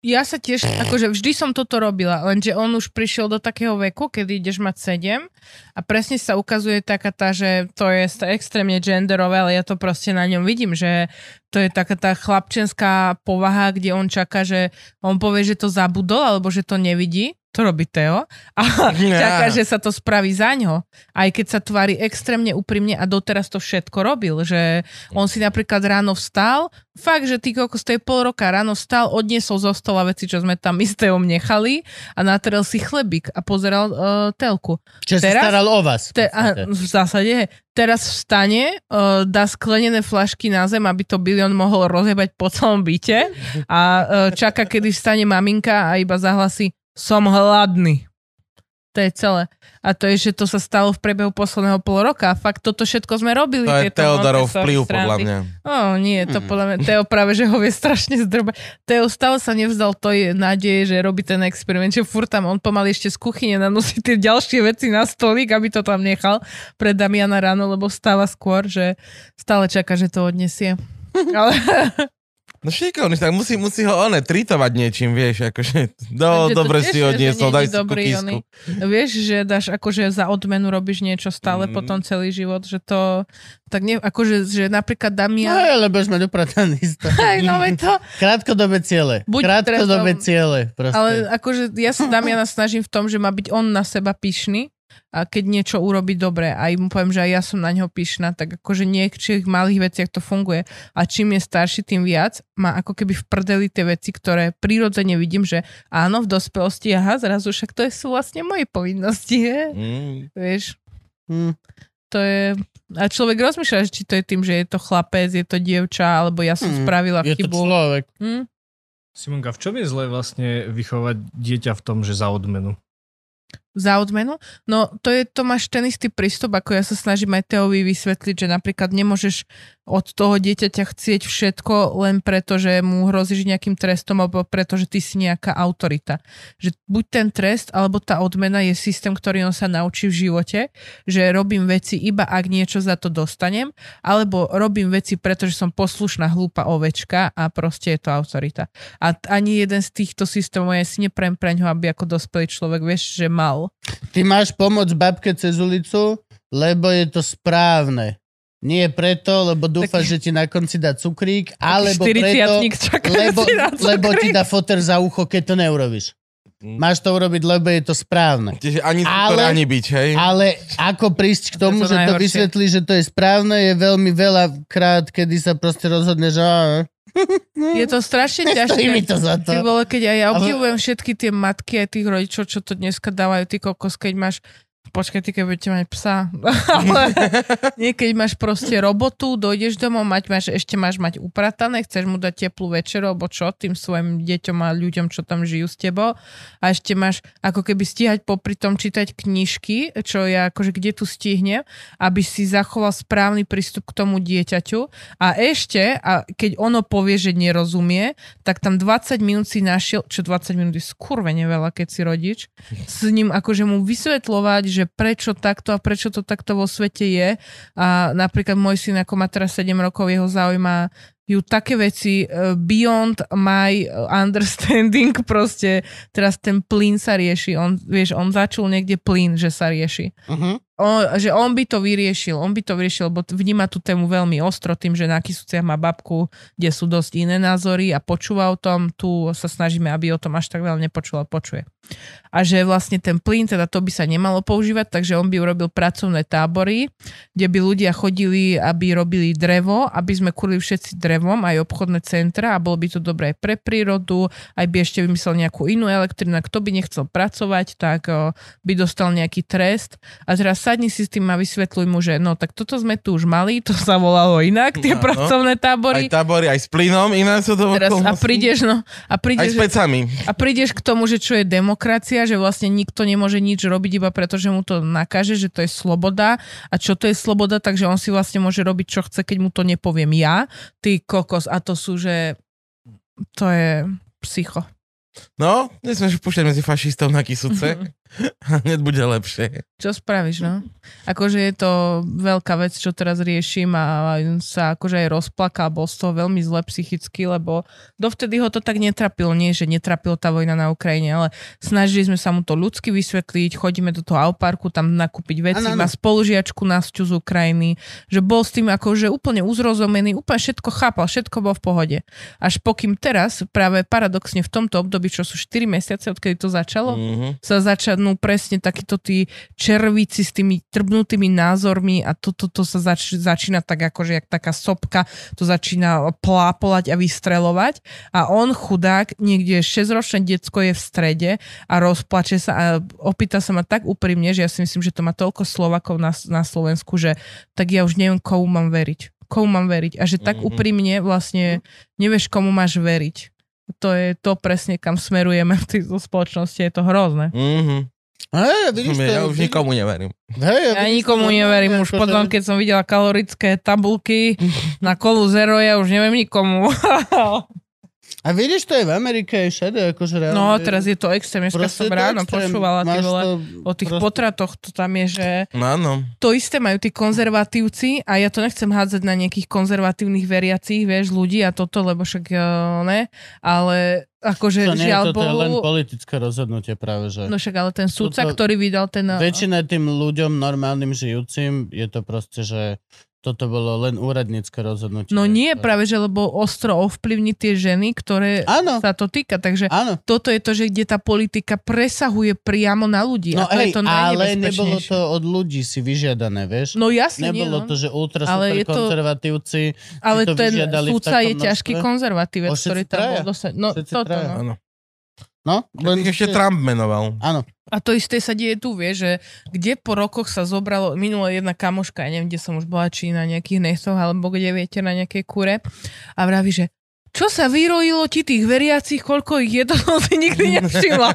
Ja sa tiež, akože vždy som toto robila, lenže on už prišiel do takého veku, kedy ideš mať 7 a presne sa ukazuje taká tá, že to je extrémne genderové, ale ja to proste na ňom vidím, že to je taká tá chlapčenská povaha, kde on čaká, že on povie, že to zabudol, alebo že to nevidí, to robí Teo a [LAUGHS] čaká, že sa to spraví za ňo. Aj keď sa tvári extrémne úprimne a doteraz to všetko robil, že on si napríklad ráno vstal, fakt, že ty koľko z tej pol roka ráno vstal, odniesol zo stola veci, čo sme tam my s Teom nechali a natrel si chlebík a pozeral uh, telku. Čo Teraz- staral o vás. Te, a, v zásade, teraz vstane, uh, dá sklenené flašky na zem, aby to bilión mohol rozjebať po celom byte a uh, čaká, kedy vstane maminka a iba zahlasí som hladný. To je celé. A to je, že to sa stalo v priebehu posledného pol roka. A fakt toto všetko sme robili. To je Teodorov vplyv, podľa srandy. mňa. Ó, nie, to Mm. podľa mňa, Teo práve, že ho vie strašne zdrbať. Teo stále sa nevzdal tej nádeje, že robí ten experiment, že furt tam on pomaly ešte z kuchyne nanosí tie ďalšie veci na stolík, aby to tam nechal pre Damiana ráno, lebo stáva skôr, že stále čaká, že to odnesie. [LAUGHS] Ale No šikovný, tak musí, musí ho one tritovať niečím, vieš, akože, no, Takže dobre tiež si že odniesol, daj si dobrý, kukísku. oný. vieš, že dáš akože za odmenu robíš niečo stále Mm. potom celý život, že to tak nie, akože, že napríklad No Damian... je, lebo sme toho. [LAUGHS] Hej, no to, Krátkodobé ciele. Buď Krátkodobé teraz- ciele. Proste. Ale akože ja sa Damiana snažím v tom, že má byť on na seba pyšný a keď niečo urobí dobre a mu poviem, že aj ja som na neho pyšná, tak akože niekčích malých veciach to funguje a čím je starší, tým viac má ako keby v prdeli tie veci, ktoré prirodzene vidím, že áno, v dospelosti, aha, zrazu však to sú vlastne moje povinnosti, je? Mm. vieš. Hm. To je... A človek rozmýšľa, že či to je tým, že je to chlapec, je to dievča, alebo ja som Hm, spravila Je to chybu. človek. Hm? Simonka, v čom je zlé vlastne vychovať dieťa v tom, že za odmenu? Za odmenu? No to je, to máš ten istý prístup, ako ja sa snažím aj Teovi vysvetliť, že napríklad nemôžeš od toho dieťaťa chcieť všetko len preto, že mu hrozíš nejakým trestom alebo preto, že ty si nejaká autorita. Že buď ten trest alebo tá odmena je systém, ktorý on sa naučí v živote, že robím veci iba ak niečo za to dostanem, alebo robím veci preto, že som poslušná hlúpa ovečka a proste je to autorita. A ani jeden z týchto systémov ja si neprem preň ho, aby ako dospelý človek, vieš, že mal. Ty máš pomôcť babke cez ulicu, lebo je to správne. Nie preto, lebo dúfaš, že ti na konci dá cukrík, alebo preto, 40-tník čaká lebo, na lebo ti cukrík. dá foter za ucho, keď to neurobiš. Máš to urobiť, lebo je to správne. Čiže ani Ale- ani byť, hej? Ale ako prísť k tomu, To to že to najhoršie. vysvetlí, že to je správne, je veľmi veľa krát, kedy sa proste rozhodne, že [LAUGHS] Je to strašne nestojí mi ťažké. to za to. Ty vole, keď aj ja obdivujem všetky tie matky aj tých rodičov, čo to dneska dávajú, ty kokos, keď máš Počkaj, ty keď budete mať psa. [LAUGHS] Ale nie, keď máš proste robotu, dojdeš domov, mať, máš, ešte máš mať upratané, chceš mu dať teplú večeru, alebo čo, tým svojim deťom a ľuďom, čo tam žijú s tebou. A ešte máš ako keby stíhať popri tom čítať knižky, čo ja akože kde tu stihnem, aby si zachoval správny prístup k tomu dieťaťu. A ešte, a keď ono povie, že nerozumie, tak tam 20 minút si našiel, čo 20 minút je skurvene veľa, keď si rodič, s ním akože mu vysvetľovať, že prečo takto a prečo to takto vo svete je. A napríklad môj syn, ako má teraz 7 rokov, jeho zaujíma ju také veci uh, beyond my understanding, [LAUGHS] proste teraz ten plyn sa rieši, on, vieš, on začul niekde plyn, že sa rieši Uh-huh. on, že on by to vyriešil, on by to vyriešil, lebo vníma tú tému veľmi ostro tým, že na Kisúciach má babku, kde sú dosť iné názory a počúva o tom, tu sa snažíme, aby o tom až tak veľa nepočul a počuje. A že vlastne ten plyn, teda to by sa nemalo používať, takže on by urobil pracovné tábory, kde by ľudia chodili, aby robili drevo, aby sme kurili všetci drevom, aj obchodné centra a bolo by to dobré aj pre prírodu, aj by ešte vymyslel nejakú inú elektrinu, kto by nechcel pracovať, tak o, by dostal nejaký trest. A teraz sadni si s tým a vysvetľuj mu, že no tak toto sme tu už mali, to sa volalo inak, tie Áno. pracovné Aj tábory. tábory, aj s plynom, iné sú to Teraz, a okolnosti. prídeš, no, a Aj prídeš, s pecami. a prídeš k tomu, že čo je demokracia, že vlastne nikto nemôže nič robiť iba preto, že mu to nakaže, že to je sloboda. A čo to je sloboda, takže on si vlastne môže robiť, čo chce, keď mu to nepoviem ja. Ty kokos, a to sú, že to je psycho. No, nesmieš púšťať medzi fašistov na kysúce. A [LAUGHS] [LAUGHS] hneď bude lepšie. Čo spravíš, no? Akože je to veľká vec, čo teraz riešim a sa akože aj rozplakal, bol z toho veľmi zle psychicky, lebo dovtedy ho to tak netrapilo, nie, že netrapilo tá vojna na Ukrajine, ale snažili sme sa mu to ľudsky vysvetliť, chodíme do toho Auparku, tam nakúpiť veci, Áno, áno. má spolužiačku Nasťu z Ukrajiny, že bol s tým akože úplne uzrozumený, úplne všetko chápal, všetko bol v pohode. Až pokým teraz, práve paradoxne v tomto období, čo sú 4 mesiace, odkedy to začalo, Mhm. sa začnú presne takíto tí červíci s tými trbnutými názormi a toto to, to sa zač, začína tak akože jak taká sopka, to začína plápolať a vystrelovať a on chudák, niekde 6-ročné decko je v strede a rozplače sa a opýta sa ma tak úprimne, že ja si myslím, že to má toľko Slovakov na, na Slovensku, že tak ja už neviem, komu mám veriť. Komu mám veriť. A že tak Mhm. úprimne vlastne nevieš, komu máš veriť. To je to presne, kam smerujeme v tejto spoločnosti. Je to hrozné. Mhm. Hej, vidíš to. Ja už nikomu neverím. Hej, Ja vidíš nikomu to, neverím. Už potom, keď som videla kalorické tabulky [LAUGHS] na kolu zero, ja už neviem nikomu. [LAUGHS] A vidíš, to je v Amerike aj všade, akože reálne. No, teraz je to extrém. Dneska Proste som to ráno extrém. počúvala ty vole, to o tých proste- potratoch. To tam je, že No áno. to isté majú tí konzervatívci a ja to nechcem hádzať na nejakých konzervatívnych veriacich, vieš, ľudí a toto, lebo však uh, ne, ale akože To nie, žiaľ toto je len politické rozhodnutie práve, že... no však ale ten súdca, Toto- ktorý vydal ten... uh, Väčšina tým ľuďom normálnym žijúcim je to proste, že toto bolo len úradnícke rozhodnutie. No nie, práve že lebo ostro ovplyvní tie ženy, ktoré Áno, sa to týka, takže áno. toto je to, že kde tá politika presahuje priamo na ľudí. No a to hej, je to ale nebolo to od ľudí si vyžiadané, vieš? No jasne, nie, Nebolo no. to, že ultra Ale to- konzervatívci. ale to ten vyžiadali takom je ťažký konzervatívec, ktorý tam bol dosať. No toto, no. No, len ešte Trump menoval. Áno. A to isté sa deje tu, vieš, že kde po rokoch sa zobralo, minulá jedna kamoška, ja neviem, kde som už bola, či na nejakých nesoch, alebo kde viete, na nejakej kure, a vraví, že čo sa vyrojilo ti tých veriacich, koľko ich je, to som si nikdy nevšimla.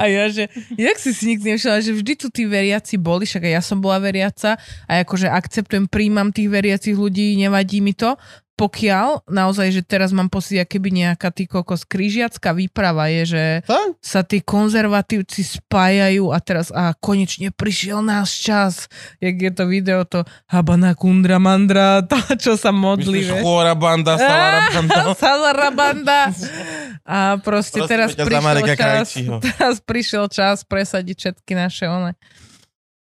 A ja, že, jak si si nikdy nevšimla, že vždy tu tí veriaci boli, však aj ja som bola veriaca a akože akceptujem, príjmam tých veriacich ľudí, nevadí mi to, pokiaľ naozaj, že teraz mám pocit, keby nejaká ty kokos krížiacká výprava je, že Fakt? sa tí konzervatívci spájajú a teraz a konečne prišiel náš čas. Jak je to video, to Habana Kundra Mandra, [LAUGHS] to, čo sa modlí. Myslíš chôra banda, salara banda. Salarabanda. A proste Prosím teraz prišiel čas, [LAUGHS] teraz prišiel čas presadiť všetky naše one.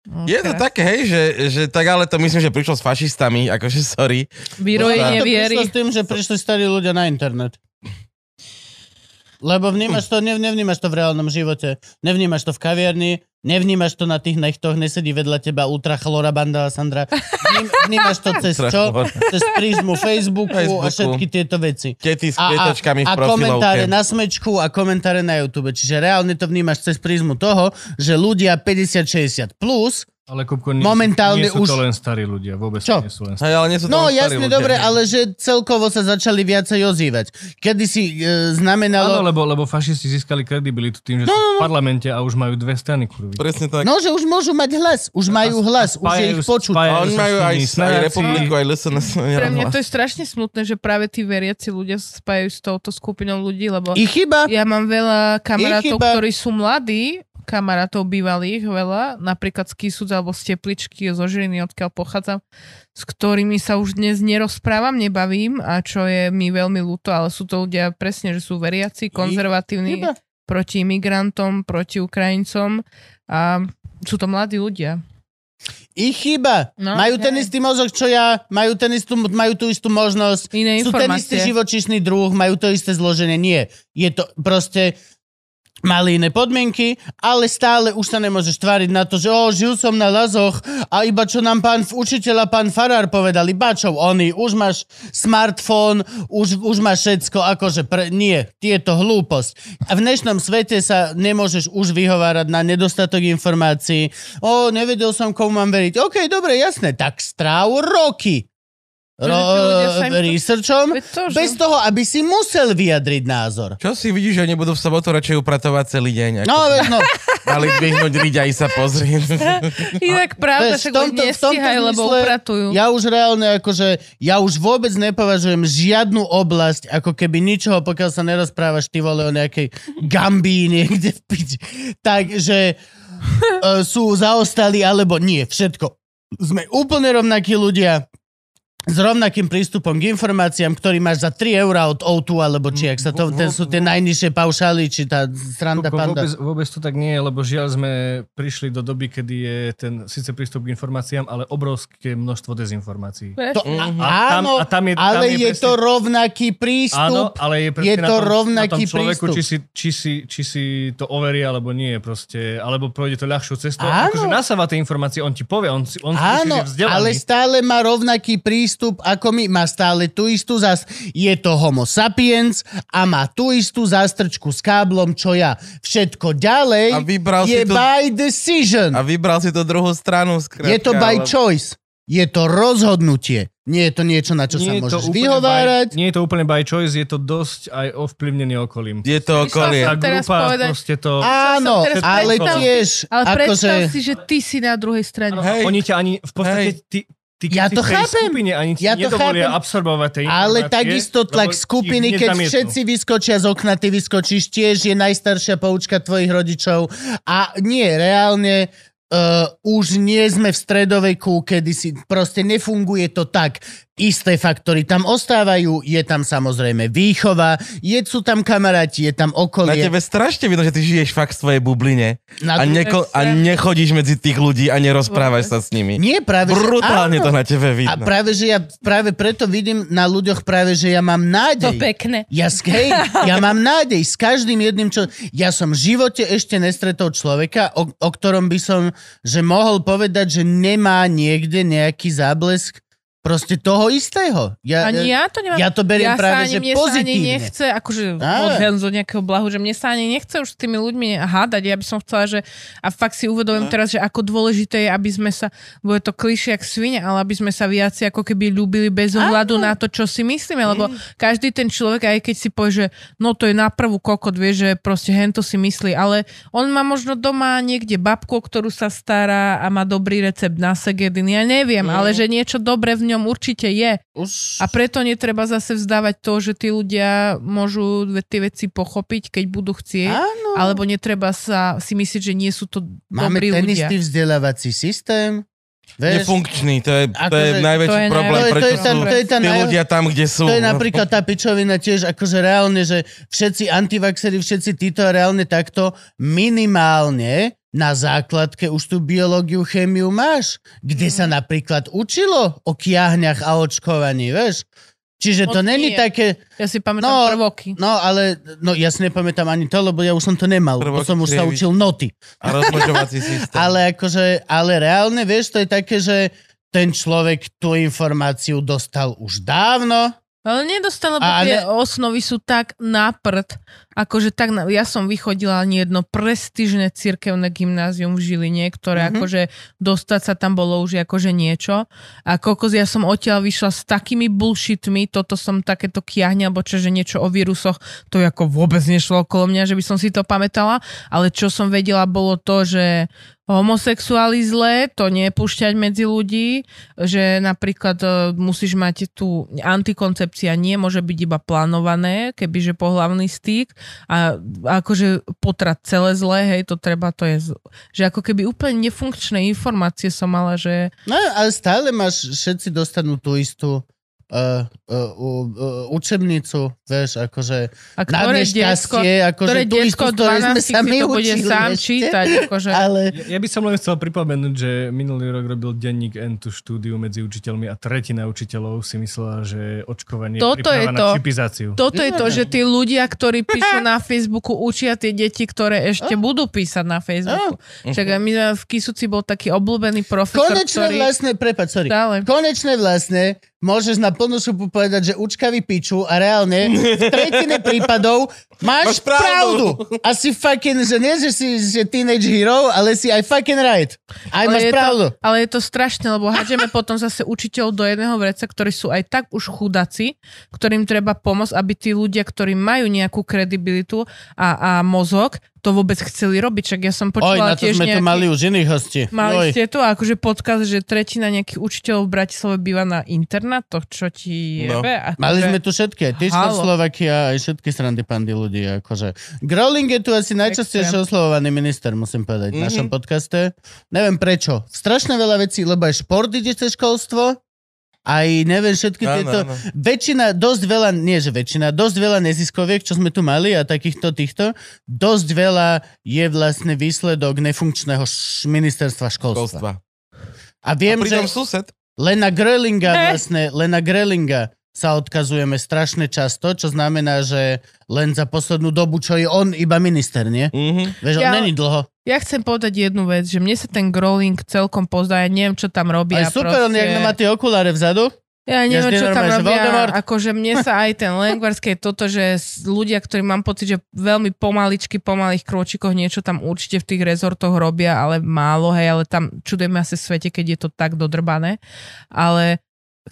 No, Je to také, hej, že, že tak ale to myslím, že prišlo s fašistami, akože sorry. Vyrojenie to viery. prišlo s tým, že prišli starí ľudia na internet. Lebo vnímaš to, nev, nevnímaš to v reálnom živote. Nevnímaš to v kaviarni, nevnímaš to na tých nechtoch, nesedí vedľa teba ultra chlora banda Sandra. Vním, [LAUGHS] vnímaš to cez čo? Cez prízmu Facebooku, a Facebooku. všetky tieto veci. Tety s A, a, kvietočkami v a profilovke. komentáre na smečku a komentáre na YouTube. Čiže reálne to vnímaš cez prízmu toho, že ľudia 50-60 plus Ale Kupko, nie, Momentálne nie sú to už- len starí ľudia, vôbec Čo? nie sú len starí. Hej, ale nie sú to No jasne, ľudia. dobre, ale že celkovo sa začali viacej ozývať. Kedy si e, Áno, znamenalo... lebo, lebo fašisti získali kredibilitu tým, že sú v parlamente a už majú dve strany, kurvy. Presne tak. No, že už môžu mať hlas. Už majú hlas. Už je ich počuť. A spájajú oni majú aj, aj republiku, aj LSNS. Pre mňa to je strašne smutné, že práve tí veriaci ľudia sa spájajú s touto skupinou ľudí, lebo Ich chyba. ja mám veľa kamarátov, ktorí sú mladí, kamarátov bývalých veľa, napríklad z Kisúc alebo z Tepličky, zo Žiliny, odkiaľ pochádzam, s ktorými sa už dnes nerozprávam, nebavím a čo je mi veľmi ľúto, ale sú to ľudia presne, že sú veriaci, konzervatívni, Chyba. proti imigrantom, proti Ukrajincom a sú to mladí ľudia. Ich chyba. No, majú ten istý mozog, čo ja. Majú, ten istú, majú tú istú možnosť. Iné Sú ten istý informácie. živočíšny druh. Majú to isté zloženie. Nie. Je to proste... Mali iné podmienky, ale stále už sa nemôžeš tváriť na to, že o, žil som na lazoch a iba čo nám pán učiteľ a pán farár povedali, bačov, oni, už máš smartfón, už, už máš všetko, akože pre, nie, je to hlúposť. A v dnešnom svete sa nemôžeš už vyhovárať na nedostatok informácií. O, nevedel som, komu mám veriť. OK, dobre, jasné, tak stráv roky ro- to- researchom, to, že- bez toho, aby si musel vyjadriť názor. Čo si vidíš, že oni budú v sobotu radšej upratovať celý deň? Ako No, no, [LAUGHS] Mali dvihnúť riť aj sa pozrieť. [LAUGHS] Inak pravda, však tomto- nestíhajú, lebo zmysle upratujú. ja už reálne akože, ja už vôbec nepovažujem žiadnu oblasť, ako keby ničoho, pokiaľ sa nerozprávaš ty vole o nejakej Gambii niekde v piči. Takže uh, sú zaostali, alebo nie, všetko. Sme úplne rovnakí ľudia, s rovnakým prístupom k informáciám, ktorý máš za 3 eurá od O2, alebo či ak sa to, ten sú tie najnižšie paušály, či tá sranda Kupko, panda. vôbec, vôbec to tak nie je, lebo žiaľ sme prišli do doby, kedy je ten síce prístup k informáciám, ale obrovské množstvo dezinformácií. To, a, A tam- áno, a tam je- tam ale je je, presne- to rovnaký Áno, prístup. ale je, je na to tom, na rovnaký tom človeku, prístup. či si, či, si, či si to overí, alebo nie, proste, alebo projde to ľahšou cestou. Áno. Akože nasáva tie informácie, on ti povie, on, si, on si Áno, že je vzdelaný. ale stále má rovnaký prístup ako my. Má stále tú istú zas... Je to homo sapiens a má tú istú zástrčku s káblom, čo ja. Všetko ďalej A vybral je si to- by decision. A vybral si to druhú stranu. Skrátka, je to by ale- choice. Je to rozhodnutie. Nie je to niečo, na čo sa nie to môžeš vyhovárať. By, nie je to úplne by choice, je to dosť aj ovplyvnený okolím. Je to okolie. Tá grupa, proste to... Áno, teraz ale tiež... Ale predstav akože, si, že ty si na druhej strane. Hej. Oni ťa ani, v podstate, Hej. ty, ty Ja to chápem. skupine ani Ja to chápem. absorbovať tie Ale takisto tlak skupiny, keď nezamietnú. všetci vyskočia z okna, ty vyskočíš tiež, je najstaršia poučka tvojich rodičov. A nie, reálne uh, už nie sme v stredoveku, kedy si proste nefunguje to tak. Isté faktory tam ostávajú, je tam samozrejme výchova, je, sú tam kamaráti, je tam Na okolie. tebe strašne vidno, že ty žiješ fakt v svojej bubline Na a, neko, a nechodíš medzi tých ľudí a nerozprávaš sa s nimi. Nie, práve, že Brutálne áno. to na tebe A vidno. práve, že ja práve preto vidím na ľuďoch práve, že ja mám To nádej. pekné. Ja, hej, ja mám nádej s každým jedným, čo... Ja som v živote ešte nestretol človeka, o, o ktorom by som, že mohol povedať, že nemá niekde nejaký záblesk proste toho istého. Ja, Ani ja to nemám. ja to beriem ja práve, sa ani, že mne sa ani pozitívne. nechce, akože odhľadnúť do nejakého blahu, že mne sa ani nechce už s tými ľuďmi hádať. Ja by som chcela, že a fakt si uvedomím teraz, že ako dôležité je, aby sme sa, bude to klišie jak svine, ale aby sme sa viac ako keby ľúbili bez ohľadu na to, čo si myslíme, lebo každý ten človek, aj keď si povie, že no to je na prvú kokot, vie, že proste hento si myslí, ale on má možno doma niekde babku, o ktorú sa stará a má dobrý recept na segediny. Ja neviem, ale že niečo dobré v ňom určite je. Už... A preto netreba zase vzdávať to, že tí ľudia môžu tie veci pochopiť, keď budú chcieť, Áno. alebo netreba sa si myslieť, že nie sú to Máme dobrí ten ľudia. istý vzdelávací systém. Vieš, Nefunkčný, to je, to je Akože- najväčší to je problém, najväčší- prečo to je sú to je tá tí ľudia tam, kde sú. To je no. napríklad tá pičovina tiež, akože reálne, že všetci antivaxeri, všetci títo a reálne takto minimálne na základke už tú biológiu, chémiu máš, kde sa napríklad učilo o kiahňach a očkovaní, vieš? Čiže to není také, Ja si pamätám No, prvoky. no ale, no ja si nepamätám ani to, lebo ja už som to nemal, Prvoky som už sa učil noty. A rozmnožovací [LAUGHS] systém. Ale akože, ale reálne, vieš, to je také, že ten človek tú informáciu dostal už dávno, Ale nedostal, lebo tie ne- osnovy sú tak na prd. Akože tak, ja som vychodila ani jedno prestížne cirkevné gymnázium v Žiline, ktoré Mhm. akože dostať sa tam bolo už akože niečo. A kokos, ja som odtiaľ vyšla s takými bullshitmi, toto som takéto kiahne, alebo čo, že niečo o vírusoch, to ako vôbec nešlo okolo mňa, že by som si to pamätala, ale čo som vedela bolo to, že homosexuáli zlé, to nepúšťať medzi ľudí, že napríklad e, musíš mať tu antikoncepcia nie môže byť iba plánované, kebyže pohlavný styk a akože potrat celé zlé, hej, to treba, to je, že ako keby úplne nefunkčné informácie som mala, že No, ale stále máš, všetci dostanú tú istú uh, uh, uh, učebnicu, vieš, akože a ktoré diecko, akože ktoré tú istú, diecko z ktorej sme 12 sa si my to bude učili sám ešte, čítať, akože... Ale Ja, ja by som len chcel pripomenúť, že minulý rok robil denník N tú štúdiu medzi učiteľmi a tretina učiteľov si myslela, že očkovanie Toto je to. na čipizáciu. Toto je to, že tí ľudia, ktorí píšu na Facebooku, učia tie deti, ktoré ešte budú písať na Facebooku. Však aj my v Kisuci bol taký obľúbený profesor, konečné ktorý... vlastné, prepáč, sorry, Stále. konečné vlastné môžeš na plnú šupu povedať, že učkavý piču a reálne v tretine [LAUGHS] prípadov máš, Máš pravdu. pravdu. A si fucking, že nie, že si že teenage hero, ale si aj fucking right. Aj Ale máš je, pravdu. to, ale je to strašné, lebo hádžeme potom zase učiteľov do jedného vreca, ktorí sú aj tak už chudaci, ktorým treba pomôcť, aby tí ľudia, ktorí majú nejakú kredibilitu a, a mozog, to vôbec chceli robiť. Však ja som Oj, počula na to tiež sme nejaký... tu mali už iných hostí. Mali Oj. ste tu akože podkaz, že tretina nejakých učiteľov v Bratislave býva na internátoch, čo ti No. jebe. Akože, Mali sme tu všetky, aj. Slovakia, aj všetky srandy pandy ľudí. Akože. Growling je tu asi najčastejšie oslovovaný minister, musím povedať, v našom podcaste. Neviem prečo. Strašne veľa vecí, lebo aj šport ide cez školstvo, aj neviem všetky Áno, tieto... áno. Väčšina, dosť veľa, nie že väčšina, dosť veľa neziskoviek, čo sme tu mali a takýchto týchto, dosť veľa je vlastne výsledok nefunkčného š- ministerstva školstva. Školstva. A viem, a že... sused. Len na Grölinga Eh. vlastne, len na Grölinga sa odkazujeme strašne často, čo znamená, že len za poslednú dobu, čo je on iba minister, nie? Mhm. Vieš, Ja- on není dlho. Ja chcem povedať jednu vec, že mne sa ten growling celkom pozdá, ja neviem, čo tam robia. Ale super, on proste. jak má tie okuláre vzadu. Ja neviem, čo tam robia. Voldemort. Akože mne sa aj ten Lengvarský je toto, že ľudia, ktorí mám pocit, že veľmi pomaličky, pomalých krôčikoch niečo tam určite v tých rezortoch robia, ale málo, hej, ale tam čudujeme asi svete, keď je to tak dodrbané. Ale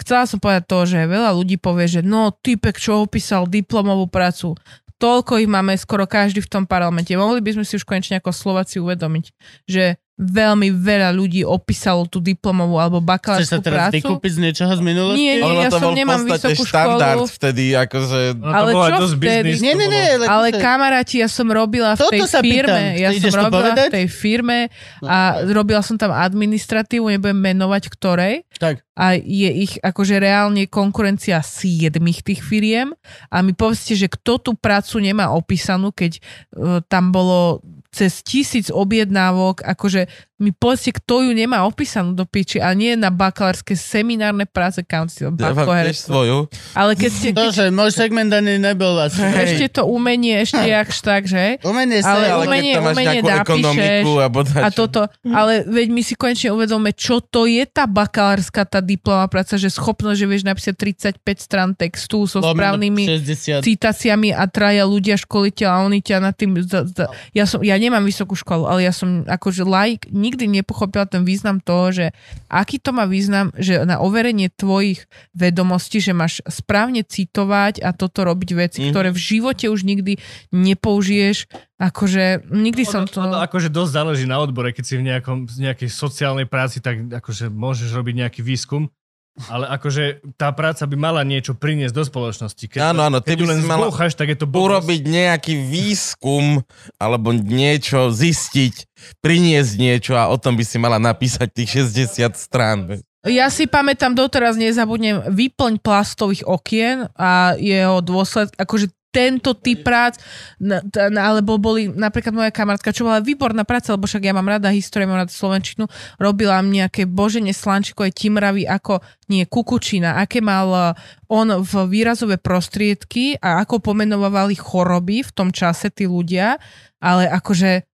chcela som povedať to, že veľa ľudí povie, že no, typek, čo opísal diplomovú prácu, toľko ich máme skoro každý v tom parlamente. Mohli by sme si už konečne ako Slováci uvedomiť, že veľmi veľa ľudí opísalo tú diplomovú alebo Chceš sa bakalárskú teraz prácu. vykúpiť z niečoho z minulosti? Nie, nie, Ono ja to som nemám vysokú štandard školu. vtedy, akože... No, to Ale čo dosť vtedy? biznis. Nie, nie, nie. Ale je- kamaráti, ja som robila v tej sa pýtam. firme, ja som robila povedať? v tej firme a robila som tam administratívu, nebudem menovať ktorej. Tak. A je ich akože reálne konkurencia siedmých tých firiem a mi povedzte, že kto tú prácu nemá opísanú, keď uh, tam bolo cez tisíc objednávok, akože mi povedzte, kto ju nemá opísanú do piči a nie na bakalárske seminárne práce council. Ja svoju. Ale keď ste, To, že môj segment ani nebol asi. ešte to umenie, ešte jakž tak, že? Umenie sa... Ale Ale umenie- keď tam máš umenie nejakú napíšeš ekonomiku a, A toto, ale veď my si konečne uvedome, čo to je tá bakalárska, tá diploma práca, že schopnosť, že vieš napísať 35 strán textu so správnymi 60. citáciami a traja ľudia školiteľ a oni ťa na tým... Za, za, ja, som, ja nemám vysokú školu, ale ja som akože laik, nikdy nepochopila ten význam toho, že aký to má význam, že na overenie tvojich vedomostí, že máš správne citovať a toto robiť veci, Mhm. ktoré v živote už nikdy nepoužiješ. Akože nikdy som to... Ono, akože dosť záleží na odbore, keď si v nejakom, nejakej sociálnej práci, tak akože môžeš robiť nejaký výskum, ale akože tá práca by mala niečo priniesť do spoločnosti. Keď, Áno, áno, ty keď ju by len si mala zbúchaš, tak je to blbosť. urobiť nejaký výskum alebo niečo, zistiť, priniesť niečo a o tom by si mala napísať tých 60 strán. Ja si pamätám, doteraz nezabudnem, vyplň plastových okien a jeho dôsledky, akože tento typ prác, alebo boli napríklad moja kamarátka, čo bola výborná práca, lebo však ja mám rada históriu, mám rada slovenčinu, robila nejaké boženie slančikové timravy ako nie kukučina, aké mal eh, on v výrazové prostriedky a ako pomenovali choroby v tom čase tí ľudia, ale akože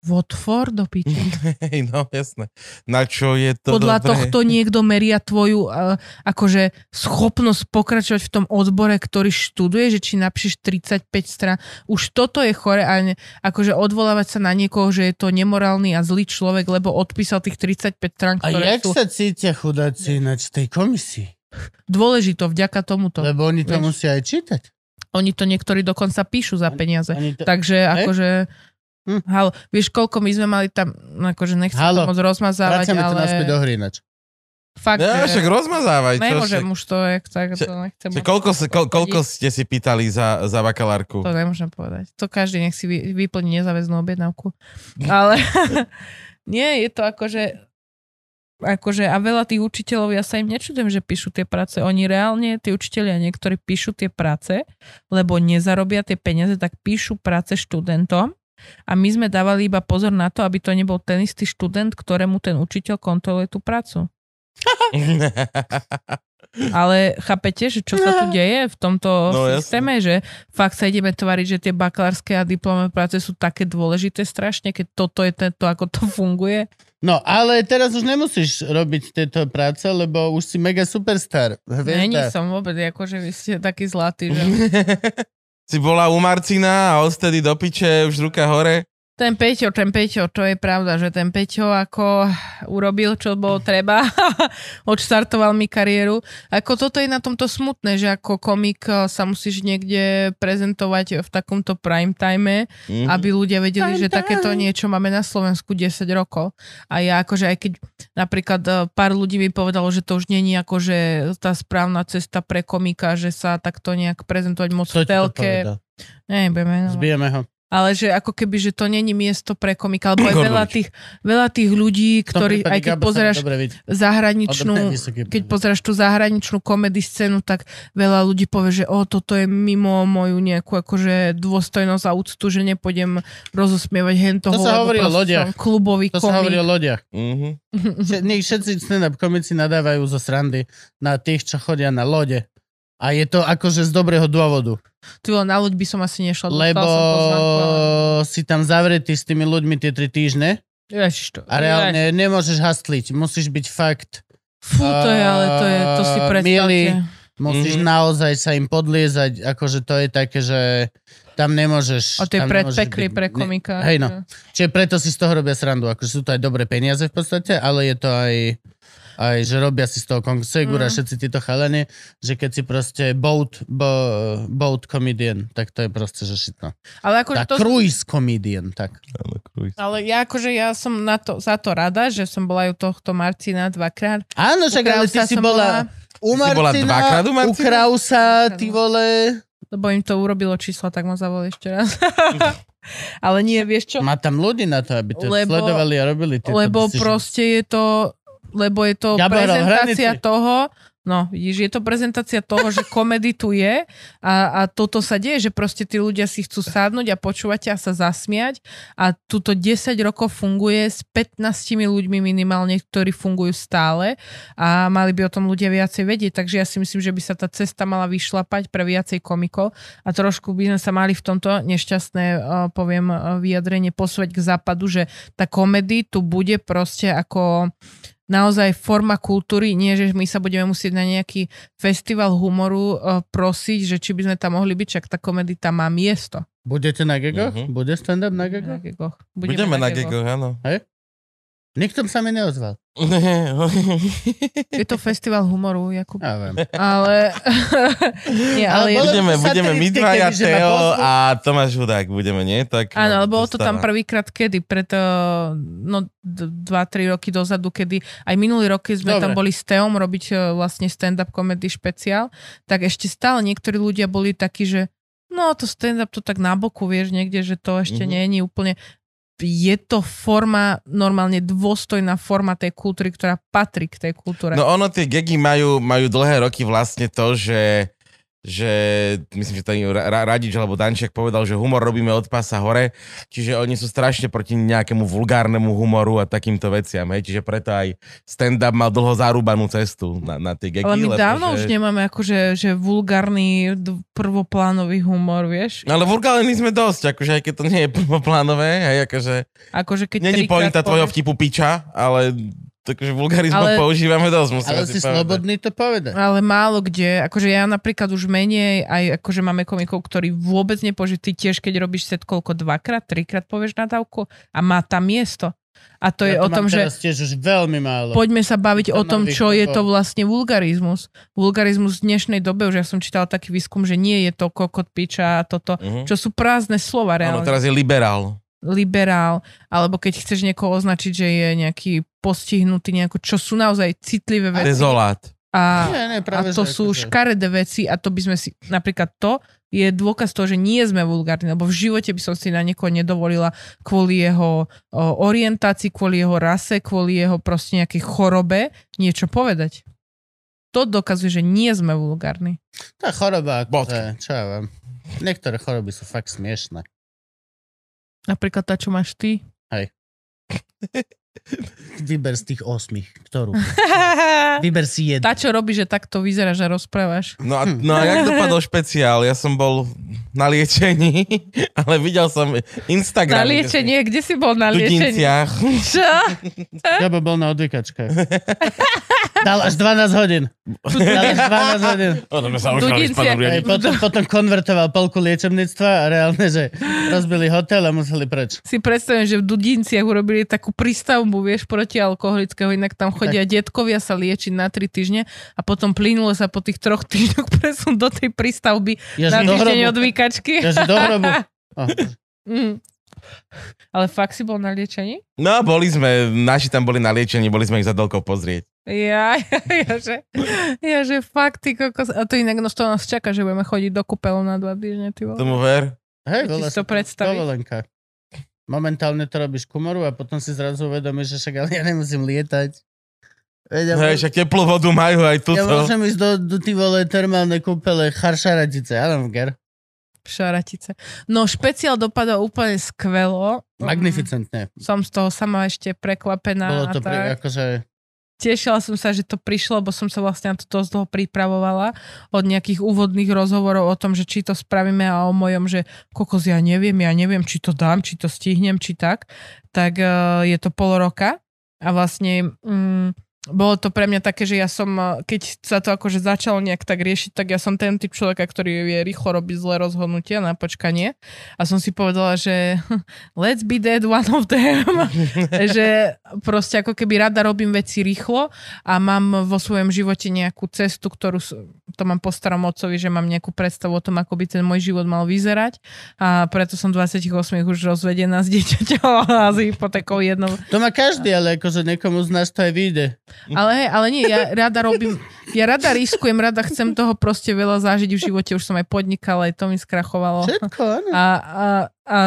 Watford do piči. [LAUGHS] No jasné. Na čo je to Podľa dobré? tohto niekto meria tvoju uh, akože schopnosť pokračovať v tom odbore, ktorý študuje, že či napíšeš 35 strán. Už toto je chore a ne, akože odvolávať sa na niekoho, že je to nemorálny a zlý človek, lebo odpísal tých 35 strán, A ktoré jak sú sa cítia chudáci ináč v tej komisii? dôležito vďaka tomuto. Lebo oni to Vieš. musia aj čítať. Oni to niektorí dokonca píšu za peniaze. Oni to... Takže akože... Hm. Halo, vieš, koľko my sme mali tam, akože nechcem Halo, to moc rozmazávať, Vracame to ale naspäť do hry ináč. fakt, Ja, však rozmazávaj. čo nemôžem však- už to, jak tak, Že- to nechcem. už koľko, to ko, koľko ste si pýtali za, za bakalárku? To nemôžem povedať. To každý nech si vy, vyplní nezáväznú objednávku. Ale [LAUGHS] nie, je to akože akože a veľa tých učiteľov, ja sa im nečudujem, že píšu tie práce. Oni reálne, tí učiteľia niektorí píšu tie práce, lebo nezarobia tie peniaze, tak píšu práce študentom a my sme dávali iba pozor na to, aby to nebol ten istý študent, ktorému ten učiteľ kontroluje tú prácu. [LAUGHS] Ale chápete, že čo sa tu deje v tomto No, systéme, že fakt sa ideme tvariť, že tie bakalárske a diplomové práce sú také dôležité strašne, keď toto je to, ako to funguje. No, ale teraz už nemusíš robiť tieto práce, lebo už si mega superstar. Není Hviezda. som vôbec, akože vy ste takí zlatí, že... [LAUGHS] si bola u Marcina a odtedy do piče už ruka hore. Ten Peťo, ten Peťo, to je pravda, že ten Peťo ako urobil, čo bolo treba, [LAUGHS] odštartoval mi kariéru. Ako toto je na tomto smutné, že ako komik eh, sa musíš niekde prezentovať v takomto prime time, Mhm. aby ľudia vedeli, Prime že takéto time. niečo máme na Slovensku 10 rokov. A ja akože aj keď napríklad eh, pár ľudí mi povedalo, že to už není akože tá správna cesta pre komika, že sa takto nejak prezentovať moc Kto v to telke. Nebudeme, no. Zbijeme ho. Ale že ako keby, že to není miesto pre komika, alebo aj Igor veľa tých, veľa tých ľudí, tom ktorí, aj keď pozeráš zahraničnú, keď pozeráš tú zahraničnú komedy scénu, tak veľa ľudí povie, že o, toto je mimo moju nejakú akože dôstojnosť a úctu, že nepôjdem rozosmievať hentoho. To sa hovorí o lodiach. Klubový To sa hovorí komik. o lodiach. Mhm. Nech všetci stand-up komici nadávajú zo srandy na tých, čo chodia na lode. A je to akože z dobrého dôvodu. Ty na loď by som asi nešla. Lebo som pozvánku, ale- si tam zavretý s tými ľuďmi tie tri týždne Ježiš to. a reálne nemôžeš hastliť. Musíš byť fakt, Fú, to je, ale to je, to si Uh, predstavte. milý. musíš Mhm. naozaj sa im podliezať, akože to je také, že tam nemôžeš... A to je predpekli byť- pre ne- komika. Hej no. Čiže preto si z toho robia srandu. Akože sú to aj dobré peniaze v podstate, ale je to aj, aj že robia si z toho Kong Segura, Mm. všetci títo chalani, že keď si proste boat, bo, boat comedian, tak to je proste, že šitno. Ale akože Tak, to, cruise comedian, tak. Áno, cruise. Ale ja akože ja som na to, za to rada, že som bola aj u tohto Marcina dvakrát. Áno, však ale ty si som bola u si bola dvakrát u u Martina? Krausa, ty vole. lebo im to urobilo čísla, tak ma zavolali ešte raz. [LAUGHS] Ale nie, vieš čo? Má tam ľudí na to, aby to Lebo- sledovali a robili tieto Lebo decisions. proste je to, lebo je to hral prezentácia toho, No, vidíš, je to prezentácia toho, že [LAUGHS] komedy tu je a, a toto sa deje, že proste tí ľudia si chcú sadnúť a počúvať a sa zasmiať a tuto 10 rokov funguje s 15 ľuďmi minimálne, ktorí fungujú stále a mali by o tom ľudia viacej vedieť, takže ja si myslím, že by sa tá cesta mala vyšlapať pre viacej komikov a trošku by sme sa mali v tomto nešťastné, uh, poviem, uh, vyjadrenie posúvať k západu, že tá komedy tu bude proste ako naozaj forma kultúry, nie že my sa budeme musieť na nejaký festival humoru uh, prosiť, že či by sme tam mohli byť, čak tá komedy tam má miesto. Budete na gegoch? Mhm. Bude stand-up na Na gegoch? gegoch. Budeme na gegoch, áno. Nikto sa mi neozval. Je to festival humoru, Jakub. Ja viem. Ale... [LAUGHS] nie, ale... Ale budeme, budeme my dvaja, Teo a Tomáš Hudák budeme, nie? Tak, Áno, ale bolo to tam prvýkrát kedy? Preto no, 2-3 roky dozadu, kedy aj minulý rok, keď sme Dobre. tam boli s Teom robiť e, vlastne stand-up comedy špeciál, tak ešte stále niektorí ľudia boli takí, že no to stand-up to tak na boku, vieš, niekde, že to ešte Mhm. nie je úplne je to forma, normálne dôstojná forma tej kultúry, ktorá patrí k tej kultúre. No ono, tie gegy majú, majú dlhé roky vlastne to, že že myslím, že Ra- Radič alebo Danček povedal, že humor robíme od pása hore, čiže oni sú strašne proti nejakému vulgárnemu humoru a takýmto veciam, hej, čiže preto aj stand-up mal dlho zarúbanú cestu na, na tie gegy. ale my dávno že... už nemáme akože že vulgárny prvoplánový humor, vieš? Ale vulgárni sme dosť, akože aj keď to nie je [LAUGHS] prvoplánové, hej, akože Akože keď není pointa tvojho povieš- vtipu piča, ale takže vulgarizmus Ale- používame dosť, musíme Ale si si povedať. slobodný to povedať. Ale málo kde, akože ja napríklad už menej, aj akože máme komikov, ktorí vôbec nepoží, ty tiež keď robíš set koľko, dvakrát, trikrát povieš nadávku a má tam miesto. A to je ja o tom, že tiež už veľmi málo. poďme sa baviť To o tom, čo je východ- to vlastne vulgarizmus. Vulgarizmus v dnešnej dobe, už ja som čítala taký výskum, že nie je to kokot, piča a toto, Mhm. čo sú prázdne slova Áno, reálne. teraz je liberál. liberál, alebo keď chceš niekoho označiť, že je nejaký postihnutý, nejako, čo sú naozaj citlivé veci. Dezolát. A, Nie, nie, a práve, to že sú akože- škaredé veci a to by sme si, napríklad to je dôkaz toho, že nie sme vulgárni, lebo v živote by som si na niekoho nedovolila kvôli jeho o, orientácii, kvôli jeho rase, kvôli jeho proste nejakej chorobe niečo povedať. To dokazuje, že nie sme vulgárni. Tá choroba, ako to je, čo ja viem. Niektoré choroby sú fakt smiešné. Napríklad tá, čo máš ty. [LAUGHS] Vyber z tých osmých, ktorú. [LAUGHS] Vyber si jednu. tá, čo robí, že takto vyzeráš a rozprávaš. No a, no a jak dopadol špeciál? Ja som bol na liečení, [LAUGHS] ale videl som Instagram. Na liečenie, kde si bol na V liečení? Dudinciach. Čo? Ja by bol na odvykačkách. [LAUGHS] Dal až 12 hodín. Dal až 12 hodín. [LAUGHS] Sme sa už potom, potom konvertoval polku liečebníctva a reálne, že rozbili hotel a museli preč. si predstavím, že v Dudinciach urobili takú prístavbu, vieš, proti alkoholického, inak tam chodia detkovia sa liečiť na tri týždne a potom plynulo sa po tých troch týždňoch [LAUGHS] presun do tej prístavby Ja, na týždeň hrobu. od výkačky. Ja, že do hrobu. [LAUGHS] Oh, Mm. Ale fakt si bol na liečení? No, boli sme, naši tam boli na liečení, boli sme ich za dlhkou pozrieť. Ja, [LAUGHS] ja, že, ja, že fakt, ty kokos. A to inak, no to nás čaká, že budeme chodiť do kúpeľov na dva týždne, ty vole. Tomu ver. Hej, si to predstaviť. Dovolenka. Momentálne to robíš kumoru a potom si zrazu uvedomíš, že však ale ja nemusím lietať. Veď ja, Hej, však teplú vodu majú aj ja tuto. môžem ísť do, do ty vole termálne kúpele Charšaradice, I don't care. Šaratice. No, špeciál dopadol úplne skvelo. Magnificentne. Som z toho sama ešte prekvapená. Bolo a to tak. pri, akože... Tešila som sa, že to prišlo, lebo som sa vlastne na to dosť dlho pripravovala od nejakých úvodných rozhovorov o tom, že či to spravíme a o mojom, že kokos, ja neviem, ja neviem, či to dám, či to stihnem, či tak. Tak uh, je to pol roka a vlastne mm, bolo to pre mňa také, že ja som, eh, keď sa to akože začalo nejak tak riešiť, tak ja som ten typ človeka, ktorý vie rýchlo robiť zlé rozhodnutia na počkanie a som si povedala, že [LAUGHS] let's be dead one of them [LAUGHS] že proste ako keby rada robím veci rýchlo a mám vo svojom živote nejakú cestu, ktorú to mám po starom otcovi, že mám nejakú predstavu o tom, ako by ten môj život mal vyzerať a preto som 28 už rozvedená s dieťaťom a s hypotékou jednou. To má každý, ale akože niekomu z nás to aj vyjde. [LAUGHS] Ale hej, ale nie, ja rada robím, ja rada riskujem, rada chcem toho proste veľa zážiť v živote, už som aj podnikala, aj to mi skrachovalo. Všetko, áno. A, a, a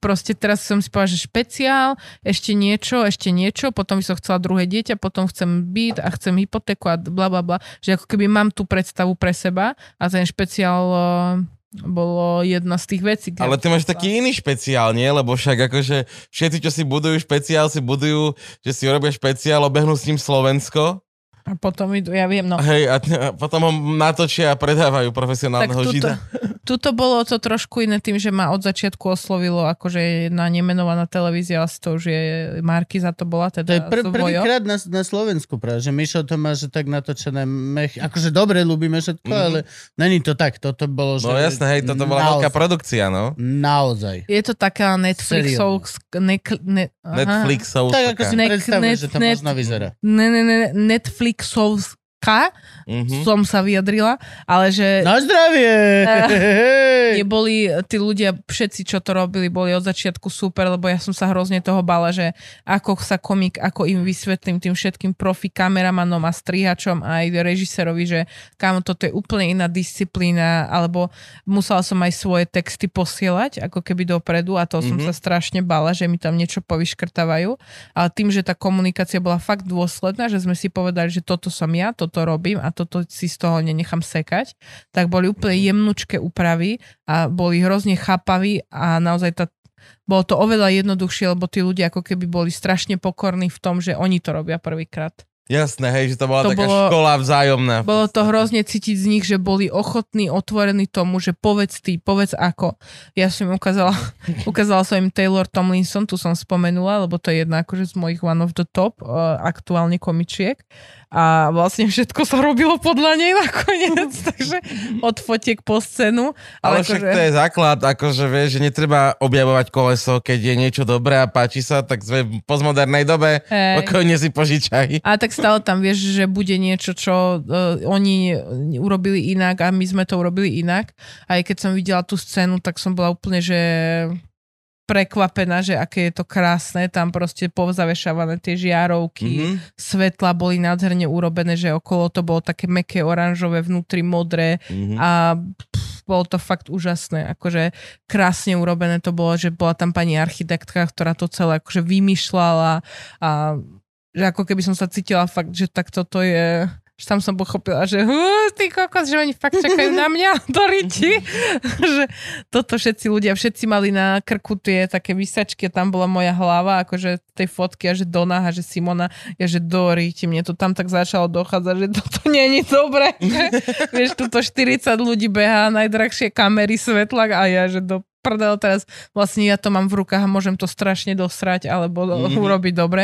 proste teraz som si povedala, že špeciál, ešte niečo, ešte niečo, potom by som chcela druhé dieťa, potom chcem byt a chcem hypotéku a bla bla bla, že ako keby mám tú predstavu pre seba a ten špeciál eh, bolo jedna z tých vecí. Ale ty máš taký iný špeciál, nie? Lebo však akože všetci, čo si budujú špeciál, si budujú, že si urobia špeciál, obehnú s ním Slovensko. A potom idú, ja viem, no. Hej, a, t- a potom ho natočia a predávajú Tak profesionálneho tuto, žida. [LAUGHS] tuto bolo to trošku iné tým, že ma od začiatku oslovilo akože jedna nemenovaná televízia, asi to už je Markiza to bola, To je teda pr- prvýkrát na, na Slovensku práve, že Mišo to má, že tak natočené mech... Akože dobre, ľúbime všetko, Mhm. ale není to tak. Toto bolo, že... No jasné, hej, toto bola veľká produkcia, no. Naozaj. Je to taká Netflixovská... Ne, ne, aha. Netflixovská. Tak ako si net- že to možno vyzerá. ne, ne, ne, Netflixovská, Mhm. som sa vyjadrila, ale že Na zdravie! Hej. je boli tí ľudia, všetci, čo to robili, boli od začiatku super, lebo ja som sa hrozne toho bala, že ako sa komik, ako im vysvetlím tým všetkým profi kameramanom a strihačom a aj režisérovi, že kámo, toto je úplne iná disciplína, alebo musela som aj svoje texty posielať, ako keby dopredu a to som Mhm. sa strašne bala, že mi tam niečo povyškrtávajú. Ale tým, že tá komunikácia bola fakt dôsledná, že sme si povedali, že toto som ja, toto robím a toto si z toho nenechám sekať, tak boli úplne jemnučké úpravy a boli hrozne chápaví a naozaj tá bolo to oveľa jednoduchšie, lebo tí ľudia ako keby boli strašne pokorní v tom, že oni to robia prvýkrát. Jasné, hej, že to bola To taká bolo- škola vzájomná. Bolo to hrozne cítiť z nich, že boli ochotní, otvorení tomu, že povedz ty, povedz ako. Ja som im ukázala, [LAUGHS] ukázala som im Taylor Tomlinson, tu som spomenula, lebo to je jedna akože z mojich one of the top uh, aktuálne komičiek. A vlastne všetko sa robilo podľa nej nakoniec, [LAUGHS] takže od fotiek po scénu. Ale Ale, však akože, to je základ, akože vieš, že netreba objavovať koleso, keď je niečo dobré a páči sa, tak sme v postmodernej dobe, Hej. pokojne si požičaj. A tak stále tam vieš, že bude niečo, čo uh, oni urobili inak a my sme to urobili inak. Aj keď som videla tú scénu, tak som bola úplne, že prekvapená, že aké je to krásne, tam proste povzavešavané tie žiarovky, Mhm. svetla boli nádherne urobené, že okolo to bolo také meké oranžové, vnútri modré Mhm. a pff, bolo to fakt úžasné, akože krásne urobené to bolo, že bola tam pani architektka, ktorá to celé akože vymýšľala a že ako keby som sa cítila fakt, že tak toto je že tam som pochopila, že ty kokos, že oni fakt čakajú na mňa [LAUGHS] do riti. [LAUGHS] že toto všetci ľudia, všetci mali na krku tie také vysačky a tam bola moja hlava, akože tej fotky a že Dona a že Simona, ja že do riti, mne to tam tak začalo dochádzať, že toto je dobré. [LAUGHS] Vieš, tuto 40 ľudí behá, najdrahšie kamery, svetla a ja, že do prdel teraz vlastne ja to mám v rukách a môžem to strašne dosrať alebo Mhm. mm-hmm. [LAUGHS] urobiť dobre,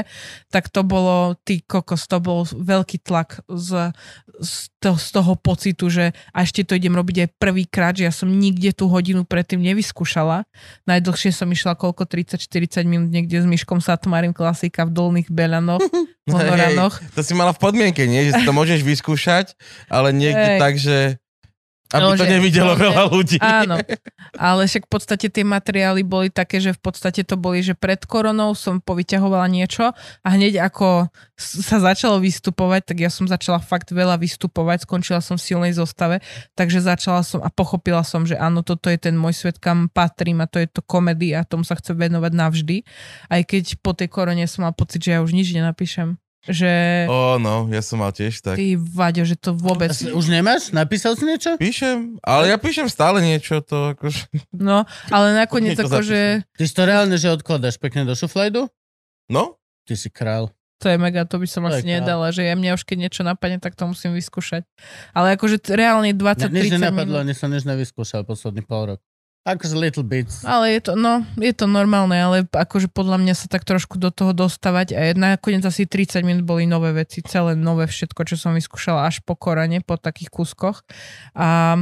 tak to bolo, ty kokos, to bol veľký tlak z, z, to, z toho pocitu, že a ešte to idem robiť aj prvýkrát, že ja som nikde tú hodinu predtým nevyskúšala. Najdlhšie som išla koľko, 30-40 minút niekde s Myškom Satmarim, klasika v Dolných Belanoch, v [LAUGHS] Honoranoch. to si mala v podmienke, nie? Že si to môžeš vyskúšať, ale niekde Hej. tak, že aby No, to že- nevidelo no, že- veľa ľudí. Áno, ale však v podstate tie materiály boli také, že v podstate to boli, že pred koronou som povyťahovala niečo a hneď ako sa začalo vystupovať, tak ja som začala fakt veľa vystupovať, skončila som v silnej zostave, takže začala som a pochopila som, že áno, toto je ten môj svet, kam patrím a to je to komédia a tomu sa chcem venovať navždy. Aj keď po tej korone som mal pocit, že ja už nič nenapíšem. Že Ó, no, ja som mal tiež tak. ty, Vaďo, že to vôbec... Už nemáš? Napísal si niečo? Píšem, ale ja píšem stále niečo, to akože... No, ale nakoniec akože... Ty si to reálne, že odkladáš pekne do šuflajdu? No, Ty si král. To je mega, to by som To asi nedala, že ja mňa už keď niečo napadne, tak to musím vyskúšať. Ale akože t- reálne Ne, 20-30 nič nenapadlo, minút. ani som nič nevyskúšal posledný pol rok. Akože little bits. Ale je to, no, je to normálne, ale akože podľa mňa sa tak trošku do toho dostávať a nakoniec asi 30 minút boli nové veci, celé nové všetko, čo som vyskúšala až po korane, po takých kuskoch. A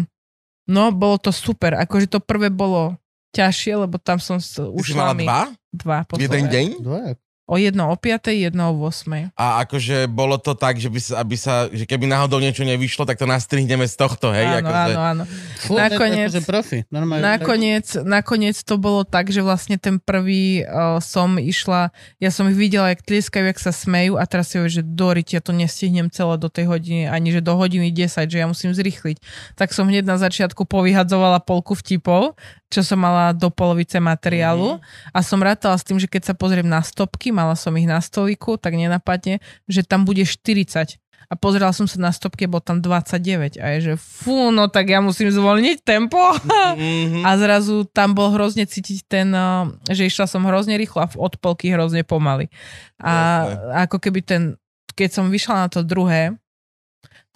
no, bolo to super. Akože to prvé bolo ťažšie, lebo tam som ušla mala mi dva? dva po Jeden deň? Dvojak. O jedno o 5, jedno o 8. A akože bolo to tak, že by sa, aby sa, že keby náhodou niečo nevyšlo, tak to nastrihneme z tohto, hej? áno, akože... áno, áno. Fú, Nakoniec- Akože profi. Normálne. Nakoniec, nakoniec to bolo tak, že vlastne ten prvý uh, som išla, ja som ich videla, jak tlieskajú, jak sa smejú a teraz si hovorím, že Dorit, ja to nestihnem celé do tej hodiny, ani že do hodiny 10, že ja musím zrýchliť. Tak som hneď na začiatku povyhadzovala polku vtipov, čo som mala do polovice materiálu Mhm. a som rátala s tým, že keď sa pozriem na stopky, mala som ich na stoliku, tak nenapadne, že tam bude 40. A pozerala som sa na stopke, bol tam 29 a je, že fú, no tak ja musím zvolniť tempo. Mhm. A zrazu tam bol hrozne cítiť ten, uh, že išla som hrozne rýchlo a v odpolky hrozne pomaly. A ako keby ten, keď som vyšla na to druhé,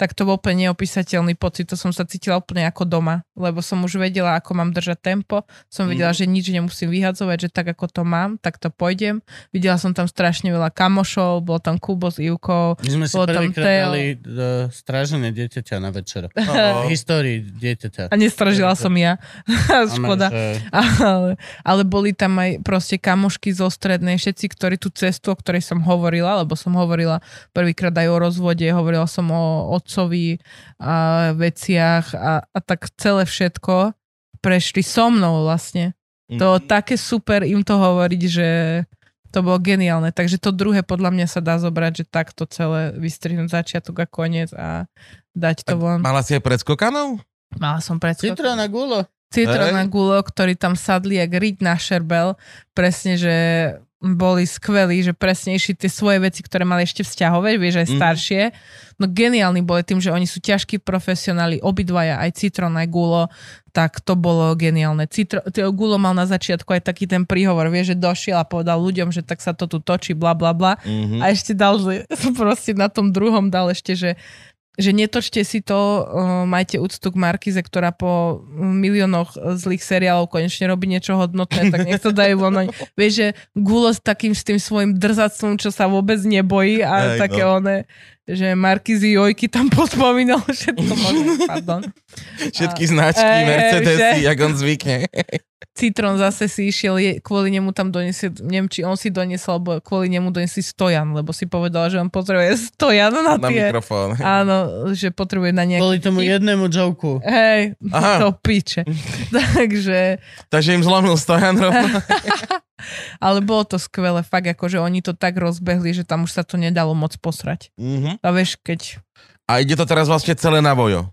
tak to bol úplne neopísateľný pocit. To som sa cítila úplne ako doma, lebo som už vedela, ako mám držať tempo. Som vedela, že nič nemusím vyhadzovať, že tak ako to mám, tak to pôjdem. Videla som tam strašne veľa kamošov, bol tam Kubo s Ivkou. My sme si prvýkrát dali uh, strážené dieťaťa na večer. [LAUGHS] V histórii dieťaťa. A nestražila som ja. [LAUGHS] Škoda. Ale, ale boli tam aj proste kamošky zo strednej, všetci, ktorí tú cestu, o ktorej som hovorila, lebo som hovorila prvýkrát aj o rozvode, hovorila som o otcovi a veciach a, a tak celé všetko prešli so mnou vlastne. To Mhm. také super im to hovoriť, že to bolo geniálne. Takže to druhé podľa mňa sa dá zobrať, že takto celé vystrihnúť začiatok a koniec a dať to von. Mala si aj predskokanov? Mala som predskok. Citrón a gulo. Citron a Hej. gulo, ktorí tam sadli jak riť na šerbel. Presne, že boli skvelí, že presne išli tie svoje veci, ktoré mali ešte vzťahové, vieš, aj Mhm. staršie. No geniálni boli tým, že oni sú ťažkí profesionáli, obidvaja, aj Citron, aj Gulo, tak to bolo geniálne. Citro, Gulo mal na začiatku aj taký ten príhovor, vieš, že došiel a povedal ľuďom, že tak sa to tu točí, bla bla bla. Mhm. A ešte dal, že [LAUGHS] proste na tom druhom dal ešte, že že netočte si to, uh, majte úctu k Markize, ktorá po miliónoch zlých seriálov konečne robí niečo hodnotné, tak nech to dajú von. [LAUGHS] Vieš, že Gulo s takým s tým svojim drzactvom, čo sa vôbec nebojí a Hej, také no. one, že Markizy Jojky tam [LAUGHS] podpomínal všetko možné, pardon. Všetky značky, Ej, Mercedesy, že- jak on zvykne. Citron zase si išiel, je, kvôli nemu tam donesie, neviem, či on si doniesol, alebo kvôli nemu donesli stojan, lebo si povedal, že on potrebuje [LAUGHS] stojan na Na tie... mikrofón. Áno, že potrebuje na nejaký... Kvôli tomu jednému joku. Hej, Aha. [LAUGHS] to piče. Takže, Takže im zlomil stojan rovno. Ale bolo to skvelé, fakt akože oni to tak rozbehli, že tam už sa to nedalo moc posrať. Mhm. A vieš, keď A ide to teraz vlastne celé na vojo.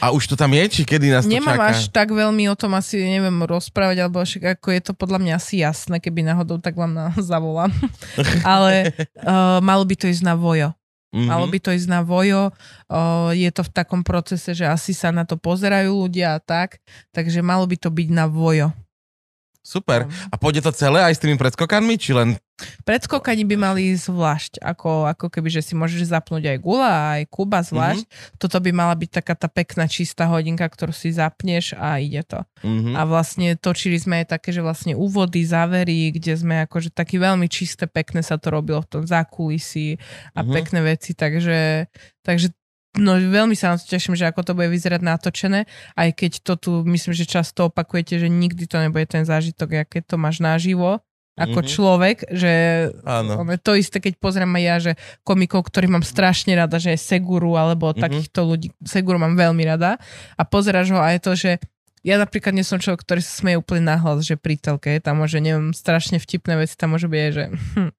A už to tam je, či kedy nás to nemám čaká? až tak veľmi o tom asi, neviem, rozprávať, alebo však ako je to podľa mňa asi jasné, keby náhodou tak vám na, [LAUGHS] zavolám. [LAUGHS] ale uh, malo by to ísť na vojo. Mhm. Malo by to ísť na vojo, uh, je to v takom procese, že asi sa na to pozerajú ľudia a tak, takže malo by to byť na vojo. Super. A pôjde to celé aj s tými predskokanmi, či len... Predskokani by mali zvlášť, ako, ako keby, že si môžeš zapnúť aj Gula, aj Kuba zvlášť. Mm-hmm. Toto by mala byť taká tá pekná čistá hodinka, ktorú si zapneš a ide to. Mhm. A vlastne točili sme aj také, že vlastne úvody, závery, kde sme akože taký veľmi čisté, pekné sa to robilo v tom zákulisí a Mhm. pekné veci, takže, takže No veľmi sa na to teším, že ako to bude vyzerať natočené, aj keď to tu myslím, že často opakujete, že nikdy to nebude ten zážitok, aké to máš naživo, ako Mhm. človek, že Áno. to isté, keď pozriem aj ja, že komikov, ktorých mám strašne rada, že je Seguru, alebo Mhm. takýchto ľudí, Seguru mám veľmi rada a pozeráš ho a je to, že ja napríklad nie som človek, ktorý sa smeje úplne nahlas, že pri telke, tam môže, neviem, strašne vtipné veci, tam môže byť aj, že... hm.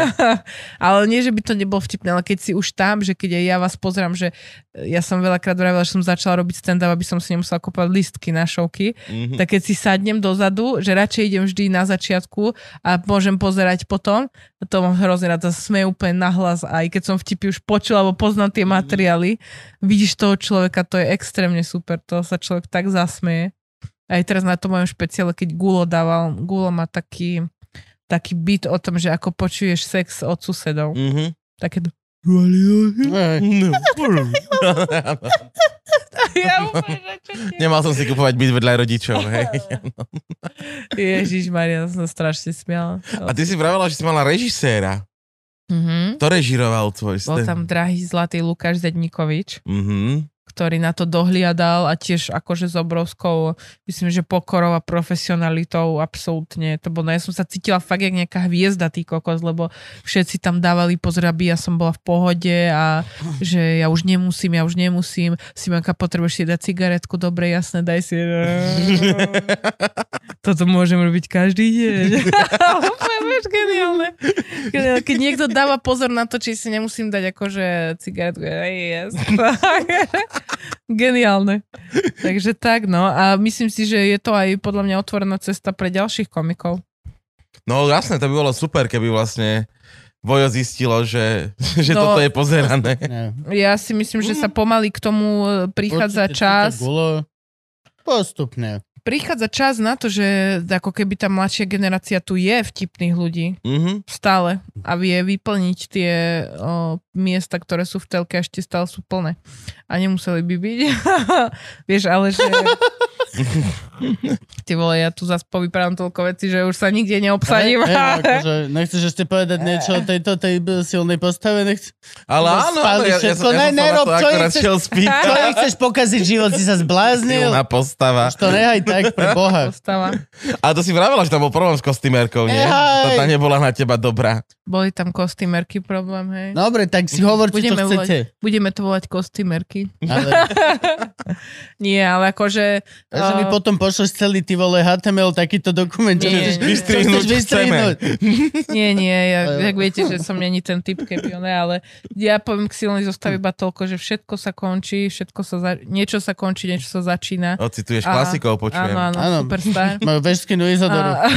[LAUGHS] ale nie, že by to nebolo vtipné, ale keď si už tam, že keď aj ja vás pozerám, že ja som veľakrát vravila, že som začala robiť stand-up, aby som si nemusela kúpať listky na šovky, Mhm. tak keď si sadnem dozadu, že radšej idem vždy na začiatku a môžem pozerať potom, to mám hrozne rád, sa smeje úplne nahlas aj keď som vtipy už počula alebo poznám tie materiály, vidíš toho človeka, to je extrémne super, to sa človek tak zasmeje. Aj teraz na to mojom špeciále, keď Gulo dával, Gulo má taký, taký byt o tom, že ako počuješ sex od susedov. Mhm. Také to... [LAUGHS] [LAUGHS] [LAUGHS] Ja úplne, Nemal som si kupovať byt vedľa rodičov, hej. [LAUGHS] Ježiš Maria, som sa strašne smiala. A ty si vravela, že si mala režiséra. Mhm. Kto režiroval tvoj Bol stand? tam drahý zlatý Lukáš Zedníkovič, Mhm. Ktorý na to dohliadal a tiež akože s obrovskou, myslím, že pokorou a profesionalitou absolútne. To bolo, no ja som sa cítila fakt jak nejaká hviezda tý kokos, lebo všetci tam dávali pozor, aby ja som bola v pohode a že ja už nemusím, ja už nemusím. Simonka, potrebuješ si dať cigaretku? Dobre, jasné, daj si. [LAUGHS] Toto môžem robiť každý deň. [LAUGHS] Geniálne. Keď niekto dáva pozor na to, či si nemusím dať akože cigaretku, yes. [LAUGHS] Geniálne. Takže tak, no. A myslím si, že je to aj podľa mňa otvorená cesta pre ďalších komikov. No jasné, to by bolo super, keby vlastne Vojo zistilo, že, [LAUGHS] že No. toto je pozerané. Ja si myslím, že sa pomaly k tomu e, prichádza Určite čas. to Gulo. Postupne. Prichádza čas na to, že ako keby tá mladšia generácia tu je vtipných ľudí. Mhm. stále a vie vyplniť tie o, miesta, ktoré sú v telke a ešte stále sú plné. A nemuseli by byť. [LAUGHS] Vieš, ale že... [LAUGHS] Ty vole, ja tu zase povyprávam toľko veci, že už sa nikde neobsadím. Hej, [LAUGHS] hej, akože, nechceš ešte povedať niečo o tejto tej silnej postave? Nech... Ale áno, áno, ja, ja, som, ja Ne, som na nerob, to čo chceš-. [LAUGHS] Čo chceš pokaziť život? Si sa zbláznil? Silná postava. Už to nehaj tak pre [LAUGHS] Boha. Postava. A to si vravela, že tam bol problém s kostýmerkou, nie? Ehaj. To tá nebola na teba dobrá. Boli tam kostýmerky problém, hej. Dobre, tak si hovorte, čo Budeme chcete. Budeme to volať kostýmerky. Ale, Nie, ale akože... že mi a- potom pošleš celý ty vole HTML takýto dokument, čo Nie, chceš nie. Vystrihnúť čo chceš vystrihnúť. [LAUGHS] Nie, nie, ja, jak viete, že som není ten typ, keby ne, ale ja poviem k silnej zostave iba toľko, že všetko sa končí, všetko sa za, niečo sa končí, niečo sa začína. Ocituješ A- klasikov, počujem. Áno, áno, Áno. superstar. [LAUGHS] Majú vešskinu Izodoru. A...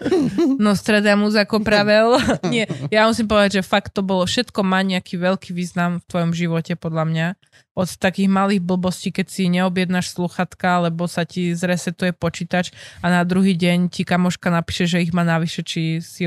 [LAUGHS] Nostradamus ako pravel. Nie, ja musím povedať, že fakt to bolo, všetko má nejaký veľký význam v tvojom živote, podľa mňa. Od takých malých blbostí, keď si neobjednáš sluchatka, lebo sa ti zresetuje počítač a na druhý deň ti kamoška napíše, že ich má navyše, či si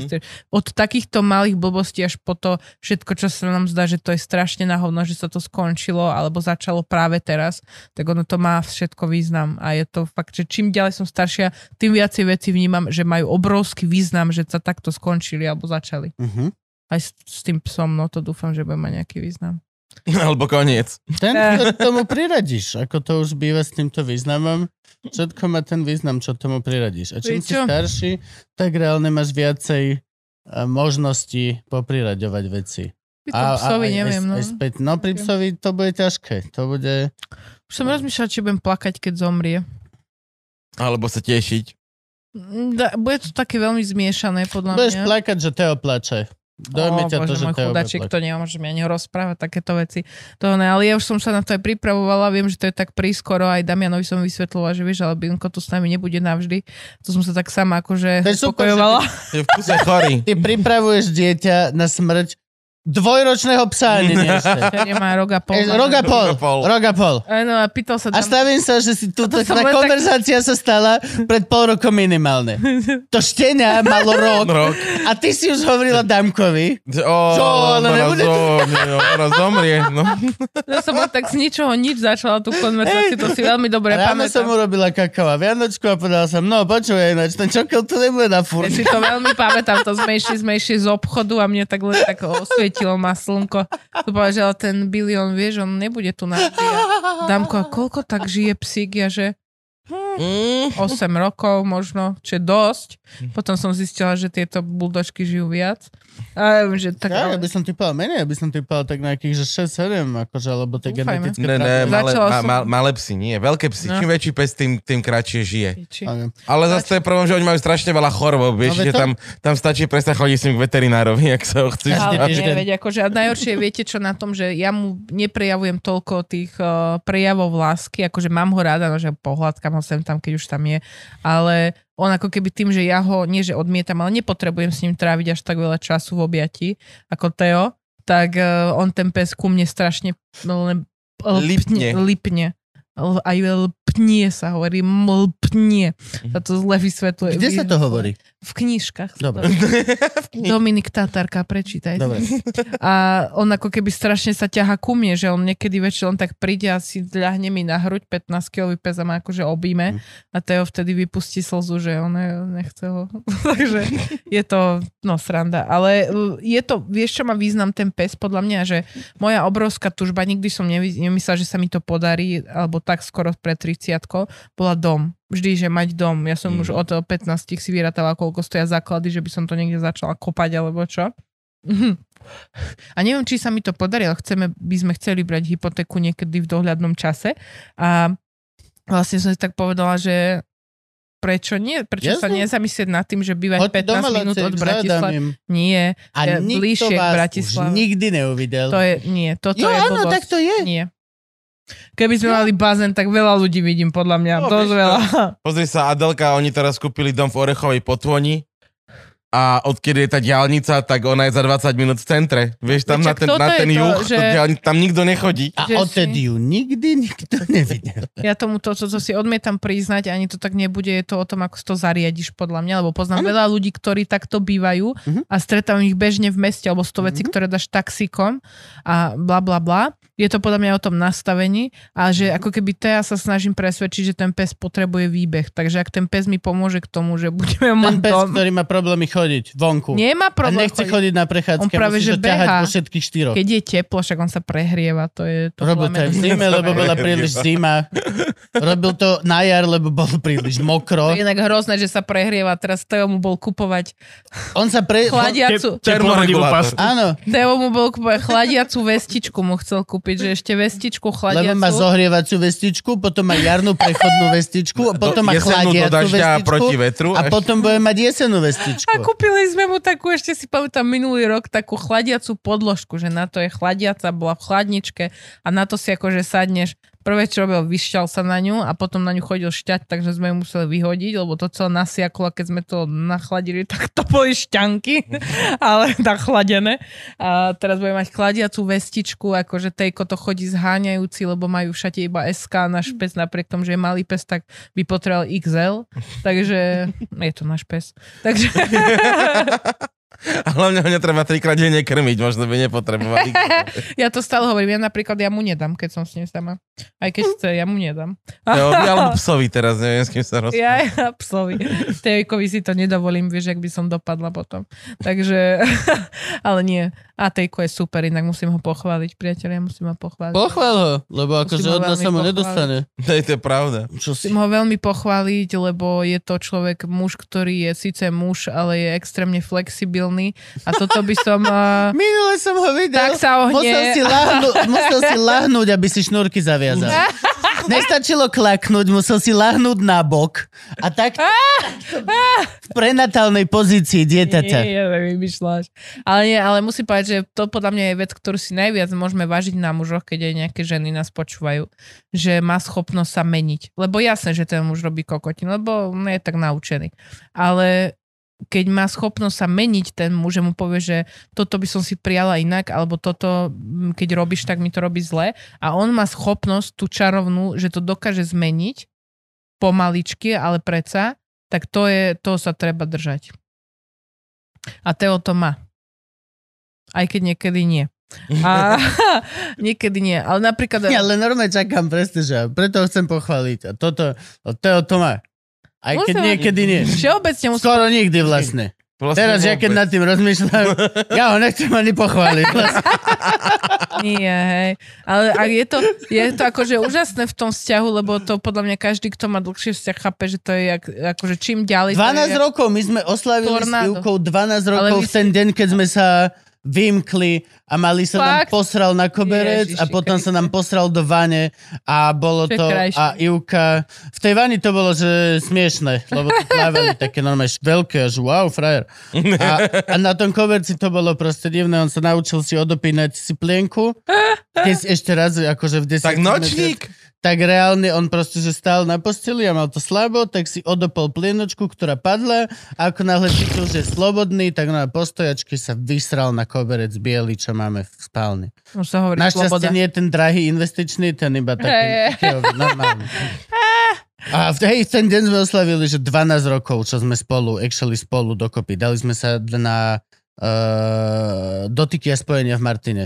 Mhm. styr- Od takýchto malých blbostí až po to všetko, čo sa nám zdá, že to je strašne nahovno, že sa to skončilo alebo začalo práve teraz, tak ono to má všetko význam a je to fakt, že čím ďalej som staršia, tým viacej veci vnímam, že majú obrovský význam, že sa takto skončili alebo začali. Mhm. Aj s, s tým psom, no to dúfam, že bude mať nejaký význam. [LAUGHS] Alebo koniec. Ten, ktorý tomu priradíš, ako to už býva s týmto významom. Všetko má ten význam, čo tomu priradíš. A čím si starší, tak reálne máš viacej a, možností popriraďovať veci. Pri tom psovi aj- neviem, aj, no. aj späť, no pri psovi to bude ťažké. To bude... Už som rozmýšľala, či budem plakať, keď zomrie. Alebo sa tešiť. Mm, Da, bude to také veľmi zmiešané, podľa Budeš mňa. plakať, že Teo plače. Dojme ťa to, že môj chudačik, to nemôže mi ani rozprávať takéto veci. To ne, ale ja už som sa na to aj pripravovala, viem, že to je tak prískoro, aj Damianovi som vysvetlovala, že vieš, ale Binko tu s nami nebude navždy. To som sa tak sama akože To je super, že uspokojovala. Je v kuse chorý. Ty pripravuješ dieťa na smrť dvojročného psa, ani [LAUGHS] nie ešte. Ktorý má rok a pol. Eh, Rok a pol. Rok a pol. A. Áno, a pýtal sa A tam... stavím sa, že si tu, To tá som tak- konverzácia sa stala pred pol rokom minimálne. To štenia malo rok [LAUGHS] Rok. a ty si už hovorila Damkovi. O, Čo, ale ona nebude to- nie, ona zomrie. No. Ja som tak z ničoho nič začala tú konverzáciu, to si veľmi dobre Ráno som pamätám. urobila kakao a Vianočku a povedala som, no počuj, ináč ten čokel tu nebude na Ja furt. si to veľmi pamätám, to sme išli, sme išli z obchodu a mne tak len tak [LAUGHS] osvietilo ma slnko. Tu že ten bilión, vieš, on nebude tu navždy. A Dámko, a koľko tak žije psík? Ja, že Mm. 8 rokov možno, čo je dosť. Potom som zistila, že tieto buldočky žijú viac. A ja viem, že tak... Ja, ja by som typal menej, ja by som typal tak nejakých, že 6-7, akože, alebo tie Dúfajme. genetické Ne, ne, malé, ma, som- ma, malé psy, nie. Veľké psy. No. Čím väčší pes, tým, tým kratšie žije. Či-. Ale zase to je problém, že oni majú strašne veľa chorôb. Vieš, No, že to- tam, tam stačí prestať chodiť s ním k veterinárovi, [LAUGHS] ak sa ho chceš. Ale nie, veď akože a najhoršie je, viete čo na tom, že ja mu neprejavujem toľko tých uh, prejavov lásky, akože mám ho rada, no, že pohľadkam ho sem tam, keď už tam je, ale on ako keby tým, že ja ho, nie že odmietam, ale nepotrebujem s ním tráviť až tak veľa času v objati, ako Teo, tak uh, on ten pes ku mne strašne len, Lipne. lipne. L- Aj lpnie sa hovorí, mlpnie. Sa to zle vysvetľuje. Kde sa to hovorí? V knižkách. Dobre. [LAUGHS] Dominik Tatarka, prečítaj. Dobre. [LAUGHS] A on ako keby strašne sa ťaha ku mne, že on niekedy večer on tak príde a si ľahne mi na hruď 15 kilový pes a ma akože objíme a Teo vtedy vypustí slzu, že on ne- nechce ho. [LAUGHS] Takže je to, no sranda. Ale uh, je to, vieš čo má význam ten pes podľa mňa, že moja obrovská tužba, nikdy som nevy- nemyslela, že sa mi to podarí, alebo tak skoro pred 30 bola dom. Vždy, že mať dom. Ja som Mhm. už od 15 si vyratala, koľko stoja základy, že by som to niekde začala kopať, alebo čo. [LAUGHS] A neviem, či sa mi to podarí, ale chceme, by sme chceli brať hypotéku niekedy v dohľadnom čase. A vlastne som si tak povedala, že prečo nie? Prečo sa Jasne. nezamyslieť nad tým, že bývať Hoď do 15 minút od Bratislavy? Nie, A Je nikto bližšie k Bratislave. nikdy neuvidel. to je, nie, toto jo, je áno, blbosť. tak to je. Nie. Keby sme mali bazén, tak veľa ľudí vidím, podľa mňa. No, Dosť veľa. Pozri sa, Adelka, oni teraz kúpili dom v Orechovej potvoni a odkedy je tá diálnica, tak ona je za 20 minút v centre. Vieš, tam na Veď však ten, na ten to, juh, že- to diálni- tam nikto nechodí. A Že odtedy si- ju nikdy nikto [LAUGHS] nevidel. Ja tomu to, to, to si odmietam priznať, ani to tak nebude, je to o tom, ako si to zariadiš podľa mňa, lebo poznám veľa ľudí, ktorí takto bývajú Mhm. a stretávam ich bežne v meste, alebo sú to veci, ktoré dáš taxíkom a bla bla bla. Je to podľa mňa o tom nastavení a že ako keby to ja sa snažím presvedčiť, že ten pes potrebuje výbeh. Takže ak ten pes mi pomôže k tomu, že budeme Ten mať pes, dom, ktorý má problémy chodiť vonku. nemá a problém nechce chodiť. chodiť na prechádzky. On práve, že behá. po všetkých štyroch. Keď je teplo, však on sa prehrieva, to je to Robil to aj v zime, lebo bola príliš zima. Robil to na jar, lebo bolo príliš To mokro. je inak hrozné, že sa prehrieva. Teraz Teo mu bol kupovať On sa pre... chladiacu. Pastu. Áno, Teo mu bol kúpať chladiacu vestičku, mu chcel kúpiť, že ešte vestičku lebo chladiacu. má zohrievaciu vestičku, potom má jarnú prechodnú vestičku, a potom má chladiacu a vestičku. proti vetru. A potom bude mať jesenú vestičku. A kúpili sme mu takú, ešte si pamätám minulý rok, takú chladiacu podložku, že na to je chladiaca, bola v chladničke a na to si akože sadneš. Prvé, čo robil, vyšťal sa na ňu a potom na ňu chodil šťať, takže sme ju museli vyhodiť, lebo to celé nasiaklo a keď sme to nachladili, [LAUGHS] tak to boli šťanky, ale nachladené. A teraz bude mať chladiacu vestičku, akože Tejko to chodí zháňajúci, lebo majú všade iba SK, náš pes napriek tomu, že je malý pes, tak by potreboval XL, takže je to náš pes. Takže [LAUGHS] A hlavne ho netreba trikrát denne krmiť, možno by nepotrebovali. [LAUGHS] ja to stále hovorím, ja napríklad ja mu nedám, keď som s ním sama. Aj keď chce, ja mu nedám. Jo, [LAUGHS] alebo psovi teraz, neviem, s kým sa rozprávam. Ja, ja psovi. Tejkovi si to nedovolím, vieš, ak by som dopadla potom. Takže, [LAUGHS] ale nie. A Tejko je super, inak musím ho pochváliť, priatelia, musím ho pochváliť. Pochvál ho, lebo akože od nás sa mu nedostane. [LAUGHS] To je, to pravda. Čo si... Musím ho veľmi pochváliť, lebo je to človek, muž, ktorý je síce muž, ale je extrémne flexibilný. A toto by som... Uh, [LAUGHS] Minule som ho videl. tak sa ohne. Musel si, lahnúť, musel si lahnúť, aby si šnúrky zaviazal. [LAUGHS] Nestačilo klaknúť, musel si lahnúť na bok a tak v prenatálnej pozícii dieťaťa. Nie, vymýšľaš. Ale nie, ale musím povedať, že to podľa mňa je vec, ktorú si najviac môžeme vážiť na mužoch, keď aj nejaké ženy nás počúvajú, že má schopnosť sa meniť. Lebo jasné, že ten muž robí kokotin, lebo on je tak naučený. Ale keď má schopnosť sa meniť ten muž, že mu povie, že toto by som si prijala inak, alebo toto, mm, keď robíš, tak mi to robí zle. A on má schopnosť, tú čarovnú, že to dokáže zmeniť pomaličky, ale predsa, tak to je, to sa treba držať. A Teo to má. Aj keď niekedy nie. [LAUGHS] A [LAUGHS] niekedy nie. Ale napríklad... Ja len normálne čakám presne, že preto chcem pochváliť. A toto, Teo to má. Aj keď Musím- niekedy nie. Všeobecne musím... Skoro nikdy vlastne. Vlastne Teraz, ja keď vôbec. nad tým rozmýšľam, [LAUGHS] ja ho nechcem ani pochváliť. Vlastne. [LAUGHS] Nie, hej. Ale ak je to, je to akože úžasné v tom vzťahu, lebo to podľa mňa každý, kto má dlhšie vzťah, chápe, že to je jak, akože čím ďalej... 12 to je, rokov, my sme oslavili s Tornádo. Ivkou 12 rokov vy v ten deň, keď sme sa vymkli a mali sa nám Fakt? posral na koberec Ježiši a potom sa nám posral do vane a bolo to krajšie. a Ivka v tej vani to bolo, že smiešne, lebo to plávali také normálne veľké, až wow, frajer. A, a na tom koberci to bolo proste divné, on sa naučil si odopínať si plienku. Keď ešte raz, akože v 10 Tak nočník. Tak reálne on proste, že stál na posteli a mal to slabo, tak si odopol plienočku, ktorá padla a ako náhle cítil, že je slobodný, tak na postojačky sa vysral na koberec biely, čo máme v spálni. Už sa hovorí Našťastie sloboda. nie je ten drahý investičný, ten iba taký taký normálny. A v hej, ten deň sme oslavili, že 12 rokov, čo sme spolu, actually spolu dokopy. Dali sme sa na uh, dotyky a spojenia v Martine.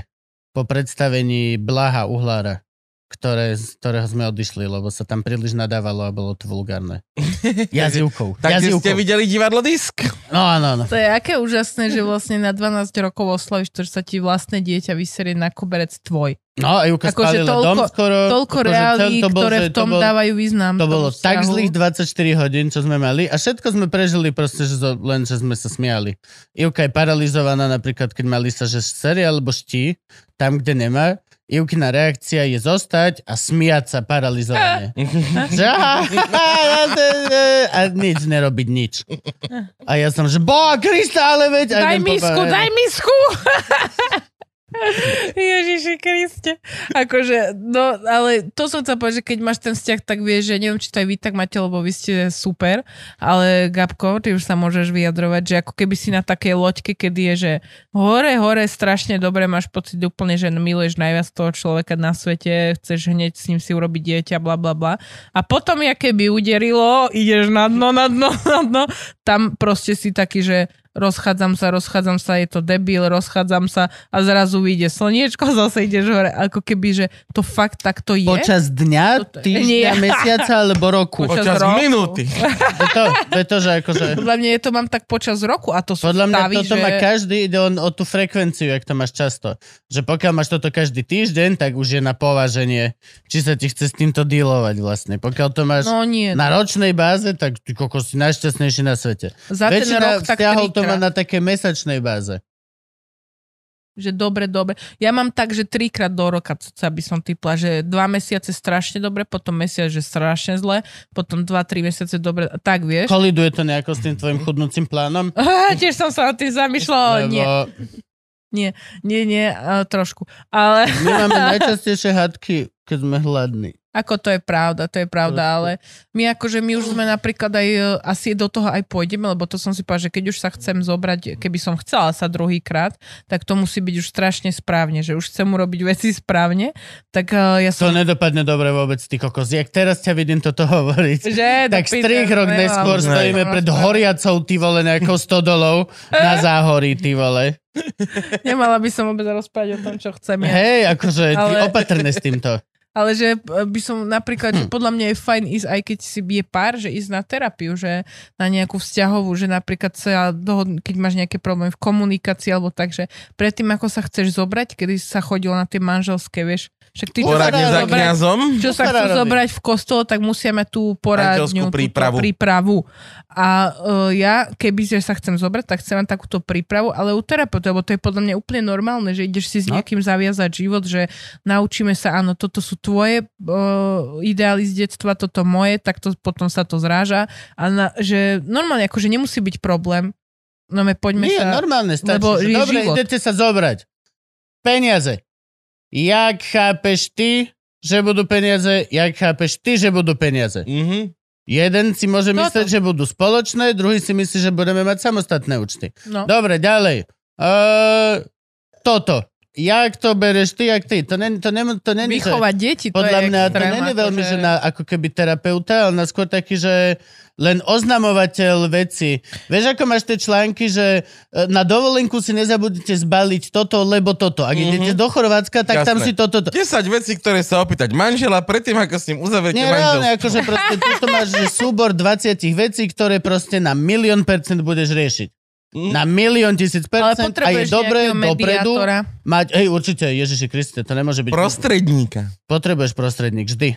Po predstavení Blaha Uhlára, ktoré, z ktorého sme odišli, lebo sa tam príliš nadávalo a bolo to vulgárne. [LAUGHS] Jazyvkou. Tak Jazyvkou. ste videli divadlo disk? No, áno, áno. To je aké úžasné, že vlastne na 12 rokov oslavíš to, že sa ti vlastné dieťa vyserie na koberec tvoj. No, a Juka Akože spálila toľko- dom skoro. Toľko akože reálí, cel- to bol, ktoré v tom to bol, dávajú význam. To bolo tak zlých 24 hodín, čo sme mali a všetko sme prežili proste, že zo, len že sme sa smiali. Ivka je paralizovaná napríklad, keď mali sa, že serie alebo ští, tam, kde nemá. Ivkina reakcia je zostať a smiať sa paralizovane. [LAUGHS] Te- a nič nerobiť nič. A ja som, že boha Krista, ale veď... Daj misku, daj misku! [LAUGHS] Ježiši Kriste. Akože, no, ale to som chcel povedať, že keď máš ten vzťah, tak vieš, že neviem, či to aj vy tak máte, lebo vy ste super, ale Gabko, ty už sa môžeš vyjadrovať, že ako keby si na takej loďke, kedy je, že hore, hore, strašne dobre, máš pocit úplne, že miluješ najviac toho človeka na svete, chceš hneď s ním si urobiť dieťa, bla, bla, bla. A potom, ja keby uderilo, ideš na dno, na dno, [LAUGHS] na dno, tam proste si taký, že rozchádzam sa, rozchádzam sa, je to debil, rozchádzam sa a zrazu vyjde slniečko, [LAUGHS] zase ideš hore. Ako keby, že to fakt takto je. Počas dňa, týždňa, Nie. mesiaca alebo roku. Počas Počas roku. minúty. [LAUGHS] To, to, to je to, že akože... Podľa mňa je to mám tak počas roku a to sú Podľa mňa stavy, toto že... má každý, ide on o tú frekvenciu, jak to máš často. Že pokiaľ máš toto každý týždeň, tak už je na pováženie, či sa ti chce s týmto dealovať vlastne. Pokiaľ to máš No nie. na ročnej báze, tak ty kokos si najšťastnejší na svete. Za ten Väčšina rok tak vzťahov to trikrát. na také mesačnej báze. Že dobre, dobre. Ja mám tak, že trikrát do roka, sa by som typla, že dva mesiace strašne dobre, potom mesiac, že strašne zle, potom dva, tri mesiace dobre, tak vieš. Koliduje to nejako s tým tvojim chudnúcim plánom? [LAUGHS] Tiež som sa nad tým zamýšľala, nie, nie, nie, uh, trošku. Ale my máme [LAUGHS] najčastejšie hadky, keď sme hladní. Ako to je pravda, to je pravda, ale my akože, my už sme napríklad aj, e, asi do toho aj pôjdeme, lebo to som si povedala, že keď už sa chcem zobrať, keby som chcela sa druhýkrát, tak to musí byť už strašne správne, že už chcem urobiť veci správne, tak uh, ja To som... nedopadne dobre vôbec, ty kokos. Jak teraz ťa vidím toto [LAUGHS] hovoriť. Že, Tak píte, rok no, neskôr ale- stojíme pred horiacou, ty vole, nejakou stodolou na záhorí, ty vole. Nemala by som vôbec rozprávať o tom, čo chcem ja. Hej, akože ty Ale- opatrne s týmto. [LAUGHS] Ale že by som napríklad, Hm. že podľa mňa je fajn ísť, aj keď si je pár, že ísť na terapiu, že na nejakú vzťahovú, že napríklad sa dohodnú, keď máš nejaké problémy v komunikácii alebo tak, že predtým ako sa chceš zobrať, kedy sa chodilo na tie manželské, vieš, však ty čo sa Poradne za zobrať, kňazom. čo sa chcú robí? zobrať v kostole, tak musia mať tú poradňu, túto prípravu. prípravu. A uh, ja, keby že sa chcem zobrať, tak chcem mať takúto prípravu, ale u terapeuta, lebo to je podľa mňa úplne normálne, že ideš si s No. niekým zaviazať život, že naučíme sa, áno, toto sú tvoje uh, ideály z detstva, toto moje, tak to, potom sa to zráža. A na, že normálne, akože nemusí byť problém. No my poďme Nie, sa... normálne, stačí. lebo že je Dobre, život. idete sa zobrať. Peniaze. Jak chápeš ty, že budú peniaze, jak chápeš ty, že budú peniaze. Mhm. Jeden si môže Toto. myslieť, že budú spoločné, druhý si myslí, že budeme mať samostatné účty. No. Dobre, ďalej. Uh, toto. Jak to bereš ty, jak ty? To není, to není, to není, Vychovať deti, to Podľa je mňa to extrém, není veľmi, že na, ako keby terapeuta, ale na skôr taký, že len oznamovateľ veci. Vieš, ako máš tie články, že e, na dovolenku si nezabudnite zbaliť toto, lebo toto. Ak mm-hmm. idete do Chorvátska, tak tam Jasné. si toto. To. 10 vecí, ktoré sa opýtať manžela predtým, ako s ním uzavriete Nie, reálne, akože proste tu to máš že súbor 20 vecí, ktoré proste na milión percent budeš riešiť. Na milión tisíc percent a je nejakého dopredu mať, hej, určite, Ježiši Kriste, to nemôže byť. Prostredníka. Potrebuješ prostredník, vždy.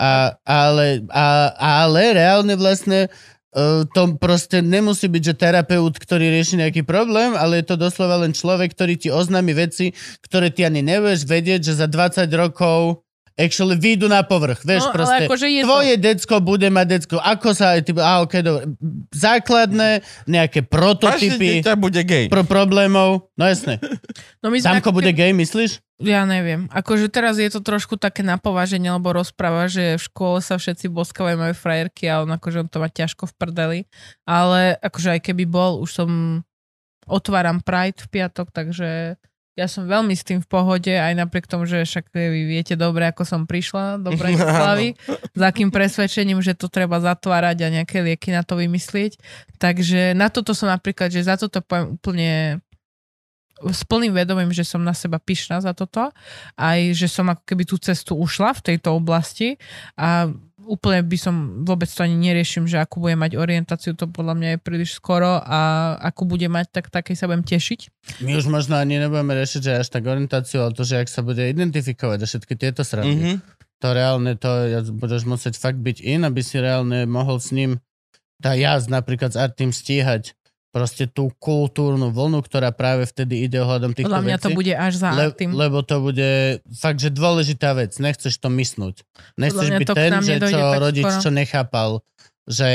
A, ale, a, ale reálne vlastne uh, to proste nemusí byť, že terapeut, ktorý rieši nejaký problém, ale je to doslova len človek, ktorý ti oznámi veci, ktoré ty ani nevieš vedieť, že za 20 rokov actually výjdu na povrch. Vieš, No, ale proste, akože je to- tvoje decko bude mať decko. Ako sa, ty, a ok, dobre. Základné, nejaké prototypy dieťa bude gay. pro problémov. No jasne. No my Samko ako bude keby- gay, myslíš? Ja neviem. Akože teraz je to trošku také na pováženie, lebo rozpráva, že v škole sa všetci boskávajú majú frajerky a on akože on to má ťažko v prdeli. Ale akože aj keby bol, už som otváram Pride v piatok, takže ja som veľmi s tým v pohode, aj napriek tomu, že však vy viete dobre, ako som prišla do Bratislavy, [LAUGHS] s akým presvedčením, že to treba zatvárať a nejaké lieky na to vymyslieť. Takže na toto som napríklad, že za toto poviem úplne s plným vedomím, že som na seba pyšná za toto, aj že som ako keby tú cestu ušla v tejto oblasti a úplne by som vôbec to ani neriešim, že akú bude mať orientáciu, to podľa mňa je príliš skoro a akú bude mať, tak takej sa budem tešiť. My už možno ani nebudeme riešiť, že až tak orientáciu, ale to, že ak sa bude identifikovať a všetky tieto srandy. Mhm. To reálne, to ja, budeš musieť fakt byť in, aby si reálne mohol s ním tá jazd napríklad s Artým stíhať proste tú kultúrnu vlnu, ktorá práve vtedy ide ohľadom týchto Podľa mňa vecí. to bude až za Le, tým. lebo to bude fakt, že dôležitá vec. Nechceš to mysnúť. Nechceš byť ten, že čo rodič, skoro. čo nechápal, že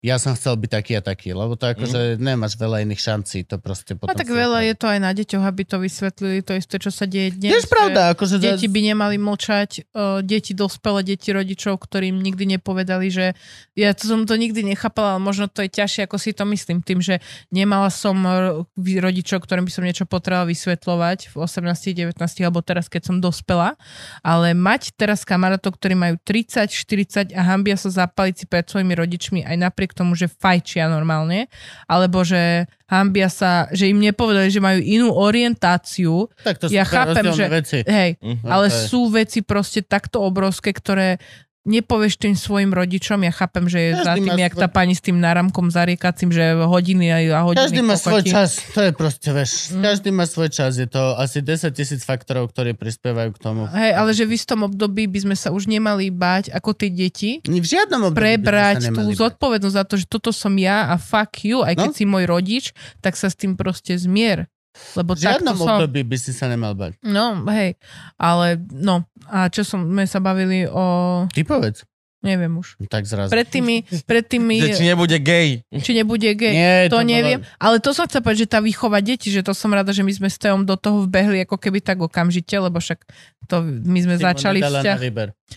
ja som chcel byť taký a taký, lebo to akože nemáš veľa iných šancí, to proste A potom... tak si veľa je to aj na deťoch, aby to vysvetlili, to isté, čo sa deje dnes. Tiež pravda, akože... že Deti by nemali mlčať, uh, deti dospelé, deti rodičov, ktorým nikdy nepovedali, že ja to som to nikdy nechápala, ale možno to je ťažšie, ako si to myslím, tým, že nemala som ro- rodičov, ktorým by som niečo potrebovala vysvetľovať v 18, 19 alebo teraz, keď som dospela, ale mať teraz kamarátov, ktorí majú 30, 40 a hambia sa zapaliť si pred svojimi rodičmi aj napriek tomu, že fajčia normálne, alebo že hambia sa, že im nepovedali, že majú inú orientáciu. Tak to Ja chápem, že- Veci. Hej, Mhm. ale je- sú veci proste takto obrovské, ktoré nepovieš tým svojim rodičom. Ja chápem, že je Každý za tým, jak svoj- tá pani s tým náramkom zariekacím, že hodiny a a hodiny. Každý má svoj čas, to je proste, vieš, Mm. každý má svoj čas, je to asi 10 tisíc faktorov, ktorí prispievajú k tomu. Hej, ale že v istom období by sme sa už nemali báť, ako tie deti, V žiadnom období prebrať tú zodpovednosť za to, že toto som ja a fuck you, aj keď No. si môj rodič, tak sa s tým proste zmier. Lebo V žiadnom som... období by si sa nemal bať. No, hej, ale no, a čo som, sme sa bavili o, Ty povedz. neviem už, Tak zrazu. pred tými, pred tými, Že či nebude gay. či nebude gay. Nie, To bolo- neviem, ale to som chcela povedať, že tá výchova detí, že to som rada, že my sme s Teom do toho vbehli ako keby tak okamžite, lebo však to my sme mu začali vzťah,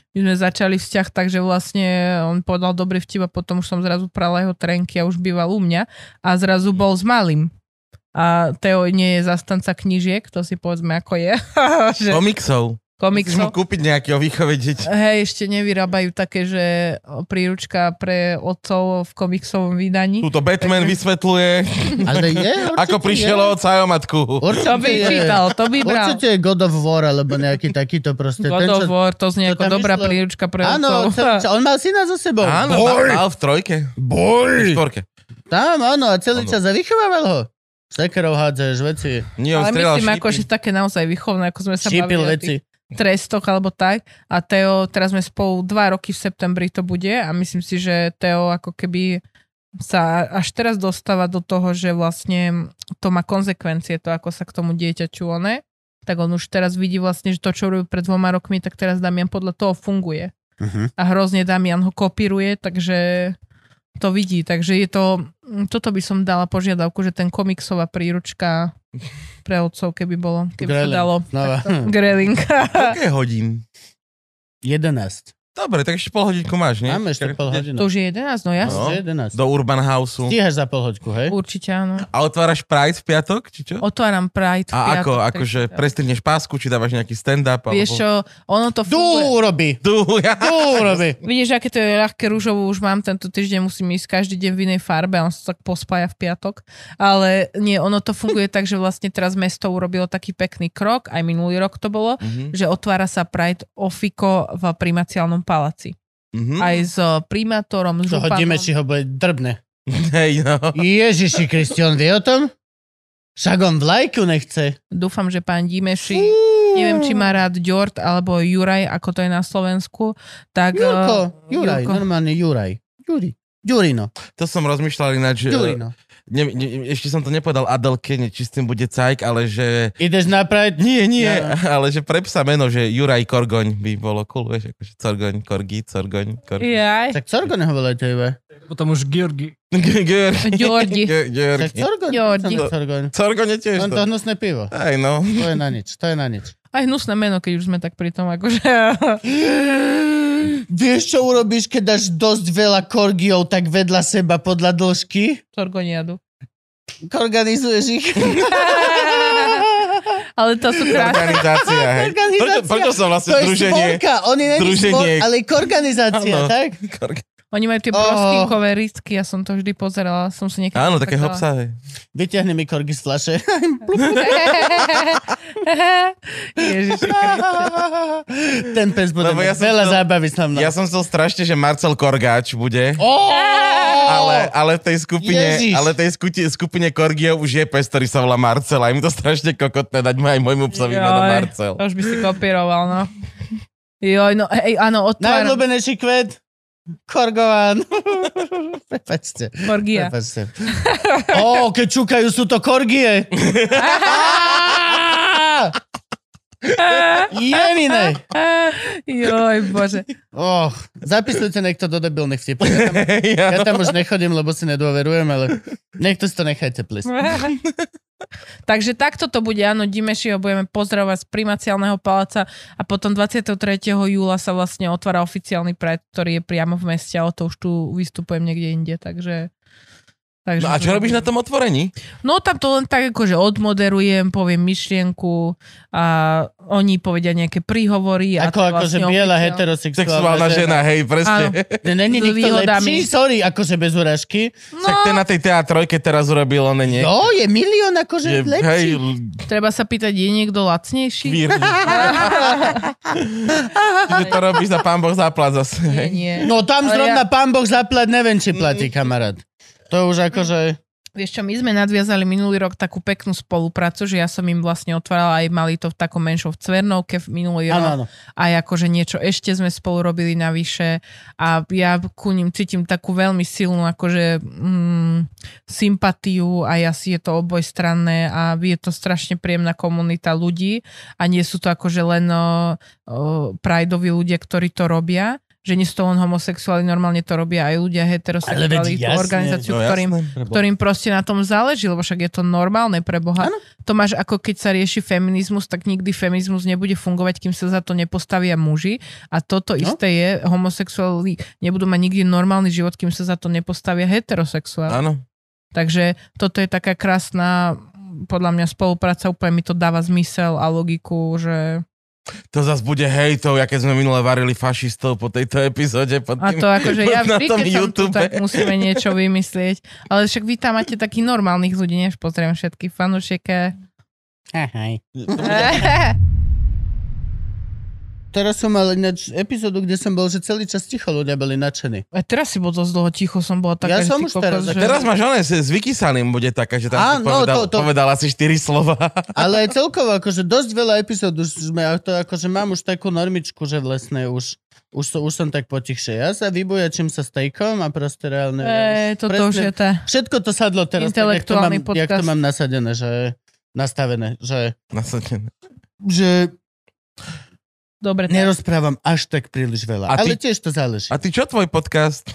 my sme začali vzťah, takže vlastne on povedal dobrý vtip a potom už som zrazu prala jeho trenky a už býval u mňa a zrazu bol s malým. A Teo nie je zastanca knížiek, to si povedzme ako je. [LAUGHS] že Komiksov. Musíš mu komiksov. kúpiť nejaký o výchove detí. Hej, ešte nevyrábajú také, že príručka pre otcov v komiksovom vydaní. Túto Batman Takže- vysvetľuje, [LAUGHS] Ale je, ako prišiel je. od o matku. Určite To by je. čítal, to by bral. Určite je God of War, alebo nejaký takýto proste. God Ten, of War, to znie to ako tam dobrá išlo- príručka pre Áno, otcov. ce- ce- on mal syna so sebou. Áno, Boj! mal v trojke. V Boj! štvorke. Tam, áno, a celý Áno. čas a vychovával ho. Sekerov hádzeš veci, Nie, on Ale myslím, šípy. ako, že také naozaj výchovné, ako sme sa šípil bavili o veci. tých trestoch alebo tak. A Teo, teraz sme spolu dva roky v septembri to bude a myslím si, že Teo ako keby sa až teraz dostáva do toho, že vlastne to má konsekvencie, to ako sa k tomu dieťaču one, tak on už teraz vidí vlastne, že to, čo robil pred dvoma rokmi, tak teraz Damian podľa toho funguje. Uh-huh. a hrozne Damian ho kopíruje, takže to vidí. Takže je to, toto by som dala požiadavku, že ten komiksová príručka pre otcov, keby bolo, keby sa Greling. dalo. Znova. [LAUGHS] Greling. Koľko hodín? 11. Dobre, tak ešte pol hodinku máš, nie? Máme ešte pol hodinu. to už je 11, no jasne. No. No. 11. Do Urban Houseu. Stíhaš za pol hoďku, hej? Určite áno. A otváraš Pride v piatok, či čo? Otváram Pride v A ako, akože prestrihneš pásku, či dávaš nejaký stand-up? Vieš čo, ono to funguje. urobí. Tu, ja. Tu urobí. [LAUGHS] Vidíš, aké to je ľahké rúžovo, už mám tento týždeň, musím ísť každý deň v inej farbe a on sa tak pospája v piatok. Ale nie, ono to funguje tak, že vlastne teraz mesto urobilo taký pekný krok, aj minulý rok to bolo, Mhm, že otvára sa Pride Ofiko v primaciálnom paláci. mhm. Aj s eh, primátorom, s Čo županom. hodíme, či ho bude drbne. Hej, no. Ježiši Kristian, vie o tom? Však on vlajku nechce. Dúfam, že pán Dimeši, neviem, či má rád Ďort alebo Juraj, ako to je na Slovensku, tak... eh, Jurko, Juraj, Jurko. normálne Juraj. Juri. Jurino. To som rozmýšľal ináč, že... Jurino. Ne, ne, ešte som to nepovedal Adelke, ne, či s tým bude cajk, ale že... Ideš na Pride? Nie, nie, Ja. [LAUGHS] ale že pre psa meno, že Juraj Korgoň by bolo cool, vieš, akože Corgoň, Korgi, Corgoň, Korgi. Jaj, Tak Corgo nehovoril tebe. Potom už Georgi. [LAUGHS] Georgi. Tak. Corgo. Corgoň je tiež On to to. hnusné pivo. Aj no. To je na nič, to je na nič. Aj hnusné meno, keď už sme tak pri tom, akože... [LAUGHS] Vieš, čo urobíš, keď dáš dosť veľa korgiov tak vedľa seba podľa dĺžky? Sorgoniadu. Organizuješ ich. [LAUGHS] Ale to sú krásne. Organizácia, hej. Organizácia. Prečo, prečo som vlastne To je združenie? spolka, oni není spol, Združenie. ale organizácia, Áno. tak? Korg- Oni majú tie Oh. broskinkové ristky, ja som to vždy pozerala, som si niekedy... Áno, také hopsavé. Vyťahni mi korgy z flaše. [LAUGHS] Ježiši Ten pes bude ja som veľa chcel- zábavy s nami. Ja som chcel strašne, že Marcel Korgáč bude. Oh! Ale, ale v tej skupine, Ježiš. ale tej skuti, skupine Korgiov už je pes, ktorý sa volá Marcel. A im to strašne kokotné dať mu aj môjmu psovi meno Marcel. To už by si kopíroval, no. Joj, no, hej, áno, otváram. Najobľúbenejší kvet? Korgován. [LAUGHS] Prepačte. Korgia. Prepačte. [LAUGHS] Ó, keď čúkajú, sú to korgie. [LAUGHS] Jemine. Joj, bože. Och, zapisujte niekto do debilných vtipov. Ja tam, ja tam už nechodím, lebo si nedôverujem, ale niekto si to nechajte, please. Takže takto to bude, áno, Dimeši ho budeme pozdravovať z primaciálneho paláca a potom 23. júla sa vlastne otvára oficiálny Pride, ktorý je priamo v meste a o to už tu vystupujem niekde inde, takže... takže No a čo robíš na tom otvorení? No tam to len tak akože odmoderujem, poviem myšlienku a oni povedia nejaké príhovory. a Ako, je akože vlastne biela heterosexuálna Sexuálna žena, hej, presne. Áno. Není nikto výhodami. lepší, sorry, akože bez urážky. Však ten na tej teatrojke teraz urobil, on nie. Jo, je milión akože Je, lepší. hej, Treba sa pýtať, je niekto lacnejší? vír. [LAUGHS] Že to robíš za pán Boh záplat zase. Nie, nie. No tam Ale zrovna pán Boh zaplat, neviem, či platí, kamarát. To už akože... Vieš čo, my sme nadviazali minulý rok takú peknú spoluprácu, že ja som im vlastne otvárala aj mali to v takom menšom v Cvernovke v minulý Áno, rok. áno. aj akože niečo ešte sme spolu robili navyše a ja ku ním cítim takú veľmi silnú akože mm, sympatiu a asi je to obojstranné a je to strašne príjemná komunita ľudí a nie sú to akože len o, o, prideoví ľudia, ktorí to robia, že nie sú to len homosexuáli, normálne to robia aj ľudia heterosexuáli, tú organizáciu, No, ktorým, jasné, ktorým proste na tom záleží, lebo však je to normálne pre Boha. Áno. To máš ako keď sa rieši feminizmus, tak nikdy feminizmus nebude fungovať, kým sa za to nepostavia muži. A toto No. isté je, homosexuáli nebudú mať nikdy normálny život, kým sa za to nepostavia heterosexuáli. Áno. Takže toto je taká krásna, podľa mňa spolupráca, úplne mi to dáva zmysel a logiku, že... To zase bude hejtov, aké sme minule varili fašistov po tejto epizóde. Pod A tým, to akože ja [LAUGHS] na vždy, tom keď YouTube. tak musíme niečo vymyslieť. Ale však vy tam máte takých normálnych ľudí, než pozriem všetkých fanúšike. Ahaj. [LAUGHS] Teraz som mal ináč epizódu, kde som bol, že celý čas ticho ľudia boli nadšení. A teraz si bol dosť dlho ticho, som bola taká, Ja že som ty už teraz, kokos, tak že... Teraz máš oné, s, vykysaným bude taká, že tam Á, si no, povedal, to- to- povedal asi 4 slova. [LAUGHS] Ale celkovo, akože dosť veľa epizód už sme, a to akože mám už takú normičku, že vlastne už, už, so, už som tak potichšie. Ja sa vybujačím sa stejkom a proste reálne... ja E, toto už je tá... Všetko to sadlo teraz, tak, jak to, mám, Intelektuálny jak to podcast. mám nasadené, že nastavené, že, Nasadené. že Dobre, tak. nerozprávam až tak príliš veľa. A ty- Ale tiež to záleží. A ty čo tvoj podcast?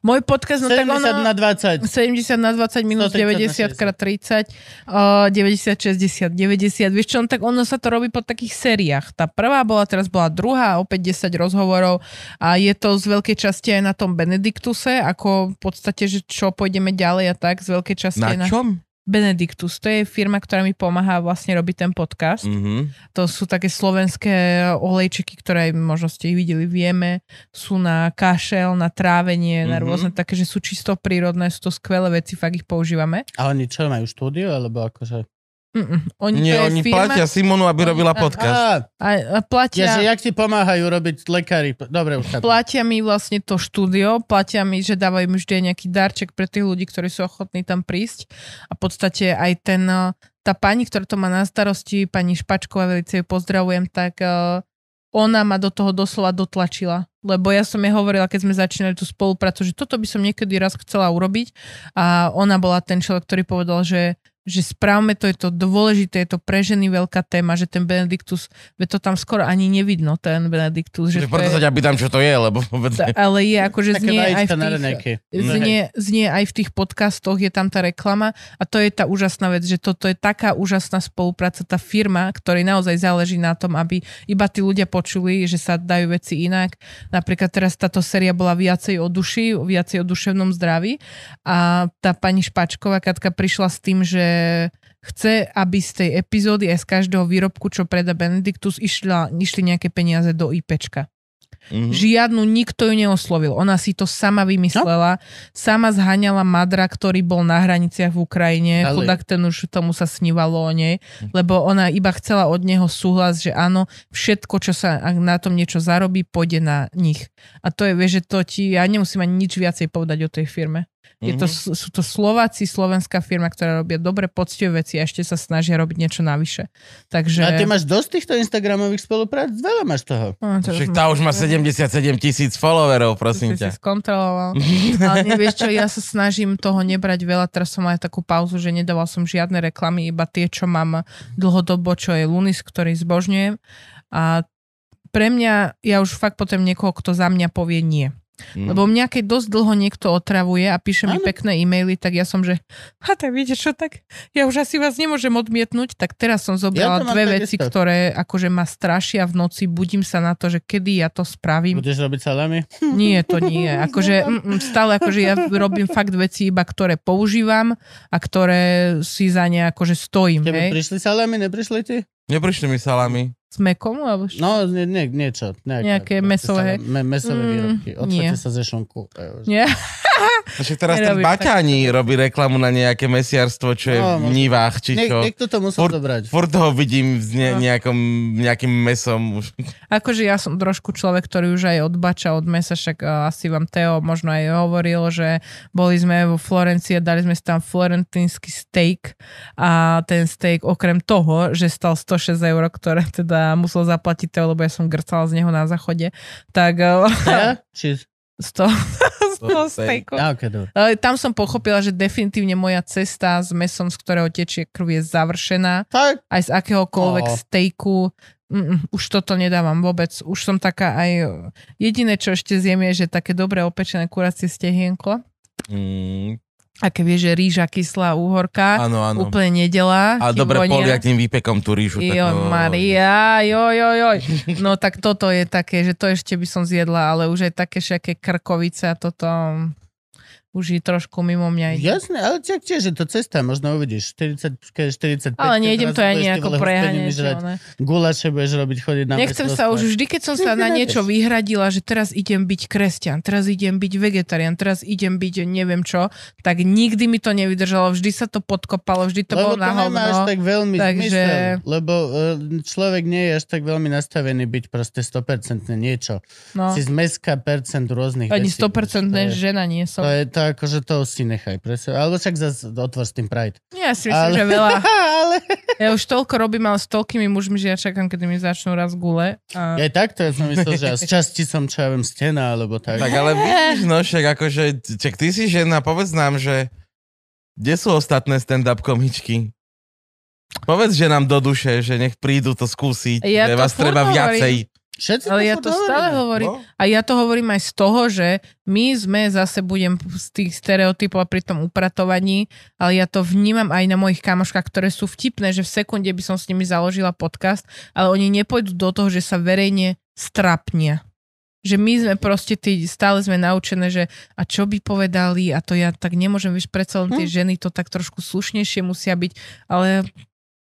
Môj podcast, no tak 70 ono... na 20. 70 na 20 minus 90 130 na krát 30, uh, 90, 60, 90. Vieš čo, no tak ono sa to robí po takých sériách. Tá prvá bola, teraz bola druhá, opäť 10 rozhovorov a je to z veľkej časti aj na tom Benediktuse, ako v podstate, že čo pôjdeme ďalej a tak, z veľkej časti Na na čom? Benediktus. To je firma, ktorá mi pomáha vlastne robiť ten podcast. Mhm. To sú také slovenské olejčeky, ktoré možno ste ich videli, vieme. Sú na kašel, na trávenie, na Mhm. rôzne také, že sú čisto prírodné, sú to skvelé veci, fakt ich používame. A oni čo, majú štúdio? Alebo akože... Mm-mm. Oni, Nie, to je oni firma, platia Simonu, aby robila Oni- podcast. Á, A, a ja, platia, že jak ti pomáhajú robiť lekári. Dobre, už chápem. platia mi vlastne to štúdio, platia mi, že dávajú mi vždy nejaký darček pre tých ľudí, ktorí sú ochotní tam prísť. A v podstate aj ten, eh, tá pani, ktorá to má na starosti, pani Špačková, veľmi ju pozdravujem, tak eh, ona ma do toho doslova dotlačila. Lebo ja som jej hovorila, keď sme začínali tú spoluprácu, že toto by som niekedy raz chcela urobiť. A ona bola ten človek, ktorý povedal, že že správme to, je to dôležité, je to pre ženy veľká téma, že ten Benediktus, veď to tam skoro ani nevidno, ten Benediktus. Že Že to preto je, sa ťa pýtam, čo to je, lebo povedzme. Ale je akože znie aj, v tých, znie, znie aj v tých podcastoch, je tam tá reklama a to je tá úžasná vec, že toto je taká úžasná spolupráca, tá firma, ktorej naozaj záleží na tom, aby iba tí ľudia počuli, že sa dajú veci inak. Napríklad teraz táto séria bola viacej o duši, viacej o duševnom zdraví a tá pani Špačková Katka prišla s tým, že chce, aby z tej epizódy aj z každého výrobku, čo predá Benediktus, išla, išli nejaké peniaze do IPčka. Mhm. Žiadnu, nikto ju neoslovil. Ona si to sama vymyslela. Sama zhaňala Madra, ktorý bol na hraniciach v Ukrajine. Ale- Chudák ten už tomu sa snívalo o nej. Lebo ona iba chcela od neho súhlas, že áno, všetko, čo sa ak na tom niečo zarobí, pôjde na nich. A to je, vieš, že to ti, ja nemusím ani nič viacej povedať o tej firme. Je to, Mhm. sú to Slováci, slovenská firma, ktorá robia dobre poctivé veci a ešte sa snažia robiť niečo navyše. Takže... A ty máš dosť týchto Instagramových spoluprác? Veľa máš toho. No, to Však už tá už má [LAUGHS] 77 tisíc followerov, prosím ťa. si skontroloval. [LAUGHS] Ale nevieš čo, ja sa snažím toho nebrať veľa. Teraz som aj takú pauzu, že nedával som žiadne reklamy, iba tie, čo mám dlhodobo, čo je Lunis, ktorý zbožňujem. A pre mňa, ja už fakt potom niekoho, kto za mňa povie nie. Mm. Lebo mňa, keď dosť dlho niekto otravuje a píše mi Áno. pekné e-maily, tak ja som, že a tak viete čo, tak ja už asi vás nemôžem odmietnúť, tak teraz som zobrala Ja dve veci, ktoré akože ma strašia v noci, budím sa na to, že kedy ja to spravím. Budeš robiť salami? [LAUGHS] Nie, to nie. [LAUGHS] Akože mm, mm, stále akože ja robím fakt veci iba, ktoré používam a ktoré si za ne akože stojím, Tebe hej. prišli salami, neprišli ti? Neprišli mi salami. S mekom, alebo čo? No, nie, nie, niečo. Nejaké, Nejaké mesové. Me, mesové Mm, výrobky. nie. Odfoďte sa ze šunku. Nie? [LAUGHS] [LAUGHS] Však teraz ten Baťani robí reklamu na nejaké mesiarstvo, čo je No, v nivách, či Niek, čo. niekto to musel Furt- zobrať. Furt ho vidím s ne, No. nejakom, nejakým mesom. Už. Akože ja som trošku človek, ktorý už aj odbača od mesa, však uh, asi vám Teo možno aj hovoril, že boli sme vo Florencii a dali sme si tam florentínsky steak a ten steak okrem toho, že stal 106 eur, ktoré teda musel zaplatiť Teo, lebo ja som grcala z neho na záchode, tak uh, Ja? [LAUGHS] Či... 100, 100 steakov. Ja, okay. Ale tam som pochopila, že definitívne moja cesta s mesom, z ktorého tečie krv, je završená. Tak, Aj z akéhokoľvek No. stejku. Mm, už toto nedávam vôbec. Už som taká aj... Jediné, čo ešte zjem, je, že také dobre opečené kuracie stehienko. Mm, A keď vieš, že rýža kyslá úhorka, áno, áno. úplne nedelá. A dobre polia tým výpekom tú rýžu. Jo, takú- Maria, jo, jo, jo. No tak toto je také, že to ešte by som zjedla, ale už aj také všaké krkovice a toto už je trošku mimo mňa. ide. jasné, ale tak tiež je to cesta, možno uvidíš. 40, keď 45. Ale nejdem to nejako vole preháňať. Gulaše budeš robiť, chodiť na Nechcem sa už, vždy keď som sa na niečo vyhradila, že teraz idem byť kresťan, teraz idem byť vegetarián, teraz idem byť neviem čo, tak nikdy mi to nevydržalo, vždy sa to podkopalo, vždy to lebo bolo na to až hovno. tak veľmi takže- zmysel, lebo uh, človek nie je až tak veľmi nastavený byť proste 100% niečo. No. Si zmeska percent rôznych Ani vecí. 100% To je- žena nie To som. je to akože to si nechaj pre seba. Alebo však zase otvor s tým Pride. Ja si myslím, Ale- že veľa. [LAUGHS] ale... Ja už toľko robím, ale s toľkými mužmi, že ja čakám, kedy mi začnú raz gule. A... Ja aj takto, ja som myslel, že z časti som, čo ja viem, stena, alebo tak. Tak ale [LAUGHS] vidíš, no však akože, čak ty si žena, povedz nám, že kde sú ostatné stand-up komičky? Povedz, že nám do duše, že nech prídu to skúsiť, Ja že to vás treba hovorím. viacej. Všetci Ale ja to stále hovorím. No? A ja to hovorím aj z toho, že my sme zase budem z tých stereotypov a pri tom upratovaní, ale ja to vnímam aj na mojich kamoškách, ktoré sú vtipné, že v sekunde by som s nimi založila podcast, ale oni nepôjdu do toho, že sa verejne strapnia. Že my sme proste tí, stále sme naučené, že a čo by povedali a to ja tak nemôžem, vieš, predsa len tie ženy to tak trošku slušnejšie musia byť, ale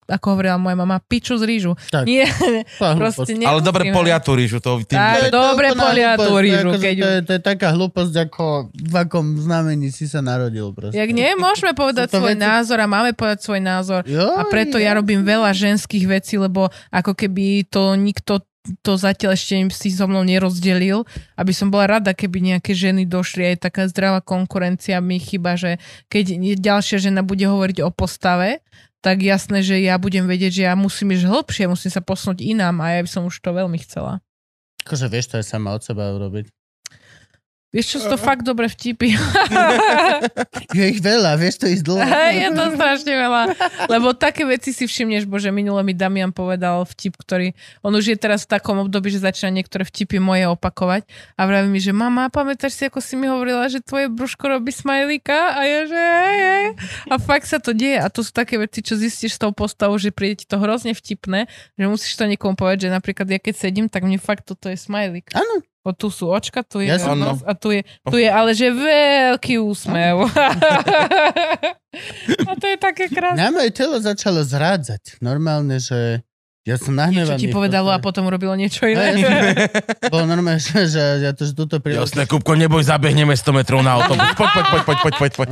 ako hovorila moja mama, piču z rýžu. Tak. Nie, [LAUGHS] proste hlúposť. Ale dobre nemusíme. polia tú rýžu, to tým... Tak. Dobre polia tú to keď To je, to je taká hlúposť, ako v akom znamení si sa narodil proste. Jak nie, môžeme povedať to svoj veci- názor a máme povedať svoj názor. Jo, A preto ja robím veľa ženských vecí, lebo ako keby to nikto to zatiaľ ešte si so mnou nerozdelil, aby som bola rada, keby nejaké ženy došli, aj taká zdravá konkurencia mi chyba, že keď ďalšia žena bude hovoriť o postave, tak jasné, že ja budem vedieť, že ja musím ísť hĺbšie, musím sa posunúť inám a ja by som už to veľmi chcela. Akože vieš to aj sama od seba urobiť. Vieš čo, sú to fakt dobre vtipy. [LAUGHS] Je ich veľa, vieš to ísť dlho. Je to strašne veľa. Lebo také veci si všimneš, bože, minule mi Damian povedal vtip, ktorý, on už je teraz v takom období, že začína niektoré vtipy moje opakovať a vraví mi, že mama, pamätáš si, ako si mi hovorila, že tvoje brúško robí smajlíka? A ja, že hej, hej. A fakt sa to deje a to sú také veci, čo zistíš s tou postavou, že príde ti to hrozne vtipné, že musíš to niekomu povedať, že napríklad ja keď sedím, tak mne fakt toto je smajlík. Áno, O, tu sú očka, tu je Ja nos a tu je, tu je ale že veľký úsmev. [LAUGHS] a to je také krásne. na moje telo začalo zrádzať. Normálne, že ja som nahnevaný. Niečo ti povedalo a potom robilo niečo iné. [LAUGHS] Bolo normálne, že, že ja to, že túto príležitosť Jasné, Kupko, neboj, zabehneme 100 metrov na autobus. [LAUGHS] Poď, poď, poď, poď, poď, poď, poď.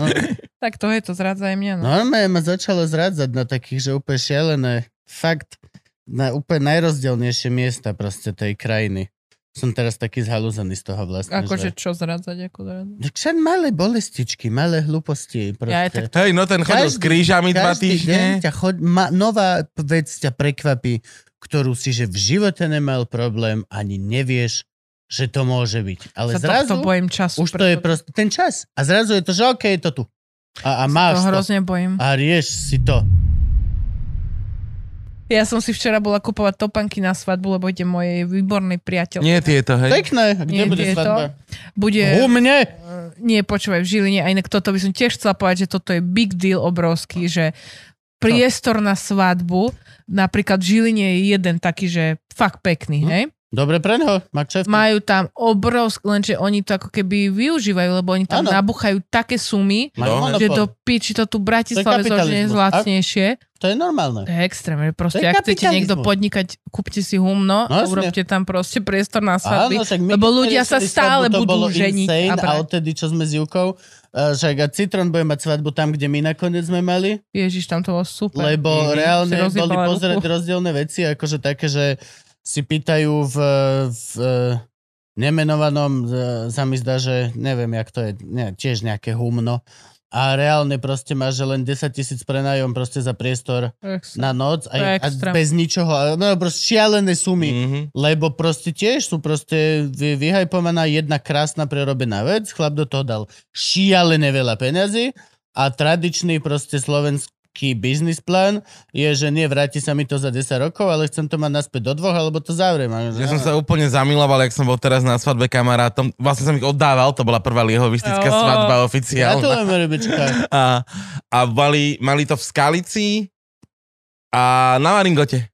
tak to je, to zrádza aj mňa. No. Normálne ma začalo zrádzať na takých, že úplne šialené, fakt na úplne najrozdielnejšie miesta proste tej krajiny. Som teraz taký zhalúzaný z toho vlastne. Akože že... čo zrádzať, ako zrádzať. Tak Však malé bolestičky, malé hlúposti. Proste. Ja tak Hej, no ten chodil s krížami dva každý deň týždne. ťa chod, ma, nová vec ťa prekvapí, ktorú si že v živote nemal problém, ani nevieš, že to môže byť. Ale sa zrazu tohto bojím času. už to je proste ten čas. A zrazu je to, že OK, je to tu. A, a máš to to. hrozne bojím. A rieš si to. Ja som si včera bola kupovať topanky na svadbu, lebo ide mojej výbornej priateľ. Nie tieto, hej. Pekné. Kde Nie, bude je to? svadba? Bude... U mne. Nie, počúvaj, v Žiline. A inak toto by som tiež chcela povedať, že toto je big deal obrovský, že priestor na svadbu, napríklad v Žiline je jeden taký, že fakt pekný, Hm. hej? Dobre pre neho. Má kšeft. Majú tam obrovský, lenže oni to ako keby využívajú, lebo oni tam Áno. nabuchajú také sumy, No. že do piči to tu Bratislave kapitalizmus. zlacnejšie. To je normálne. To je extrémne. Proste, To je ak chcete niekto podnikať, kúpte si humno, No, urobte tam proste priestor na svadby. Lebo ľudia sa stále budú ženiť insane, a a odtedy, čo sme s Jukou, uh, však a Citron bude mať svadbu tam, kde my nakoniec sme mali, Ježiš, tam to bolo super. lebo Mhm. reálne boli pozerať ruku. rozdielne veci, akože také, že si pýtajú v, v nemenovanom, z- sa mi zdá, že neviem, jak to je, ne, tiež nejaké humno, a reálne proste máš, že len 10 tisíc prenájom proste za priestor Ex- na noc a, a bez ničoho. No proste šialené sumy. Mhm. Lebo proste tiež sú proste vy, vyhajpovaná jedna krásna prerobená vec, chlap do toho dal šialené veľa peňazí a tradičný proste slovenský biznis plán je, že nie, vráti sa mi to za 10 rokov, ale chcem to mať naspäť do dvoch, alebo to zavriem. Ja som sa úplne zamiloval, jak som bol teraz na svadbe kamarátom. Vlastne som ich oddával, to bola prvá liehovistická Ó. svadba oficiálna. Gratulujeme, rybička. [LAUGHS] A, a mali, mali to v Skalici a na Maringote.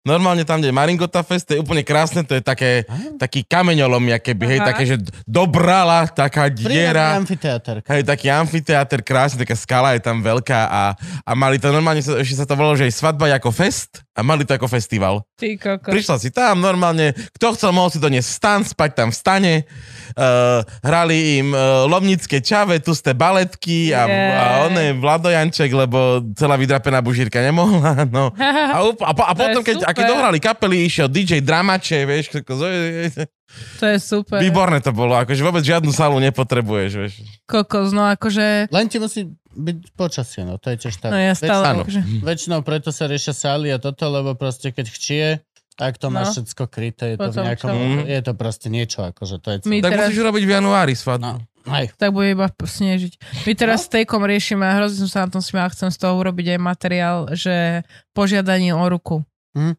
No. Normálne tam, kde je Maringota Fest, to je úplne krásne, to je také, taký kameňolom, keby, hej, také, že dobrala, taká diera. amfiteáter. Hej, taký amfiteáter, krásny, taká skala je tam veľká a, a mali to normálne, sa- ešte sa to volalo, že je svadba ako fest a mali to ako festival. Ty koko. Prišla si tam normálne, kto chcel, mohol si doniesť stan, spať tam v stane. Uh, hrali im uh, lomnické čave, tusté baletky a, Jej. a oné Vladojanček, lebo celá vydrapená bužírka nemohla. No. [LAUGHS] A, up- a, po, a To je potom, keď, a keď super. dohrali kapely, išiel DJ Dramače, vieš, všetko, To je super. výborné to bolo, akože vôbec žiadnu salu nepotrebuješ, vieš. Kokos, no akože... Len ti musí byť počasie, no to je tiež tak. No ja stále, áno. akože... Väčšinou preto sa riešia sály a toto, lebo proste keď chčie, tak to No. máš všetko kryté, je to, v Potom nejakom, čo? je to proste niečo, akože to je My celé. Tak teraz- musíš urobiť v januári svadbu. No. Hej. tak bude iba snežiť. My teraz s Tejkom riešime, a hrozne som sa na tom smiala, chcem z toho urobiť aj materiál, že požiadanie o ruku. Hm.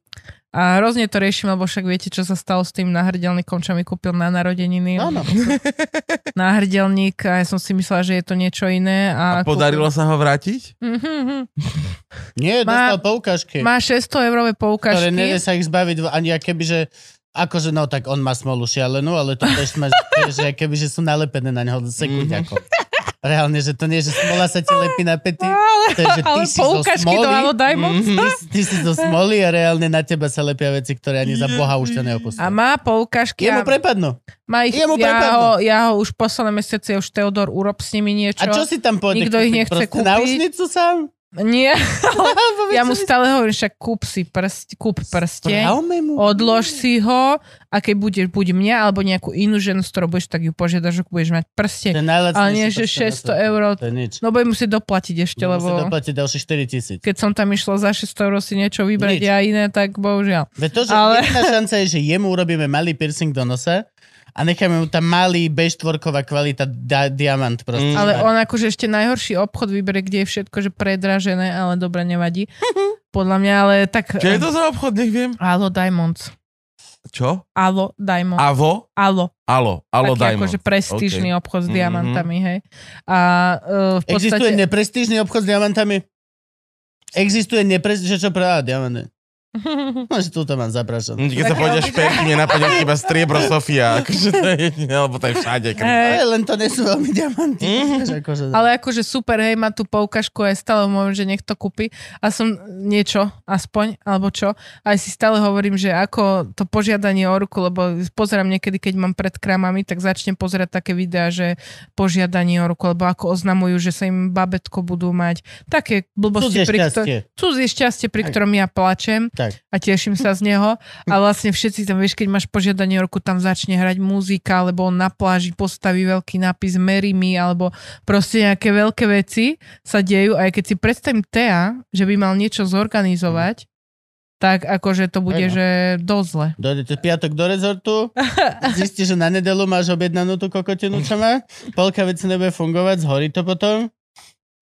A hrozne to riešim, lebo však viete, čo sa stalo s tým náhrdelníkom, čo mi kúpil na narodeniny. Áno. [LAUGHS] Náhrdelník a ja som si myslela, že je to niečo iné. A, A podarilo sa ho vrátiť? Mhm. [LAUGHS] Nie, Má- dostal poukážky, Má 600 eurové ktoré poukažky. nevie sa ich zbaviť ani keby, že Akože no, tak on má smolu šialenú, ale to tiež má, [LAUGHS] že keby, že sú nalepené na neho sekundiako. Reálne, že to nie, že smola sa ti lepí na pety, Ale, to je, že ty ale si zo poukažky smoly, do Halo Diamonds. ty, ty si zo smoly a reálne na teba sa lepia veci, ktoré ani za Boha už ťa neopustí. A má poukažky. Jemu prepadnú. má ich, jemu ja, prepadnú. ho, ja ho už posledné mesiace, už Teodor, urob s nimi niečo. A čo si tam pôjde Nikto ich kúpiť? nechce Proste náušnicu sám? Nie, [LAUGHS] ja mu stále hovorím, však kúp si prst, kúp mu. odlož si ho a keď budeš buď mňa alebo nejakú inú ženu, s ktorou budeš, tak ju požiadaš, že budeš mať najlacnejší Ale nie, že prsteň na 600 svete. eur. No budem musieť doplatiť ešte, Musí lebo doplatiť ďalšie 4 tisíc. keď som tam išla za 600 eur si niečo vybrať Nič. a iné, tak bohužiaľ. Veď to, že Ale- jediná šanca je, že jemu urobíme malý piercing do nosa a necháme mu tam malý B4 kvalita da- diamant proste. Mm. Ale on akože ešte najhorší obchod vyberie, kde je všetko, že predražené, ale dobre, nevadí. [LAUGHS] Podľa mňa, ale tak... Čo je to za obchod, nech viem? Alo Diamonds. Čo? Alo Diamonds. Avo? Alo. Alo, Alo taký Diamond. akože prestížny obchod s Mhm. diamantami, hej. A uh, v Existuje podstate... neprestížny obchod s diamantami? Existuje neprestížny, čo pre á, diamanty. [LAUGHS] No, že tu to mám zaprašať. Hm, Keď sa pôjdeš šperky, mne napadne iba striebro Sofia. Akože to je jedine, alebo to je všade. Ale len to nie sú veľmi diamanty. Vieš, akože... Ale akože super, hej, má tú poukažku aj stále môžem, že nech to kúpi. A som niečo, aspoň, alebo čo. Aj si stále hovorím, že ako to požiadanie o ruku, lebo pozerám niekedy, keď mám pred kramami, tak začnem pozerať také videá, že požiadanie o ruku, alebo ako oznamujú, že sa im babetko budú mať. Také blbosti, Cudzie pri šťastie. cudzie šťastie, pri ktorom ja plačem. Tak. a teším sa z neho. A vlastne všetci tam, vieš, keď máš požiadanie roku, tam začne hrať muzika, alebo on na pláži postaví veľký nápis Marry me, alebo proste nejaké veľké veci sa dejú. A aj keď si predstavím Tea, že by mal niečo zorganizovať, tak akože to bude, Áno. že dosť zle. Dojdete piatok do rezortu, zistíš, že na nedelu máš objednanú tú kokotinu, čo má, polka veci nebude fungovať, zhorí to potom,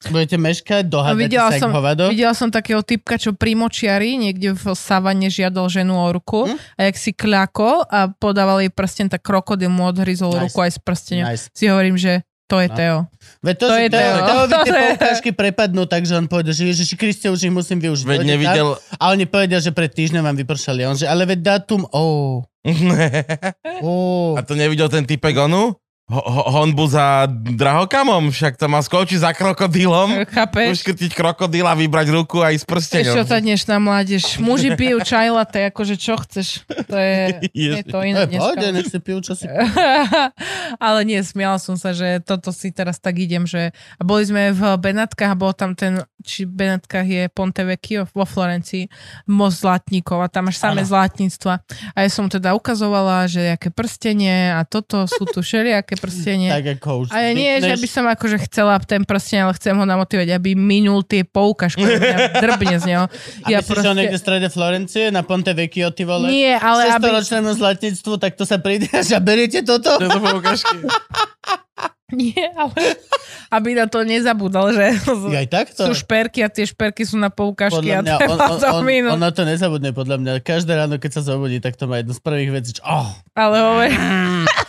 budete meškať, dohádate videla sa som- hovado. Videla som takého typka, čo pri močiari niekde v savane žiadal ženu o ruku Hm? a jak si kľako a podával jej prsten, tak krokodil mu odhryzol Nice. ruku aj s prstenom. Nice. Si hovorím, že to je No. Teo. Veď to, To je Teo, Teo. Teovi [LAUGHS] tie poukážky prepadnú, takže on povedal, že Ježiši Kriste, už ich musím využiť. Veď nevidel... A oni povedia, že pred týždňom vám vypršali. On že, ale veď dátum, ó, [LAUGHS] ó. A to nevidel ten typek onu? Ho- ho- honbu za drahokamom, však to má skočiť za krokodílom, [LAUGHS] Chápeš? uškrtiť krokodíla, vybrať ruku aj s Vieš čo prstenom. tá dnešná mládež? Muži pijú čaj latte, akože čo chceš? To je, [LAUGHS] je to iné pohode, dneska. nech si pijú, čo si [LAUGHS] Ale nie, smiala som sa, že toto si teraz tak idem, že a boli sme v Benátkach a bol tam ten, či v Benátkach je Ponte Vecchio vo Florencii, most zlatníkov a tam máš samé zlatníctva. A ja som teda ukazovala, že aké prstenie a toto sú tu všelijaké prstenie. Tak ako už A ja nie, že by som akože chcela ten prsten, ale chcem ho namotivovať, aby minul tie poukažky. [LAUGHS] Drbne z neho. A ja že on niekde v strede Florencie, na Ponte Vecchio, ty vole? Nie, ale aby... 600-ročnému zlatníctvu, tak to sa príde a že beriete toto? Tieto poukážky. [LAUGHS] Nie, ale aby na to nezabudol, že aj takto? sú šperky a tie šperky sú na poukažky Podľa a mňa, on, treba on, to on, minúť. on na to nezabudne, podľa mňa. Každé ráno, keď sa zobudí, tak to má jednu z prvých vecí. Čo, oh, Ale hovorí, [LAUGHS]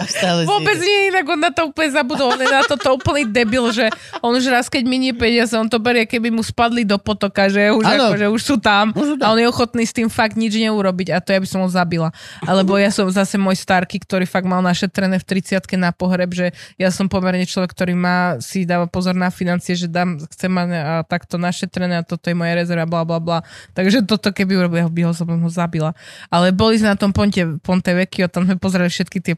a stále vôbec si... nie, inak on na to úplne zabudol. On je na toto úplný debil, že on už raz, keď minie peniaze, on to berie, keby mu spadli do potoka, že už, ako, že už sú tam. A on je ochotný s tým fakt nič neurobiť a to ja by som ho zabila. Alebo ja som zase môj starky, ktorý fakt mal našetrené v 30 na pohreb, že ja som pomerne človek, ktorý má, si dáva pozor na financie, že dám, chcem mať a takto našetrené a toto je moja rezerva, bla bla bla. Takže toto keby urobil, by ho som ho zabila. Ale boli sme na tom Ponte, Ponte Vecchio, tam sme pozreli všetky tie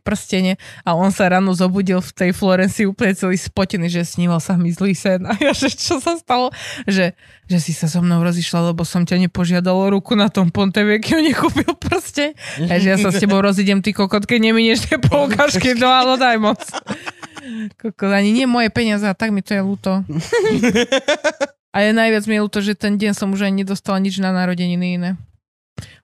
prstene a on sa ráno zobudil v tej Florencii úplne celý spotený, že sníval sa mi zlý sen. [LAUGHS] A ja, že čo sa stalo? Že, že si sa so mnou rozišla, lebo som ťa nepožiadal ruku na tom Ponte Vecchio, nekúpil prste. A že ja sa s tebou rozidem, ty kokot, keď neminieš [LAUGHS] tie poukažky, no ale daj moc. [LAUGHS] Kokot, ani nie moje peniaze, a tak mi to je ľúto. A je najviac mi je ľúto, že ten deň som už ani nedostala nič na narodeniny iné.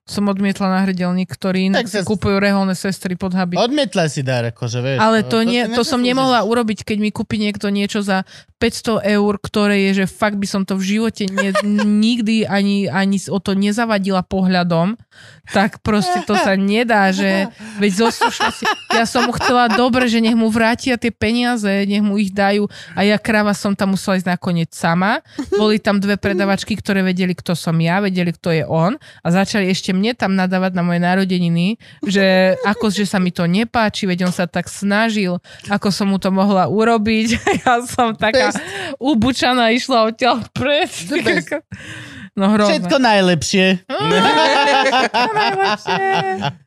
Som odmietla na hrdelník, ktorý si sa- kúpujú reholné sestry pod habit. Odmietla si dar, akože, vieš. Ale to, nie, si to som nemohla urobiť, keď mi kúpi niekto niečo za 500 eur, ktoré je, že fakt by som to v živote ne, [LAUGHS] nikdy ani, ani o to nezavadila pohľadom, tak proste to sa nedá, že veď zo ja som mu chcela dobre, že nech mu vrátia tie peniaze, nech mu ich dajú a ja kráva som tam musela ísť nakoniec sama. Boli tam dve predavačky, ktoré vedeli, kto som ja, vedeli, kto je on a začali ešte mne tam nadávať na moje narodeniny, že ako, že sa mi to nepáči, veď on sa tak snažil, ako som mu to mohla urobiť. [LAUGHS] Ja som taká ubučaná, išla odtiaľ best. [LAUGHS] No hrozné. Všetko najlepšie. [LAUGHS] Najlepšie.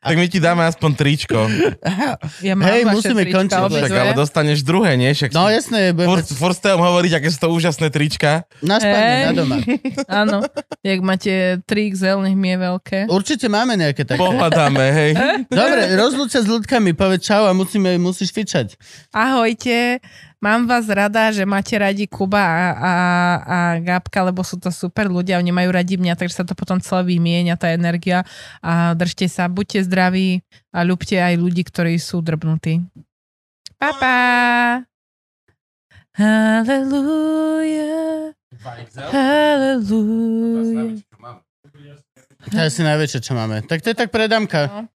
Tak my ti dáme aspoň tričko. Ja mám Hej, musíme trička, končiť. Však ale dostaneš druhé, nie? Však No jasné, vám hovoriť, aké sú to úžasné trička. na spanie, Hej. na doma. [LAUGHS] Áno, jak máte 3XL, nech mi je veľké. Určite máme nejaké také. Pohľadáme, hej. Dobre, rozlúč sa s ľudkami, povedz čau a musíme, musíš fičať. Ahojte, mám vás rada, že máte radi Kuba a, a, a Gábka, lebo sú to super ľudia, oni majú radi mňa, takže sa to potom celé vymieňa, tá energia a držte sa, buďte zdraví a ľúbte aj ľudí, ktorí sú drbnutí. Pa, pa. Hallelujah. Hallelujah. To je asi najväčšie, čo máme. Tak to je tak predámka.